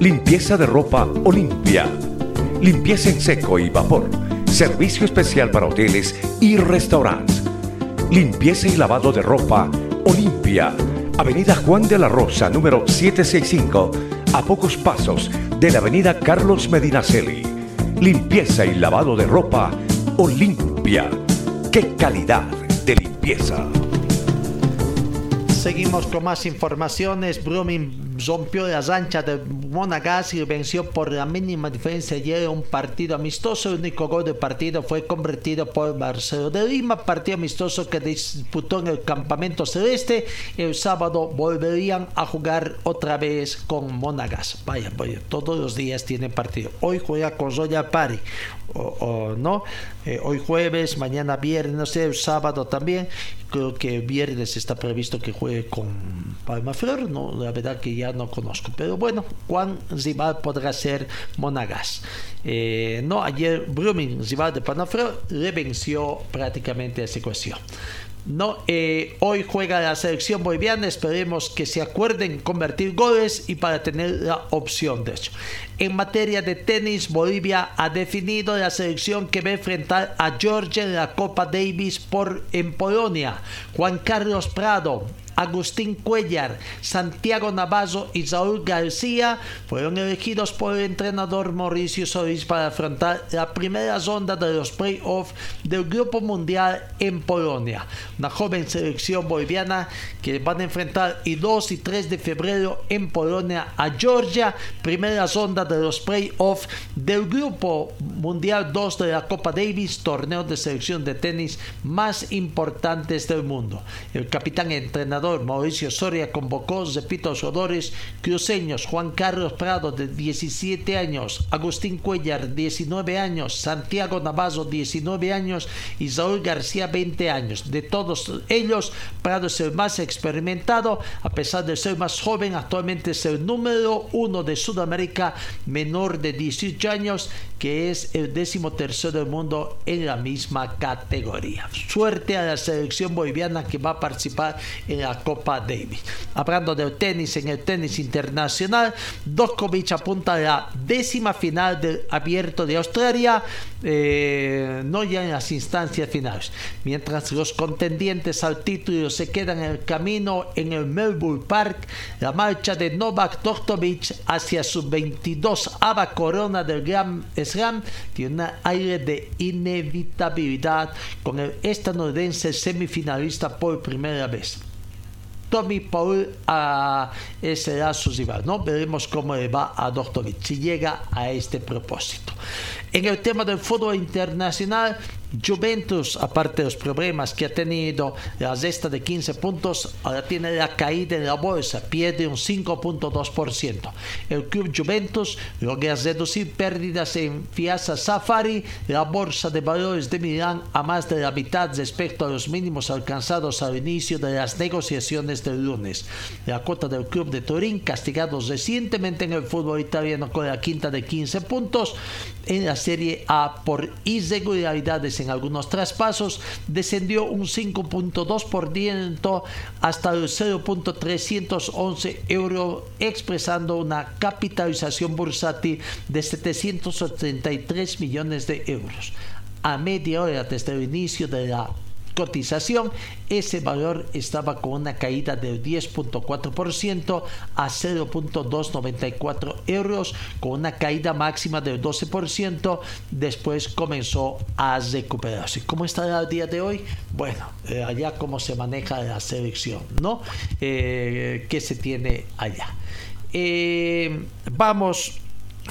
Limpieza de ropa Olimpia. Limpieza en seco y vapor. Servicio especial para hoteles y restaurantes. Limpieza y lavado de ropa Olimpia Avenida Juan de la Rosa, número 765, a pocos pasos de la Avenida Carlos Medinaceli. Limpieza y lavado de ropa Olimpia. ¡Qué calidad de limpieza! Seguimos con más informaciones. Rompió las anchas de Monagas y venció por la mínima diferencia ayer un partido amistoso. El único gol del partido fue convertido por Marcelo de Lima, partido amistoso que disputó en el campamento celeste. El sábado volverían a jugar otra vez con Monagas. Vaya, vaya, todos los días tienen partido. Hoy juega con Royal Party o, no. Eh, hoy jueves, mañana viernes, no sé, sábado también. Creo que viernes está previsto que juegue con Palma Flor. No, la verdad que ya no conozco. Pero bueno, Juan rival podrá ser Monagas. Eh, no, ayer Brumming, rival de Palma Flor, le venció prácticamente esa cuestión. No, eh, hoy juega la selección boliviana, esperemos que se acuerden convertir goles y para tener la opción de hecho. En materia de tenis, Bolivia ha definido la selección que va a enfrentar a Georgia en la Copa Davis por, en Polonia. Juan Carlos Prado, Agustín Cuellar, Santiago Navazo y Saúl García fueron elegidos por el entrenador Mauricio Solís para afrontar la primera ronda de los playoffs del Grupo Mundial en Polonia. Una joven selección boliviana que van a enfrentar el 2 y 3 de febrero en Polonia a Georgia, primera ronda de los playoffs del Grupo Mundial 2 de la Copa Davis, torneo de selección de tenis más importantes del mundo. El capitán entrenador Mauricio Soria convocó, repito, los jugadores cruceños Juan Carlos Prado de 17 años, Agustín Cuellar 19 años, Santiago Navazo 19 años y Saúl García 20 años. De todos ellos, Prado es el más experimentado, a pesar de ser más joven, actualmente es el número uno de Sudamérica, menor de 18 años, que es el décimo tercero del mundo en la misma categoría. Suerte a la selección boliviana que va a participar en la Copa Davis. Hablando del tenis, en el tenis internacional, Djokovic apunta a la décima final del Abierto de Australia, eh, no ya en las instancias finales. Mientras los contendientes al título se quedan en el camino en el Melbourne Park, la marcha de Novak Djokovic hacia su 22 ava corona del Grand Tiene un aire de inevitabilidad con el estadounidense semifinalista por primera vez. Tommy Paul a, será su rival, ¿no? Veremos cómo le va a Djokovic si llega a este propósito. En el tema del fútbol internacional, Juventus, aparte de los problemas que ha tenido, la cesta de 15 puntos, ahora tiene la caída en la bolsa, pierde un 5.2%. El club Juventus logra reducir pérdidas en Fiasa Safari, la bolsa de valores de Milán, a más de la mitad respecto a los mínimos alcanzados al inicio de las negociaciones del lunes. La cuota del club de Turín, castigado recientemente en el fútbol italiano con la quinta de 15 puntos, en la Serie A por irregularidades en algunos traspasos, descendió un 5.2% hasta el 0.311 euros, expresando una capitalización bursátil de 783 millones de euros. A media hora desde el inicio de la cotización, ese valor estaba con una caída del 10.4% a 0.294 euros, con una caída máxima del 12%. Después comenzó a recuperarse. ¿Cómo está el día de hoy? Bueno, eh, allá cómo se maneja la selección, ¿no? Eh, ¿Qué se tiene allá? Eh, vamos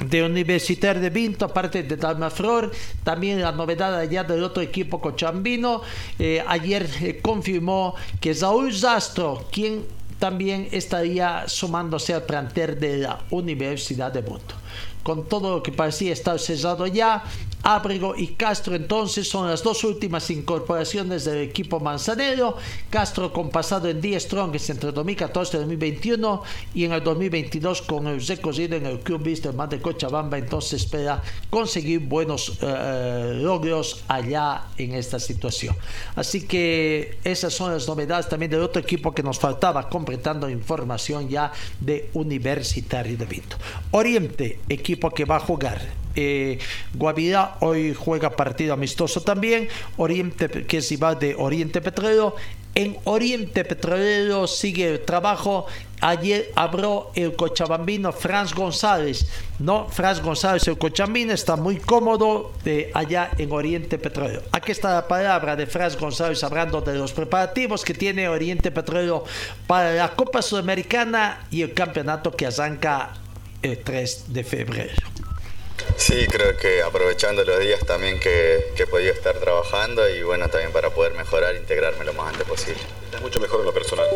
de Universitario de Vinto, aparte de Dalma Flor, también la novedad allá del otro equipo cochambino. Eh, ayer eh, confirmó que Saúl Zastro, quien también estaría sumándose al plantel de la Universidad de Vinto con todo lo que parecía estar cesado ya. Ábrego y Castro entonces son las dos últimas incorporaciones del equipo manzanero. Castro con pasado en 10 Strongest entre 2014 y 2021 y en el 2022 con el recorrido en el Club Más de Cochabamba entonces espera conseguir buenos eh, logros allá en esta situación. Así que esas son las novedades también del otro equipo que nos faltaba completando información ya de Universitario de Vinto. Oriente, equipo que va a jugar eh, Guavirá hoy juega partido amistoso también. Oriente, que es va de Oriente Petrolero. En Oriente Petrolero sigue el trabajo. Ayer abrió el cochabambino Franz González. No, Franz González, el cochabambino, está muy cómodo de allá en Oriente Petrolero. Aquí está la palabra de Franz González hablando de los preparativos que tiene Oriente Petrolero para la Copa Sudamericana y el campeonato que arranca el 3 de febrero. Sí, creo que aprovechando los días también que, que he podido estar trabajando y bueno, también para poder mejorar, integrarme lo más antes posible. ¿Estás mucho mejor en lo personal?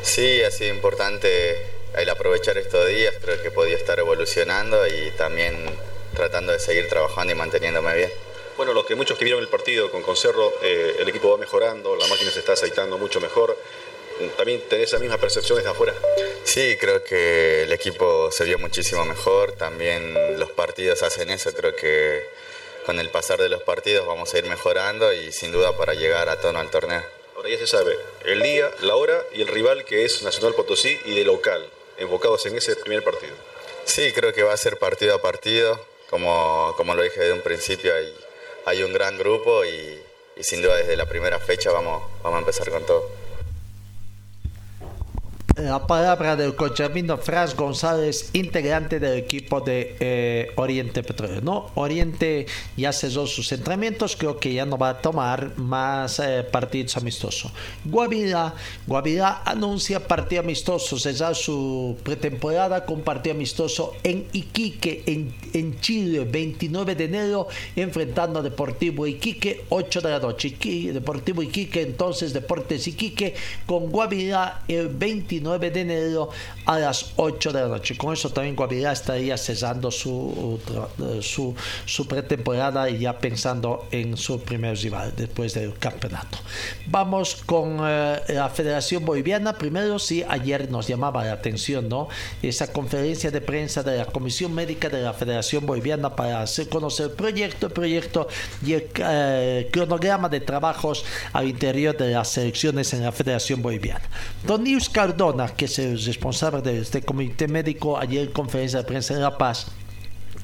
Sí, ha sido importante el aprovechar estos días, creo que he podido estar evolucionando y también tratando de seguir trabajando y manteniéndome bien. Bueno, los que muchos que vieron el partido con Concerro, eh, el equipo va mejorando, la máquina se está aceitando mucho mejor también tenés esa misma percepción desde afuera. Sí, creo que el equipo se vio muchísimo mejor, también los partidos hacen eso, creo que con el pasar de los partidos vamos a ir mejorando y sin duda para llegar a tono al torneo. Ahora ya se sabe el día, la hora y el rival que es Nacional Potosí y de local, enfocados en ese primer partido. Sí, creo que va a ser partido a partido, como, como lo dije desde un principio, hay, hay un gran grupo y, y sin duda desde la primera fecha vamos, vamos a empezar con todo la palabra del cochabino Fras González, integrante del equipo de eh, Oriente Petróleo. ¿no? Oriente ya cesó sus entrenamientos, creo que ya no va a tomar más eh, partidos amistosos. Guavirá, Guavirá anuncia partido amistoso, cesar su pretemporada con partido amistoso en Iquique, en, en Chile, 29 de enero, enfrentando a Deportivo Iquique, 8 de la noche. Deportivo Iquique, entonces Deportes Iquique, con Guavirá el 29 29 de enero a las 8 de la noche. Con eso también Guavirá estaría cesando su, su, su pretemporada y ya pensando en su primer rival después del campeonato. Vamos con eh, la Federación Boliviana. Primero, sí, ayer nos llamaba la atención, ¿no? Esa conferencia de prensa de la Comisión Médica de la Federación Boliviana para hacer conocer proyecto, proyecto y el eh, cronograma de trabajos al interior de las elecciones en la Federación Boliviana. Don Nius Cardona, que es el responsable de este comité médico, ayer en conferencia de prensa en La Paz,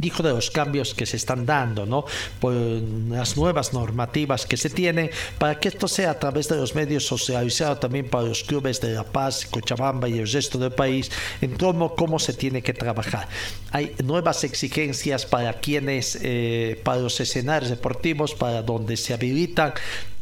dijo de los cambios que se están dando, ¿no? Por las nuevas normativas que se tienen para que esto sea a través de los medios socializados también para los clubes de La Paz, Cochabamba y el resto del país en cómo, cómo se tiene que trabajar. Hay nuevas exigencias para quienes, eh, para los escenarios deportivos, para donde se habilitan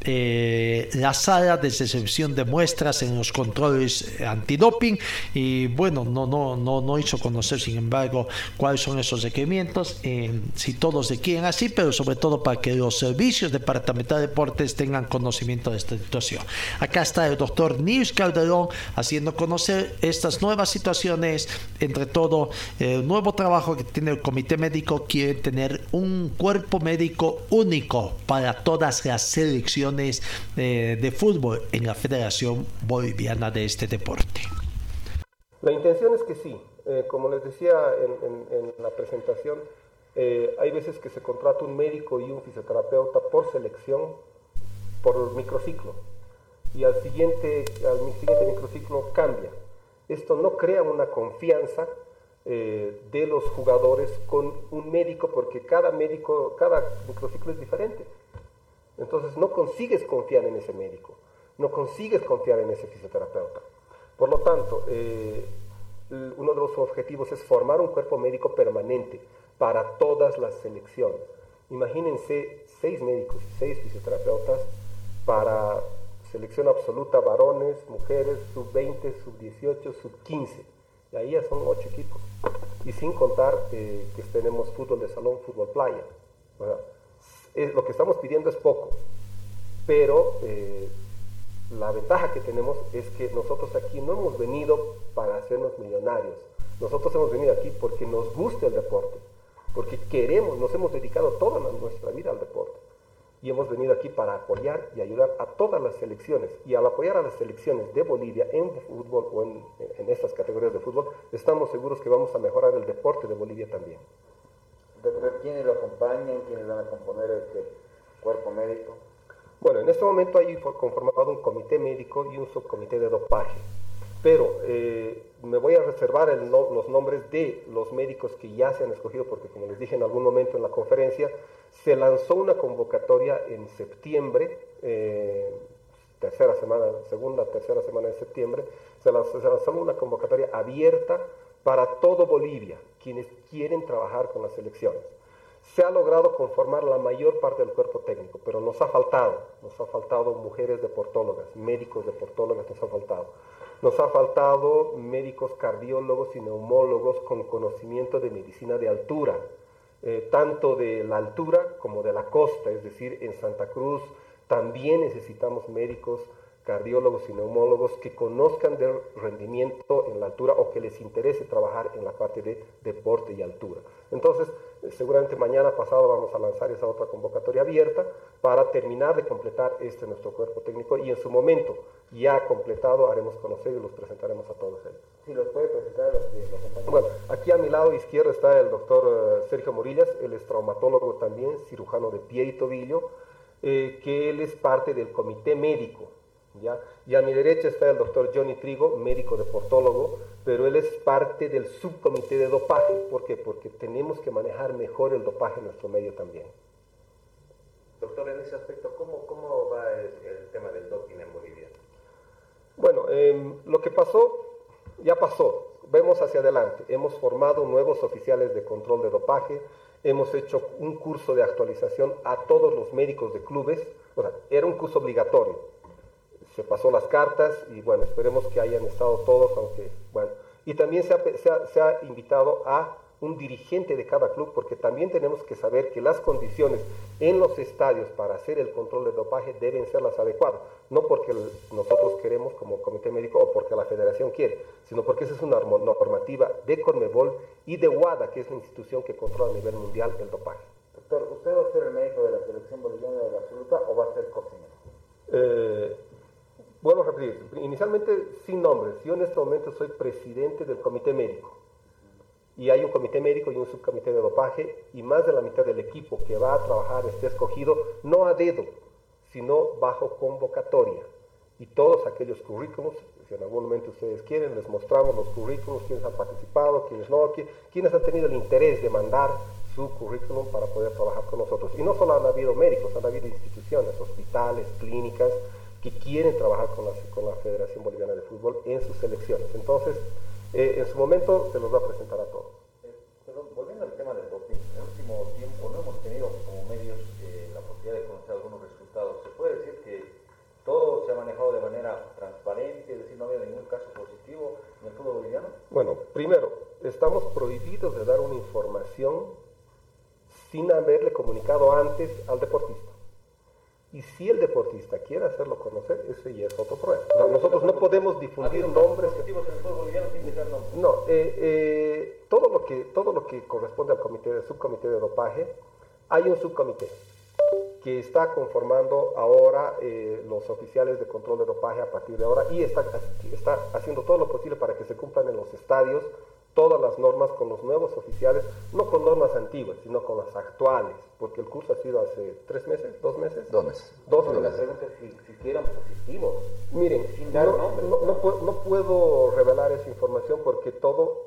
eh, la de recepción de muestras en los controles antidoping y bueno, no, no, no, no hizo conocer sin embargo cuáles son esos requerimientos, eh, si todos se quieren así, pero sobre todo para que los servicios departamentales de deportes tengan conocimiento de esta situación. Acá está el doctor Nils Calderón haciendo conocer estas nuevas situaciones, entre todo el nuevo trabajo que tiene el comité médico, quiere tener un cuerpo médico único para todas las selecciones eh, de fútbol en la Federación Boliviana de este deporte. La intención es que sí, eh, como les decía en, la presentación, eh, hay veces que se contrata un médico y un fisioterapeuta por selección, por microciclo, y al siguiente, al siguiente microciclo cambia. Esto no crea una confianza de los jugadores con un médico porque cada médico, cada microciclo es diferente. Entonces no consigues confiar en ese médico, no consigues confiar en ese fisioterapeuta. Por lo tanto, eh, uno de los objetivos es formar un cuerpo médico permanente para todas las selecciones. Imagínense seis médicos seis fisioterapeutas para selección absoluta, varones, mujeres, sub-20, sub-18, sub-15. Y ahí ya son ocho equipos. Y sin contar eh, que tenemos fútbol de salón, fútbol playa lo que estamos pidiendo es poco, pero eh, la ventaja que tenemos es que nosotros aquí no hemos venido para hacernos millonarios. Nosotros hemos venido aquí porque nos gusta el deporte, porque queremos, nos hemos dedicado toda nuestra vida al deporte. Y hemos venido aquí para apoyar y ayudar a todas las selecciones. Y al apoyar a las selecciones de Bolivia en fútbol o en, en estas categorías de fútbol, estamos seguros que vamos a mejorar el deporte de Bolivia también quiénes lo acompañan, quiénes van a componer este cuerpo médico. Bueno, en este momento hay conformado un comité médico y un subcomité de dopaje, pero eh, me voy a reservar los nombres de los médicos que ya se han escogido, porque como les dije en algún momento en la conferencia, se lanzó una convocatoria en septiembre, eh, tercera semana, segunda, tercera semana de septiembre, se lanzó, se lanzó una convocatoria abierta para todo Bolivia, quienes quieren trabajar con las elecciones. Se ha logrado conformar la mayor parte del cuerpo técnico, pero nos ha faltado, nos ha faltado mujeres deportólogas, médicos deportólogas nos ha faltado. Nos ha faltado médicos cardiólogos y neumólogos con conocimiento de medicina de altura, eh, tanto de la altura como de la costa, es decir, en Santa Cruz también necesitamos médicos cardiólogos y neumólogos que conozcan del rendimiento en la altura o que les interese trabajar en la parte de deporte y altura. Entonces, seguramente mañana pasado vamos a lanzar esa otra convocatoria abierta para terminar de completar este nuestro cuerpo técnico y en su momento ya completado haremos conocer y los presentaremos a todos ellos. Si los puede presentar los, Bueno, aquí a mi lado izquierdo está el doctor eh, Sergio Morillas, él es traumatólogo también, cirujano de pie y tobillo, eh, que él es parte del comité médico y a mi derecha está el doctor Johnny Trigo, médico deportólogo, pero él es parte del subcomité de dopaje. ¿Por qué? Porque tenemos que manejar mejor el dopaje en nuestro medio también. Doctor, en ese aspecto, ¿cómo, cómo va el, tema del doping en Bolivia? Bueno, em, lo que pasó, ya pasó. Vemos hacia adelante. Hemos formado nuevos oficiales de control de dopaje, hemos hecho un curso de actualización a todos los médicos de clubes. O sea, era un curso obligatorio se pasó las cartas y bueno, esperemos que hayan estado todos, aunque bueno. Y también se ha, se ha, invitado a un dirigente de cada club, porque también tenemos que saber que las condiciones en los estadios para hacer el control de dopaje deben ser las adecuadas, no porque nosotros queremos como comité médico o porque la federación quiere, sino porque esa es una normativa de Conmebol y de WADA, que es la institución que controla a nivel mundial el dopaje. Doctor, ¿usted va a ser el médico de la selección boliviana de la absoluta o va a ser cocinero? Eh, bueno, repetir, inicialmente sin nombres. Yo en este momento soy presidente del comité médico. Y hay un comité médico y un subcomité de dopaje y más de la mitad del equipo que va a trabajar esté escogido no a dedo, sino bajo convocatoria. Y todos aquellos currículums, si en algún momento ustedes quieren, les mostramos los currículums, quienes han participado, quienes no, quienes han tenido el interés de mandar su currículum para poder trabajar con nosotros. Y no solo han habido médicos, han habido instituciones, hospitales, clínicas, que quieren trabajar con la, con la Federación Boliviana de Fútbol en sus selecciones. Entonces, eh, en su momento se los va a presentar a todos. Eh, volviendo al tema del doping, en el último tiempo no hemos tenido como medios eh, la posibilidad de conocer algunos resultados. ¿Se puede decir que todo se ha manejado de manera transparente, es decir, no ha habido ningún caso positivo en el fútbol boliviano? Bueno, primero, estamos prohibidos de dar una información sin haberle comunicado antes al deportista. Y si el deportista quiere hacerlo conocer, ese ya es otro problema. nosotros no podemos difundir nombres. No, eh, eh, todo, lo que, todo lo que corresponde al comité, subcomité de dopaje, hay un subcomité que está conformando ahora eh, los oficiales de control de dopaje a partir de ahora y está, está haciendo todo lo posible para que se cumplan en los estadios todas las normas con los nuevos oficiales, no con normas antiguas, sino con las actuales, porque el curso ha sido hace tres meses, dos meses. Dos meses. Dos meses. La pregunta es si, si eran positivos. Miren, no, no, puedo, revelar esa información porque todo,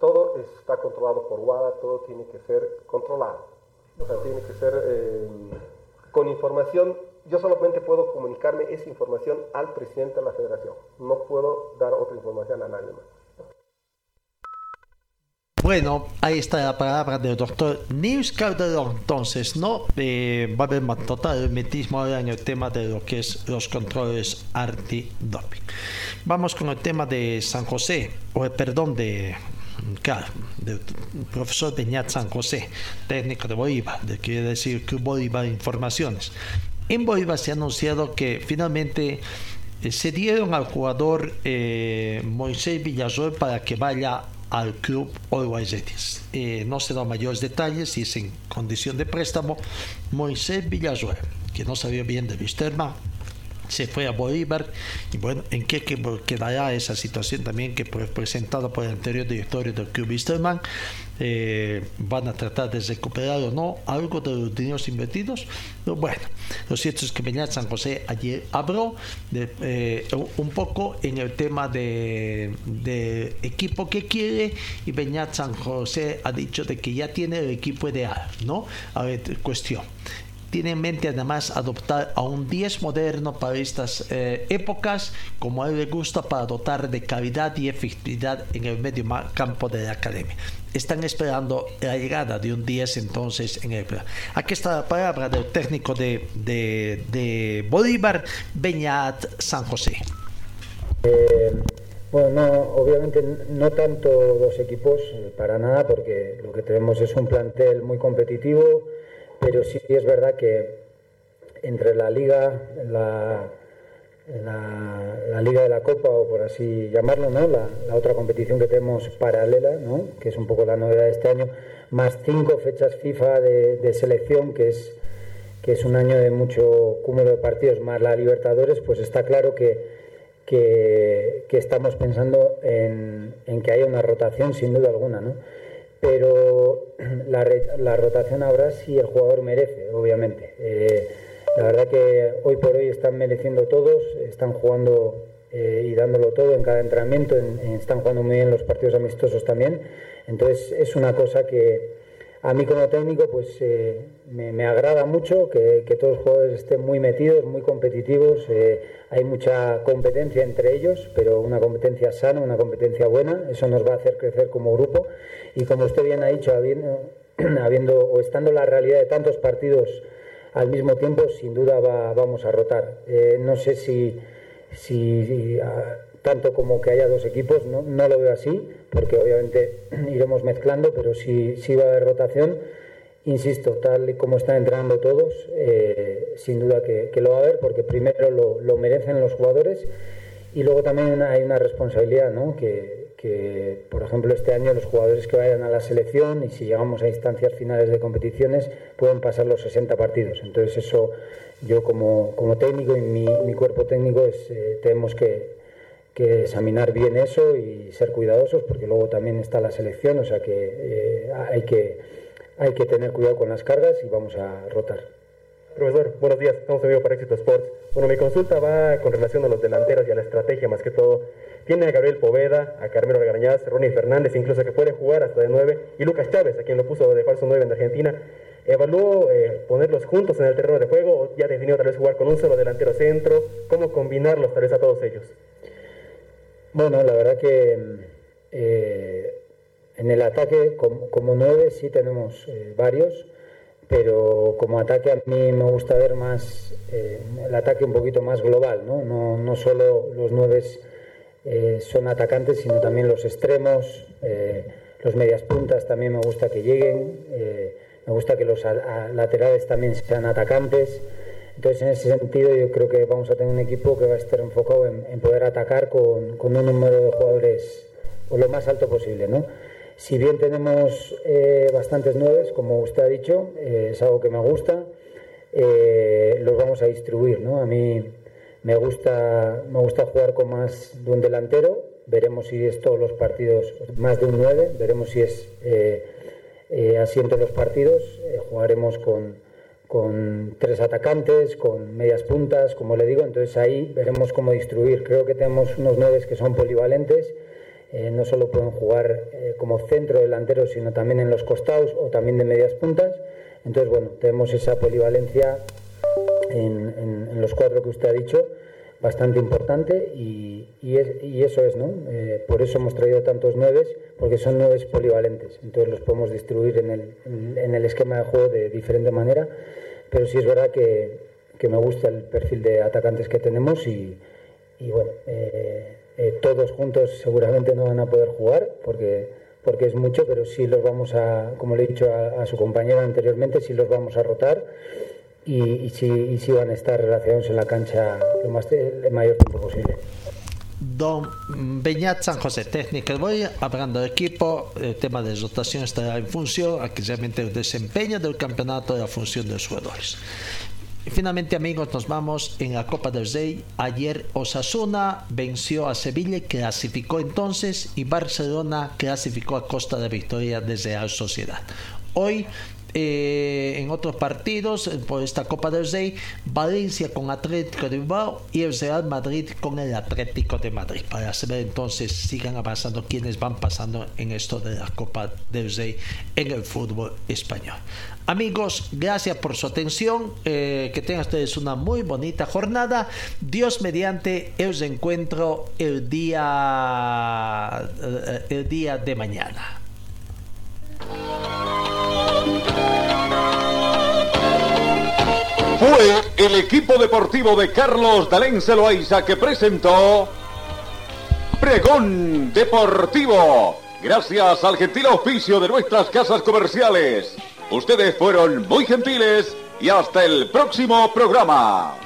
todo está controlado por WADA, todo tiene que ser controlado. O sea, tiene que ser eh, con información. Yo solamente puedo comunicarme esa información al presidente de la federación. No puedo dar otra información a nadie más. Bueno, ahí está la palabra del doctor Nils Calderón. Entonces, ¿no? Eh, va a haber más total hermetismo ahora en el tema de lo que es los controles antidoping. Vamos con el tema de San José, o perdón, de claro, del profesor Beñat San José, técnico de Bolívar, de quiere decir que Bolívar Informaciones. En Bolívar se ha anunciado que finalmente eh, se dieron al jugador eh, Moisés Villazor para que vaya al club Always eh, no se dan mayores detalles y es en condición de préstamo. Moisés Villazuel, que no sabía bien de Wisterman, se fue a Bolívar y bueno, ¿en qué quedará esa situación también que fue presentada por el anterior directorio del club Wisterman? Eh, van a tratar de recuperar o no algo de los dineros invertidos. Pero bueno, lo cierto es que Beñat San José ayer habló de, eh, un poco en el tema de, de, equipo que quiere y Beñat San José ha dicho de que ya tiene el equipo ideal, ¿no? A ver, cuestión tiene en mente además adoptar a un 10 moderno para estas eh, épocas, como a él le gusta, para dotar de calidad y efectividad en el medio campo de la academia. Están esperando la llegada de un 10 entonces en el Aquí está la palabra del técnico de, de, Bolívar, Beñat San José. Eh, bueno, obviamente no tanto dos equipos, eh, para nada, porque lo que tenemos es un plantel muy competitivo pero sí es verdad que entre la liga, la, la, liga de la Copa, o por así llamarlo, ¿no? la, otra competición que tenemos paralela, ¿no? que es un poco la novedad de este año, más cinco fechas FIFA de, selección, que es, que es un año de mucho cúmulo de partidos, más la Libertadores, pues está claro que, que, estamos pensando en, en, que haya una rotación sin duda alguna. ¿no? pero la, la, rotación habrá si el jugador merece, obviamente. Eh, la verdad que hoy por hoy están mereciendo todos, están jugando eh, y dándolo todo en cada entrenamiento, están jugando muy bien los partidos amistosos también. Entonces es una cosa que a mí como técnico pues eh, me, agrada mucho que, que, todos los jugadores estén muy metidos, muy competitivos. hay mucha competencia entre ellos, pero una competencia sana, una competencia buena. Eso nos va a hacer crecer como grupo y como usted bien ha dicho, habiendo, habiendo o estando la realidad de tantos partidos al mismo tiempo, sin duda vamos a rotar. Eh, no sé si, si, tanto como que haya dos equipos, no, no lo veo así, porque obviamente iremos mezclando, pero sí, sí va a haber rotación. Insisto, tal y como están entrenando todos, eh, sin duda que, que, lo va a haber, porque primero lo, lo, merecen los jugadores y luego también hay una responsabilidad, ¿no? que, que, por ejemplo, este año los jugadores que vayan a la selección y si llegamos a instancias finales de competiciones pueden pasar los 60 partidos. Entonces eso yo como, como técnico y mi, mi cuerpo técnico es, eh, tenemos que, que, examinar bien eso y ser cuidadosos porque luego también está la selección, o sea que, eh, hay, que hay que tener cuidado con las cargas y vamos a rotar. Profesor, buenos días, estamos en para Éxito Sports. Bueno, mi consulta va con relación a los delanteros y a la estrategia más que todo. Tiene a Gabriel Poveda, a Carmelo Regañaz, Ronnie Fernández, incluso que puede jugar hasta de 9, y Lucas Chávez, a quien lo puso de falso 9 en Argentina. ¿Evaluó eh, ponerlos juntos en el terreno de juego ya definió tal vez jugar con un solo delantero centro? ¿Cómo combinarlos tal vez a todos ellos? Bueno, la verdad que eh, en el ataque como, como 9 sí tenemos eh, varios, pero como ataque a mí me gusta ver más el ataque un poquito más global, ¿no? No, no solo los 9 eh, son atacantes, sino también los extremos, eh, los medias puntas también me gusta que lleguen, me gusta que los laterales también sean atacantes. Entonces, en ese sentido, yo creo que vamos a tener un equipo que va a estar enfocado en, poder atacar con, con, un número de jugadores o lo más alto posible. ¿no? Si bien tenemos eh, bastantes nueves, como usted ha dicho, eh, es algo que me gusta, eh, los vamos a distribuir. ¿no? A mí me gusta, me gusta jugar con más de un delantero, veremos si es todos los partidos, más de un 9, veremos si es así en todos los partidos, jugaremos con, con tres atacantes, con medias puntas, como le digo, entonces ahí veremos cómo distribuir. Creo que tenemos unos nueve que son polivalentes, eh, no solo pueden jugar eh, como centro delantero, sino también en los costados o también de medias puntas. Entonces, bueno, tenemos esa polivalencia en, en, los cuatro que usted ha dicho, bastante importante y, es, y eso es, ¿no? Eh, por eso hemos traído tantos nueves, porque son nueves polivalentes. Entonces los podemos distribuir en el, en el esquema de juego de diferente manera, pero sí es verdad que, me gusta el perfil de atacantes que tenemos y, y bueno, eh, eh, todos juntos seguramente no van a poder jugar porque, porque es mucho, pero sí los vamos a, como le he dicho a, a su compañera anteriormente, sí los vamos a rotar y, y, sí, y sí van a estar relacionados en la cancha lo más, el mayor tiempo posible. Don Beñat San José, técnico. Voy hablando de equipo, el tema de rotación estará en función a que realmente el desempeño del campeonato y la función de los jugadores. Y finalmente, amigos, nos vamos en la Copa del Rey. Ayer Osasuna venció a Sevilla, clasificó entonces, y Barcelona clasificó a costa de victoria desde Real Sociedad. Hoy eh, en otros partidos eh, por esta Copa del Rey, Valencia con Atlético de Bilbao y el Real Madrid con el Atlético de Madrid. Para saber entonces, sigan avanzando quienes van pasando en esto de la Copa del Rey en el fútbol español. Amigos, gracias por su atención. Eh, que tengan ustedes una muy bonita jornada. Dios mediante el encuentro el día, el día de mañana. Fue el equipo deportivo de Carlos Dalén Celoaiza que presentó Pregón Deportivo. Gracias al gentil oficio de nuestras casas comerciales. Ustedes fueron muy gentiles y hasta el próximo programa.